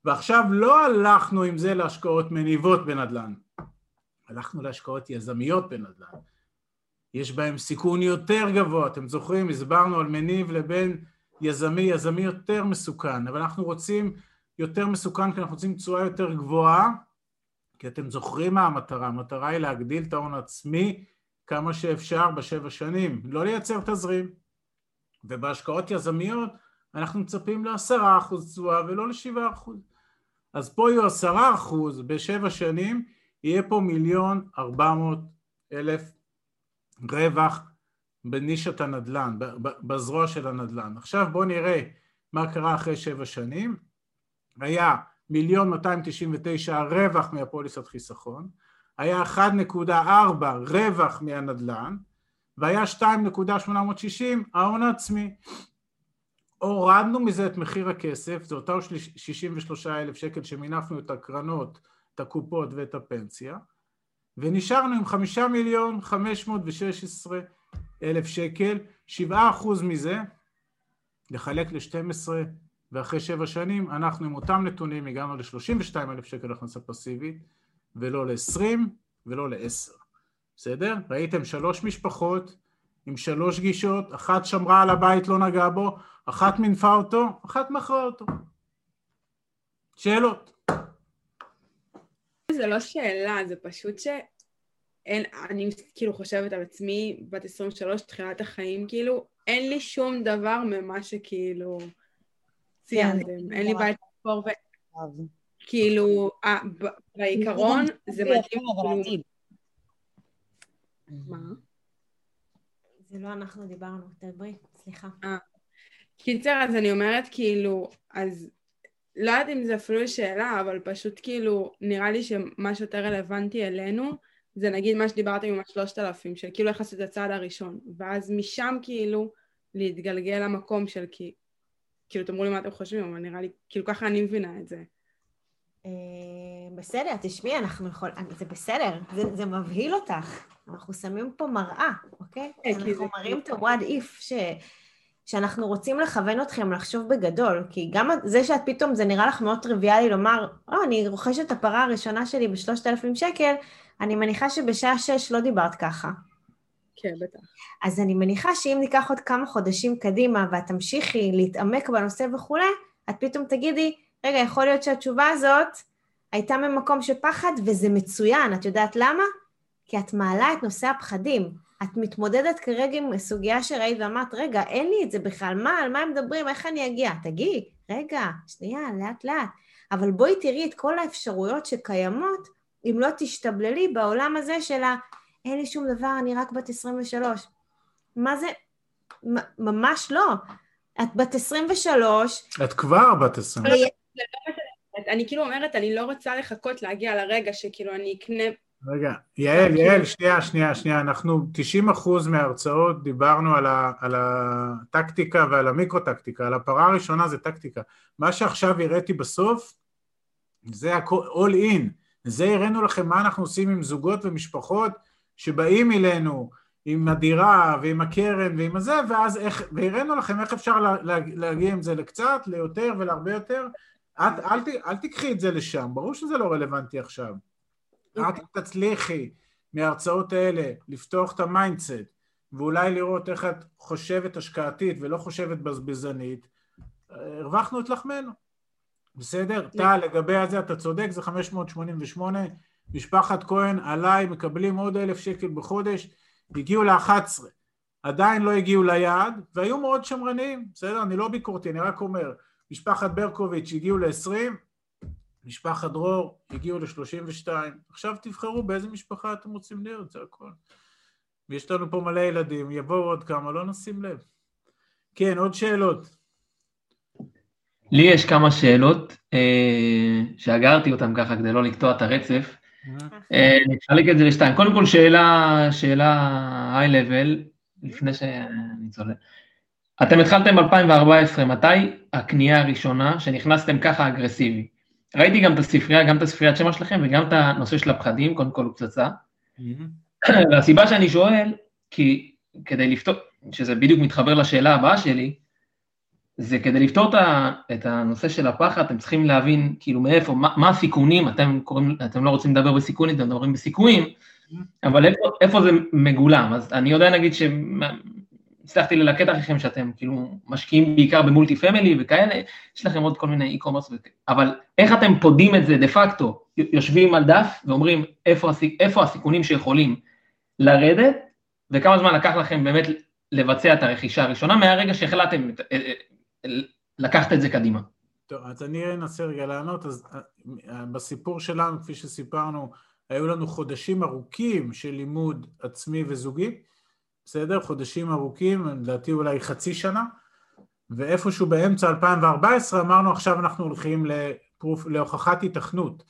ועכשיו לא הלכנו עם זה להשקעות מניבות בנדל"ן, הלכנו להשקעות יזמיות בנדל"ן, יש בהם סיכון יותר גבוה, אתם זוכרים, הסברנו על מניב לבין יזמי, יזמי יותר מסוכן, אבל אנחנו רוצים יותר מסוכן כי אנחנו רוצים תשואה יותר גבוהה, כי אתם זוכרים מה המטרה, המטרה היא להגדיל את ההון העצמי כמה שאפשר בשבע שנים, לא לייצר תזרים. ובהשקעות יזמיות אנחנו מצפים לעשרה אחוז תשואה ולא לשבעה אחוז. אז פה יהיו עשרה אחוז בשבע שנים, יהיה פה מיליון ארבע מאות אלף רווח בנישת הנדל"ן, בזרוע של הנדל"ן. עכשיו בואו נראה מה קרה אחרי שבע שנים. היה מיליון 299 רווח מהפוליסת חיסכון, היה 1.4 רווח מהנדל"ן, והיה 2.860 ההון העצמי. הורדנו מזה את מחיר הכסף, זה אותם 63 אלף שקל שמינפנו את הקרנות, את הקופות ואת הפנסיה, ונשארנו עם חמישה מיליון חמש מאות ושש עשרה אלף שקל, שבעה אחוז מזה לחלק ל-12 ואחרי שבע שנים אנחנו עם אותם נתונים הגענו ל-32 אלף שקל הכנסה פסיבית ולא ל-20 ולא ל-10, בסדר? ראיתם שלוש משפחות עם שלוש גישות, אחת שמרה על הבית לא נגעה בו, אחת מינפה אותו, אחת מכרה אותו. שאלות? זה לא שאלה, זה פשוט ש... אין, אני כאילו חושבת על עצמי, בת 23, תחילת החיים, כאילו, אין לי שום דבר ממה שכאילו ציינתם. אין לי בית לספור ו... כאילו, אה, בעיקרון זה מדהים, כאילו... מה? זה לא אנחנו דיברנו, דברי, סליחה. קיצר, אז אני אומרת כאילו, אז לא יודעת אם זה אפילו שאלה, אבל פשוט כאילו, נראה לי שמה שיותר רלוונטי אלינו, זה נגיד מה שדיברתם עם השלושת אלפים, של כאילו איך לעשות את הצעד הראשון, ואז משם כאילו להתגלגל למקום של כי, כאילו תאמרו לי מה אתם חושבים, אבל נראה לי, כאילו ככה אני מבינה את זה. אה, בסדר, תשמעי, אנחנו יכול... זה בסדר, זה, זה מבהיל אותך. אנחנו שמים פה מראה, אוקיי? כן, אנחנו מראים את ה-what if ש... שאנחנו רוצים לכוון אתכם לחשוב בגדול, כי גם זה שאת פתאום, זה נראה לך מאוד טריוויאלי לומר, או, אני רוכשת את הפרה הראשונה שלי בשלושת אלפים שקל, אני מניחה שבשעה שש לא דיברת ככה. כן, בטח. אז אני מניחה שאם ניקח עוד כמה חודשים קדימה ואת תמשיכי להתעמק בנושא וכולי, את פתאום תגידי, רגע, יכול להיות שהתשובה הזאת הייתה ממקום של פחד, וזה מצוין. את יודעת למה? כי את מעלה את נושא הפחדים. את מתמודדת כרגע עם סוגיה שראית ואמרת, רגע, אין לי את זה בכלל, מה, על מה הם מדברים, איך אני אגיע? תגיעי, רגע, שנייה, לאט לאט. אבל בואי תראי את כל האפשרויות שקיימות, אם לא תשתבללי בעולם הזה של ה... אין לי שום דבר, אני רק בת 23. מה זה? ממש לא. את בת 23, את כבר בת עשרים. אני כאילו אומרת, אני לא רוצה לחכות להגיע לרגע שכאילו אני אקנה... רגע, יעל, יעל, שנייה, שנייה, שנייה, אנחנו 90 אחוז מההרצאות דיברנו על, ה, על הטקטיקה ועל המיקרו-טקטיקה, על הפרה הראשונה זה טקטיקה. מה שעכשיו הראיתי בסוף, זה הכל, all in, זה הראינו לכם מה אנחנו עושים עם זוגות ומשפחות שבאים אלינו עם הדירה ועם הקרן ועם הזה, ואז איך, והראינו לכם איך אפשר לה, לה, להגיע עם זה לקצת, ליותר ולהרבה יותר. את, אל, ת, אל תקחי את זה לשם, ברור שזה לא רלוונטי עכשיו. רק אם תצליחי מההרצאות האלה לפתוח את ה mindset ואולי לראות איך את חושבת השקעתית ולא חושבת בזבזנית, הרווחנו את לחמנו. בסדר? טל, לגבי הזה אתה צודק, זה 588, משפחת כהן עליי מקבלים עוד אלף שקל בחודש, הגיעו ל-11, עדיין לא הגיעו ליעד, והיו מאוד שמרניים, בסדר? אני לא ביקורתי, אני רק אומר, משפחת ברקוביץ' הגיעו ל-20, משפחת דרור הגיעו ל-32, עכשיו תבחרו באיזה משפחה אתם רוצים להיות, זה הכל. ויש לנו פה מלא ילדים, יבואו עוד כמה, לא נשים לב. כן, עוד שאלות. לי יש כמה שאלות, אה, שאגרתי אותן ככה כדי לא לקטוע את הרצף. נחלק את זה לשתיים. קודם כל שאלה, שאלה היי-לבל, לפני שאני צולל. אתם התחלתם ב-2014, מתי הקנייה הראשונה שנכנסתם ככה אגרסיבי? ראיתי גם את הספרייה, גם את הספריית שמע שלכם וגם את הנושא של הפחדים, קודם כל הוא פצצה. והסיבה שאני שואל, כי כדי לפתור, שזה בדיוק מתחבר לשאלה הבאה שלי, זה כדי לפתור את הנושא של הפחד, אתם צריכים להבין כאילו מאיפה, מה, מה הסיכונים, אתם קוראים, אתם לא רוצים לדבר בסיכונים, אתם מדברים בסיכויים, אבל איפה, איפה זה מגולם? אז אני יודע נגיד שהצלחתי ללקט אחריכם שאתם כאילו משקיעים בעיקר ב multi family וכאלה, יש לכם עוד כל מיני e-commerce, אבל איך אתם פודים את זה דה פקטו? יושבים על דף ואומרים איפה, איפה הסיכונים שיכולים לרדת, וכמה זמן לקח לכם באמת לבצע את הרכישה הראשונה מהרגע שהחלטתם אה, אה, לקחת את זה קדימה. טוב, אז אני אנסה רגע לענות. אז אה, בסיפור שלנו, כפי שסיפרנו, היו לנו חודשים ארוכים של לימוד עצמי וזוגי, בסדר? חודשים ארוכים, לדעתי אולי חצי שנה, ואיפשהו באמצע 2014 אמרנו עכשיו אנחנו הולכים לפרוף, להוכחת התכנות,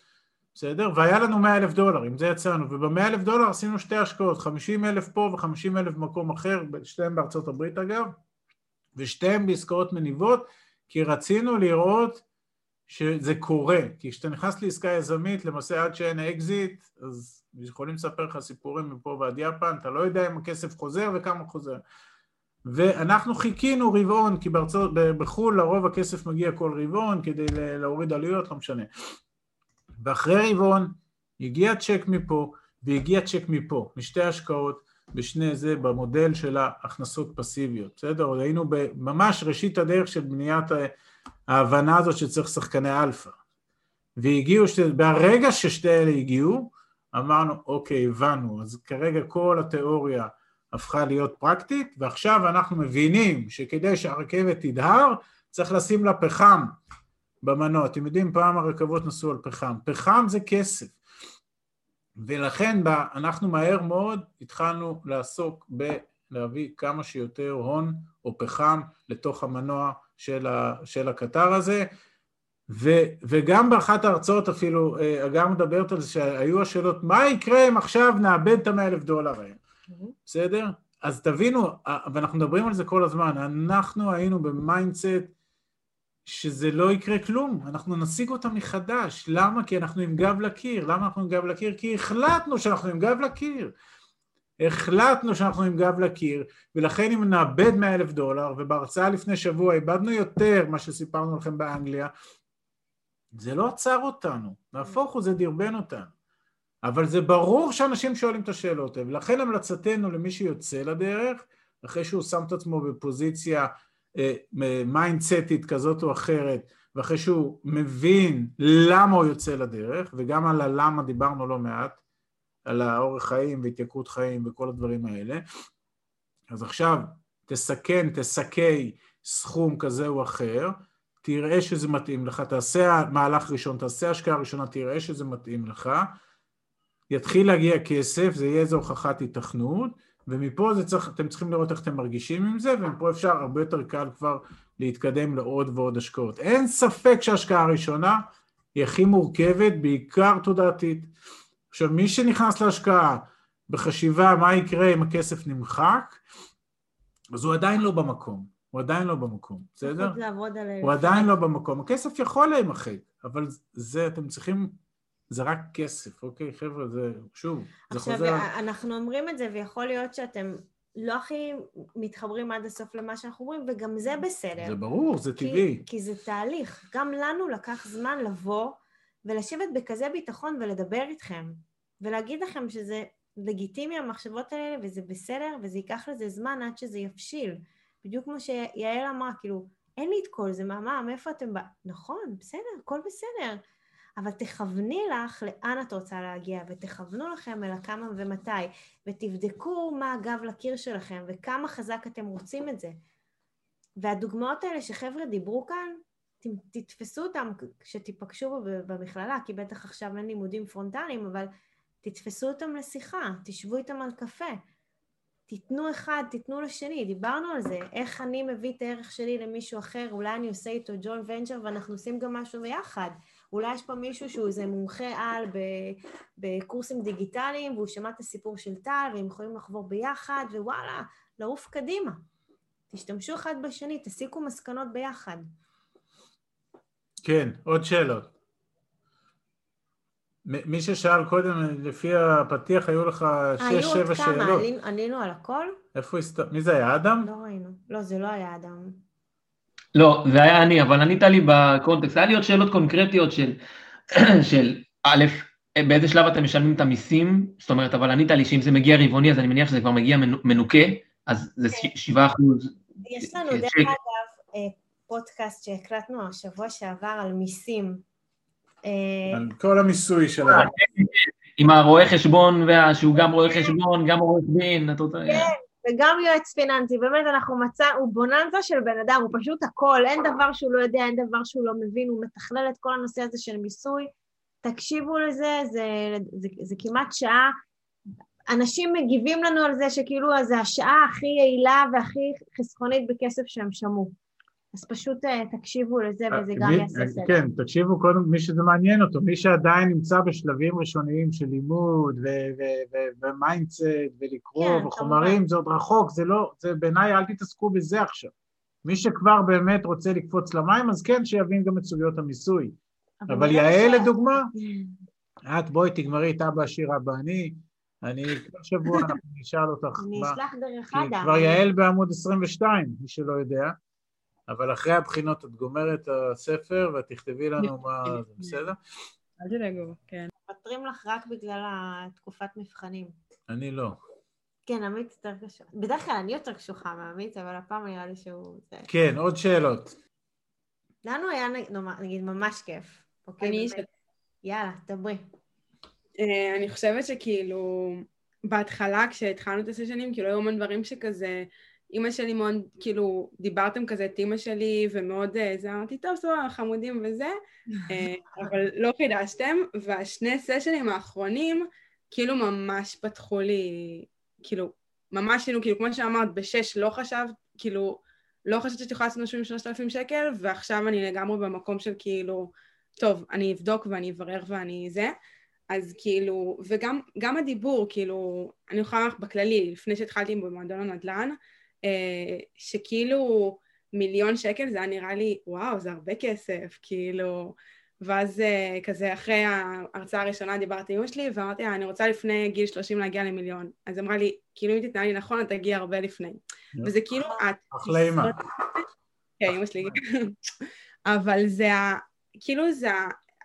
בסדר? והיה לנו 100 אלף דולר, עם זה יצאנו, וב-100 אלף דולר עשינו שתי השקעות, 50 אלף פה ו-50 אלף במקום אחר, שתיהן בארצות הברית אגב, ושתיהן בעסקאות מניבות, כי רצינו לראות שזה קורה, כי כשאתה נכנס לעסקה יזמית, למעשה עד שאין אקזיט, אז יכולים לספר לך סיפורים מפה ועד יפן, אתה לא יודע אם הכסף חוזר וכמה חוזר. ואנחנו חיכינו רבעון, כי בארצות, בחו"ל לרוב הכסף מגיע כל רבעון כדי להוריד עלויות, לא משנה. ואחרי רבעון הגיע צ'ק מפה והגיע צ'ק מפה, משתי השקעות, בשני זה, במודל של ההכנסות פסיביות, בסדר? היינו ממש ראשית הדרך של בניית ההבנה הזאת שצריך שחקני אלפא. והגיעו, שתי, ברגע ששתי אלה הגיעו, אמרנו, אוקיי, הבנו, אז כרגע כל התיאוריה הפכה להיות פרקטית, ועכשיו אנחנו מבינים שכדי שהרכבת תדהר, צריך לשים לה פחם במנוע. אתם יודעים, פעם הרכבות נסעו על פחם. פחם זה כסף. ולכן אנחנו מהר מאוד התחלנו לעסוק בלהביא כמה שיותר הון או פחם לתוך המנוע של, ה, של הקטר הזה, ו, וגם באחת ההרצאות אפילו, אגב מדברת על זה שהיו השאלות, מה יקרה אם עכשיו נאבד את המאה אלף דולר האלה. בסדר? אז תבינו, ואנחנו מדברים על זה כל הזמן, אנחנו היינו ב mindset שזה לא יקרה כלום, אנחנו נשיג אותם מחדש. למה? כי אנחנו עם גב לקיר. למה אנחנו עם גב לקיר? כי החלטנו שאנחנו עם גב לקיר. החלטנו שאנחנו עם גב לקיר, ולכן אם נאבד 100 אלף דולר, ובהרצאה לפני שבוע איבדנו יותר מה שסיפרנו לכם באנגליה, זה לא עצר אותנו, נהפוך הוא, זה דרבן אותנו. אבל זה ברור שאנשים שואלים את השאלות האלה, ולכן המלצתנו למי שיוצא לדרך, אחרי שהוא שם את עצמו בפוזיציה מיינדסטית כזאת או אחרת, ואחרי שהוא מבין למה הוא יוצא לדרך, וגם על הלמה דיברנו לא מעט, על האורך חיים והתייקרות חיים וכל הדברים האלה, אז עכשיו תסכן, תסכי סכום כזה או אחר, תראה שזה מתאים לך, תעשה מהלך ראשון, תעשה השקעה ראשונה, תראה שזה מתאים לך, יתחיל להגיע כסף, זה יהיה איזו הוכחת התכנות, ומפה צריך, אתם צריכים לראות איך אתם מרגישים עם זה, ומפה אפשר הרבה יותר קל כבר להתקדם לעוד ועוד השקעות. אין ספק שההשקעה הראשונה היא הכי מורכבת, בעיקר תודעתית. עכשיו, מי שנכנס להשקעה בחשיבה מה יקרה אם הכסף נמחק, אז הוא עדיין לא במקום, הוא עדיין לא במקום, בסדר? הוא עדיין לא במקום, הכסף יכול להימחק, אבל זה, אתם צריכים זה רק כסף, אוקיי, חבר'ה, זה, שוב, זה עכשיו, חוזר... עכשיו, אנחנו אומרים את זה, ויכול להיות שאתם לא הכי מתחברים עד הסוף למה שאנחנו אומרים, וגם זה בסדר. זה ברור, זה טבעי. כי, כי זה תהליך. גם לנו לקח זמן לבוא ולשבת בכזה ביטחון ולדבר איתכם, ולהגיד לכם שזה לגיטימי המחשבות האלה, וזה בסדר, וזה ייקח לזה זמן עד שזה יבשיל. בדיוק כמו שיעל אמרה, כאילו, אין לי את כל זה, מה, מה, מאיפה אתם בא... נכון, בסדר, הכל בסדר. אבל תכווני לך לאן את רוצה להגיע, ותכוונו לכם אל הכמה ומתי, ותבדקו מה הגב לקיר שלכם, וכמה חזק אתם רוצים את זה. והדוגמאות האלה שחבר'ה דיברו כאן, תתפסו אותם כשתיפגשו במכללה, כי בטח עכשיו אין לימודים פרונטליים, אבל תתפסו אותם לשיחה, תשבו איתם על קפה. תיתנו אחד, תיתנו לשני, דיברנו על זה, איך אני מביא את הערך שלי למישהו אחר, אולי אני עושה איתו ג'ון ונצ'ר ואנחנו עושים גם משהו ביחד. אולי יש פה מישהו שהוא איזה מומחה על בקורסים דיגיטליים, והוא שמע את הסיפור של טל, והם יכולים לחבור ביחד, ווואלה, לעוף קדימה. תשתמשו אחד בשני, תסיקו מסקנות ביחד. כן, עוד שאלות. מי ששאל קודם, לפי הפתיח, היו לך שש-שבע שאלות. היו עוד כמה, עלינו על הכל? איפה הסת... מי זה היה, אדם? לא ראינו. לא, זה לא היה אדם. לא, זה היה אני, אבל ענית לי בקונטקסט. היה לי עוד שאלות קונקרטיות של, של א', באיזה שלב אתם משלמים את המיסים? זאת אומרת, אבל ענית לי שאם זה מגיע רבעוני, אז אני מניח שזה כבר מגיע מנוקה, אז זה כן. שבעה אחוז. יש לנו, דרך אגב, אה, פודקאסט שהקלטנו השבוע שעבר על מיסים. אה, על כל המיסוי של ה... עם הרואה חשבון, שהוא גם רואה חשבון, גם עורך דין, אתה יודע. כן, וגם יועץ פיננסי, באמת אנחנו מצא, הוא בוננזה של בן אדם, הוא פשוט הכל, אין דבר שהוא לא יודע, אין דבר שהוא לא מבין, הוא מתכלל את כל הנושא הזה של מיסוי. תקשיבו לזה, זה, זה, זה, זה כמעט שעה. אנשים מגיבים לנו על זה שכאילו זה השעה הכי יעילה והכי חסכונית בכסף שהם שמעו. אז פשוט אה, תקשיבו לזה וזה גם מי, יעשה סדר. כן, תקשיבו קודם מי שזה מעניין אותו, מי שעדיין נמצא בשלבים ראשוניים של לימוד ו mindset ולקרוא כן, וחומרים, זה עוד רחוק, זה לא, זה בעיניי אל תתעסקו בזה עכשיו. מי שכבר באמת רוצה לקפוץ למים, אז כן, שיבין גם את סוגיות המיסוי. אבל נראה יעל, לדוגמה, את בואי תגמרי את אבא עשיר אבא אני, אני כל שבוע אנחנו נשאל אותך אני אשלח דרך אדם. כבר יעל בעמוד 22, מי שלא יודע, אבל אחרי הבחינות את גומרת את הספר ואת תכתבי לנו מה זה, בסדר? אל תדאגו, כן. מוותרים לך רק בגלל התקופת מבחנים. אני לא. כן, עמית יותר קשוח. בדרך כלל אני יותר קשוחה מעמית, אבל הפעם נראה לי שהוא... כן, עוד שאלות. לנו היה נגיד ממש כיף. אוקיי. יאללה, דברי. אה, אני חושבת שכאילו, בהתחלה כשהתחלנו את הסשנים, כאילו היו המון דברים שכזה, אימא שלי מאוד, כאילו, דיברתם כזה את אימא שלי, ומאוד אה, זה, אמרתי, טוב, סבבה, חמודים וזה, אה, אבל לא חידשתם, והשני סשנים האחרונים, כאילו ממש פתחו לי, כאילו, ממש כאילו, כאילו, כמו שאמרת, בשש לא חשבת, כאילו, לא חשבתי שאת יכולה לעשות משהו עם שלושת אלפים שקל, ועכשיו אני לגמרי במקום של כאילו, טוב, אני אבדוק ואני אברר ואני זה. אז כאילו, וגם גם הדיבור, כאילו, אני יכולה לומר לך בכללי, לפני שהתחלתי במועדון הנדל"ן, שכאילו מיליון שקל זה היה נראה לי, וואו, זה הרבה כסף, כאילו, ואז אה, כזה אחרי ההרצאה הראשונה דיברתי עם אמא שלי, ואמרתי לה, אני רוצה לפני גיל 30 להגיע למיליון. אז אמרה לי, כאילו אם תתנהלי נכון, את תגיעי הרבה לפני. וזה כאילו, את... אחלה אימא. כן, אמא שלי. אבל זה ה... כאילו זה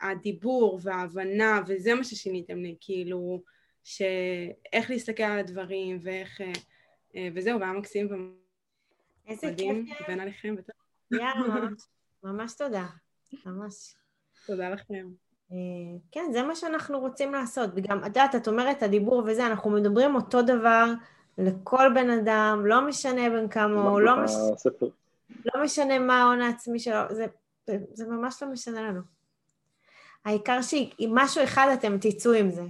הדיבור וההבנה, וזה מה ששיניתם לי, כאילו, שאיך להסתכל על הדברים, ואיך... אה, אה, וזהו, והיה מקסים ומדהים. בין עליכם, יאללה, ממש- ממש תודה. ממש. לכם. אה, כן, זה מה שאנחנו רוצים לעשות. וגם, את יודעת, את אומרת הדיבור וזה, אנחנו מדברים אותו דבר לכל בן אדם, לא משנה בן כמה הוא, לא, מש... לא משנה מה ההון העצמי שלו, זה, זה, זה ממש לא משנה לנו. העיקר שעם משהו אחד אתם תצאו עם זה,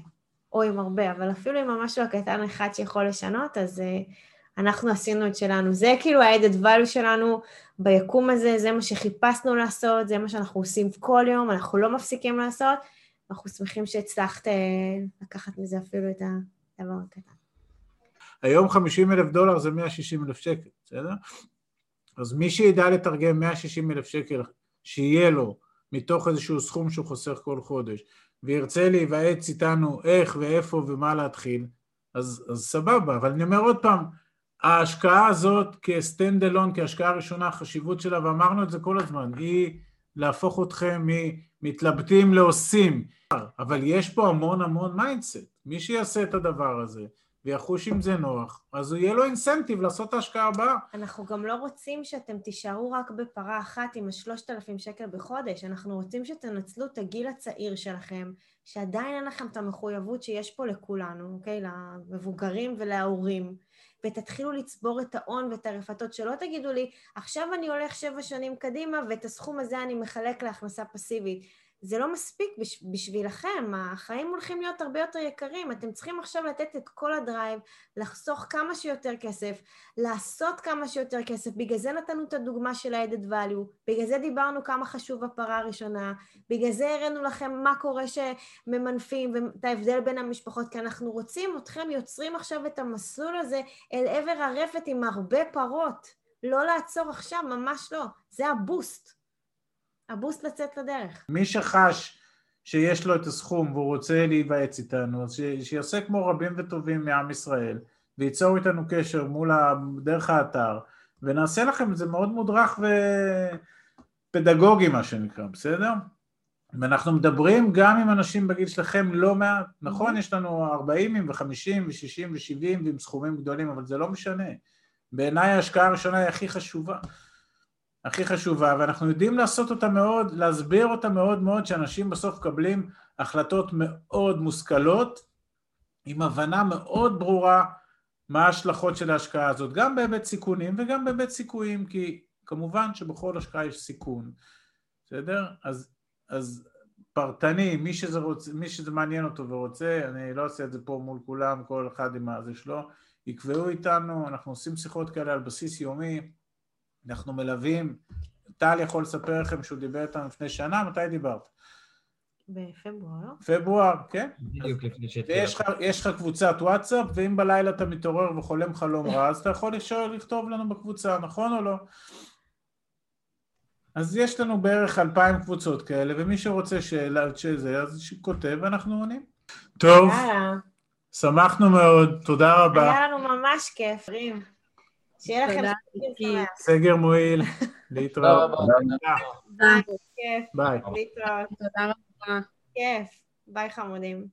או עם הרבה, אבל אפילו עם המשהו הקטן אחד שיכול לשנות, אז uh, אנחנו עשינו את שלנו. זה כאילו ה-added value שלנו ביקום הזה, זה מה שחיפשנו לעשות, זה מה שאנחנו עושים כל יום, אנחנו לא מפסיקים לעשות, אנחנו שמחים שהצלחת uh, לקחת מזה אפילו את הדבר הקטן. היום 50 אלף דולר זה 160 אלף שקל, בסדר? אז מי שידע לתרגם 160 אלף שקל שיהיה לו מתוך איזשהו סכום שהוא חוסך כל חודש, וירצה להיוועץ איתנו איך ואיפה ומה להתחיל, אז, אז סבבה, אבל אני אומר עוד פעם, ההשקעה הזאת כסטנד אלון, כהשקעה ראשונה, החשיבות שלה, ואמרנו את זה כל הזמן, היא להפוך אתכם ממתלבטים לעושים, אבל יש פה המון המון mindset, מי שיעשה את הדבר הזה, ויחוש עם זה נוח, אז יהיה לו incentive לעשות את ההשקעה הבאה. אנחנו גם לא רוצים שאתם תישארו רק בפרה אחת עם השלושת אלפים שקל בחודש, אנחנו רוצים שתנצלו את הגיל הצעיר שלכם, שעדיין אין לכם את המחויבות שיש פה לכולנו, אוקיי? למבוגרים ולהורים, ותתחילו לצבור את ההון ואת הרפתות, שלא תגידו לי, עכשיו אני הולך שבע שנים קדימה ואת הסכום הזה אני מחלק להכנסה פסיבית. זה לא מספיק בש, בשבילכם, החיים הולכים להיות הרבה יותר יקרים, אתם צריכים עכשיו לתת את כל ה drive, לחסוך כמה שיותר כסף, לעשות כמה שיותר כסף, בגלל זה נתנו את הדוגמה של ה-added value, בגלל זה דיברנו כמה חשוב הפרה הראשונה, בגלל זה הראינו לכם מה קורה שממנפים ואת ההבדל בין המשפחות, כי אנחנו רוצים אתכם יוצרים עכשיו את המסלול הזה אל עבר הרפת עם הרבה פרות, לא לעצור עכשיו, ממש לא, זה הבוסט. הבוסט לצאת לדרך. מי שחש שיש לו את הסכום והוא רוצה להיוועץ איתנו, אז ש- שיעשה כמו רבים וטובים מעם ישראל, וייצור איתנו קשר מול ה... דרך האתר, ונעשה לכם את זה מאוד מודרך ופדגוגי מה שנקרא, בסדר? ואנחנו מדברים גם עם אנשים בגיל שלכם לא מעט, נכון? יש לנו 40 ו-50 ו-60 ו-70 ועם סכומים גדולים, אבל זה לא משנה. בעיניי ההשקעה הראשונה היא הכי חשובה. הכי חשובה, ואנחנו יודעים לעשות אותה מאוד, להסביר אותה מאוד מאוד, שאנשים בסוף מקבלים החלטות מאוד מושכלות, עם הבנה מאוד ברורה מה ההשלכות של ההשקעה הזאת, גם בהיבט סיכונים וגם בהיבט סיכויים, כי כמובן שבכל השקעה יש סיכון, בסדר? אז, אז פרטני, מי שזה, רוצ, מי שזה מעניין אותו ורוצה, אני לא עושה את זה פה מול כולם, כל אחד עם הזה שלו, יקבעו איתנו, אנחנו עושים שיחות כאלה על בסיס יומי, אנחנו מלווים, טל יכול לספר לכם שהוא דיבר איתנו לפני שנה, מתי דיברת? בפברואר. פברואר, כן. בדיוק לפני שהתחילה. ויש לך קבוצת וואטסאפ, ואם בלילה אתה מתעורר וחולם חלום רע, אז אתה יכול לשאול, לכתוב לנו בקבוצה, נכון או לא? אז יש לנו בערך אלפיים קבוצות כאלה, ומי שרוצה שאלה, שזה, אז שכותב ואנחנו עונים. טוב, שמחנו מאוד, תודה רבה. היה לנו ממש כיף, רים. שיהיה לכם סגר מועיל, להתראות. תודה רבה. ביי. כיף. ביי. להתראות. תודה רבה. כיף. ביי חמודים.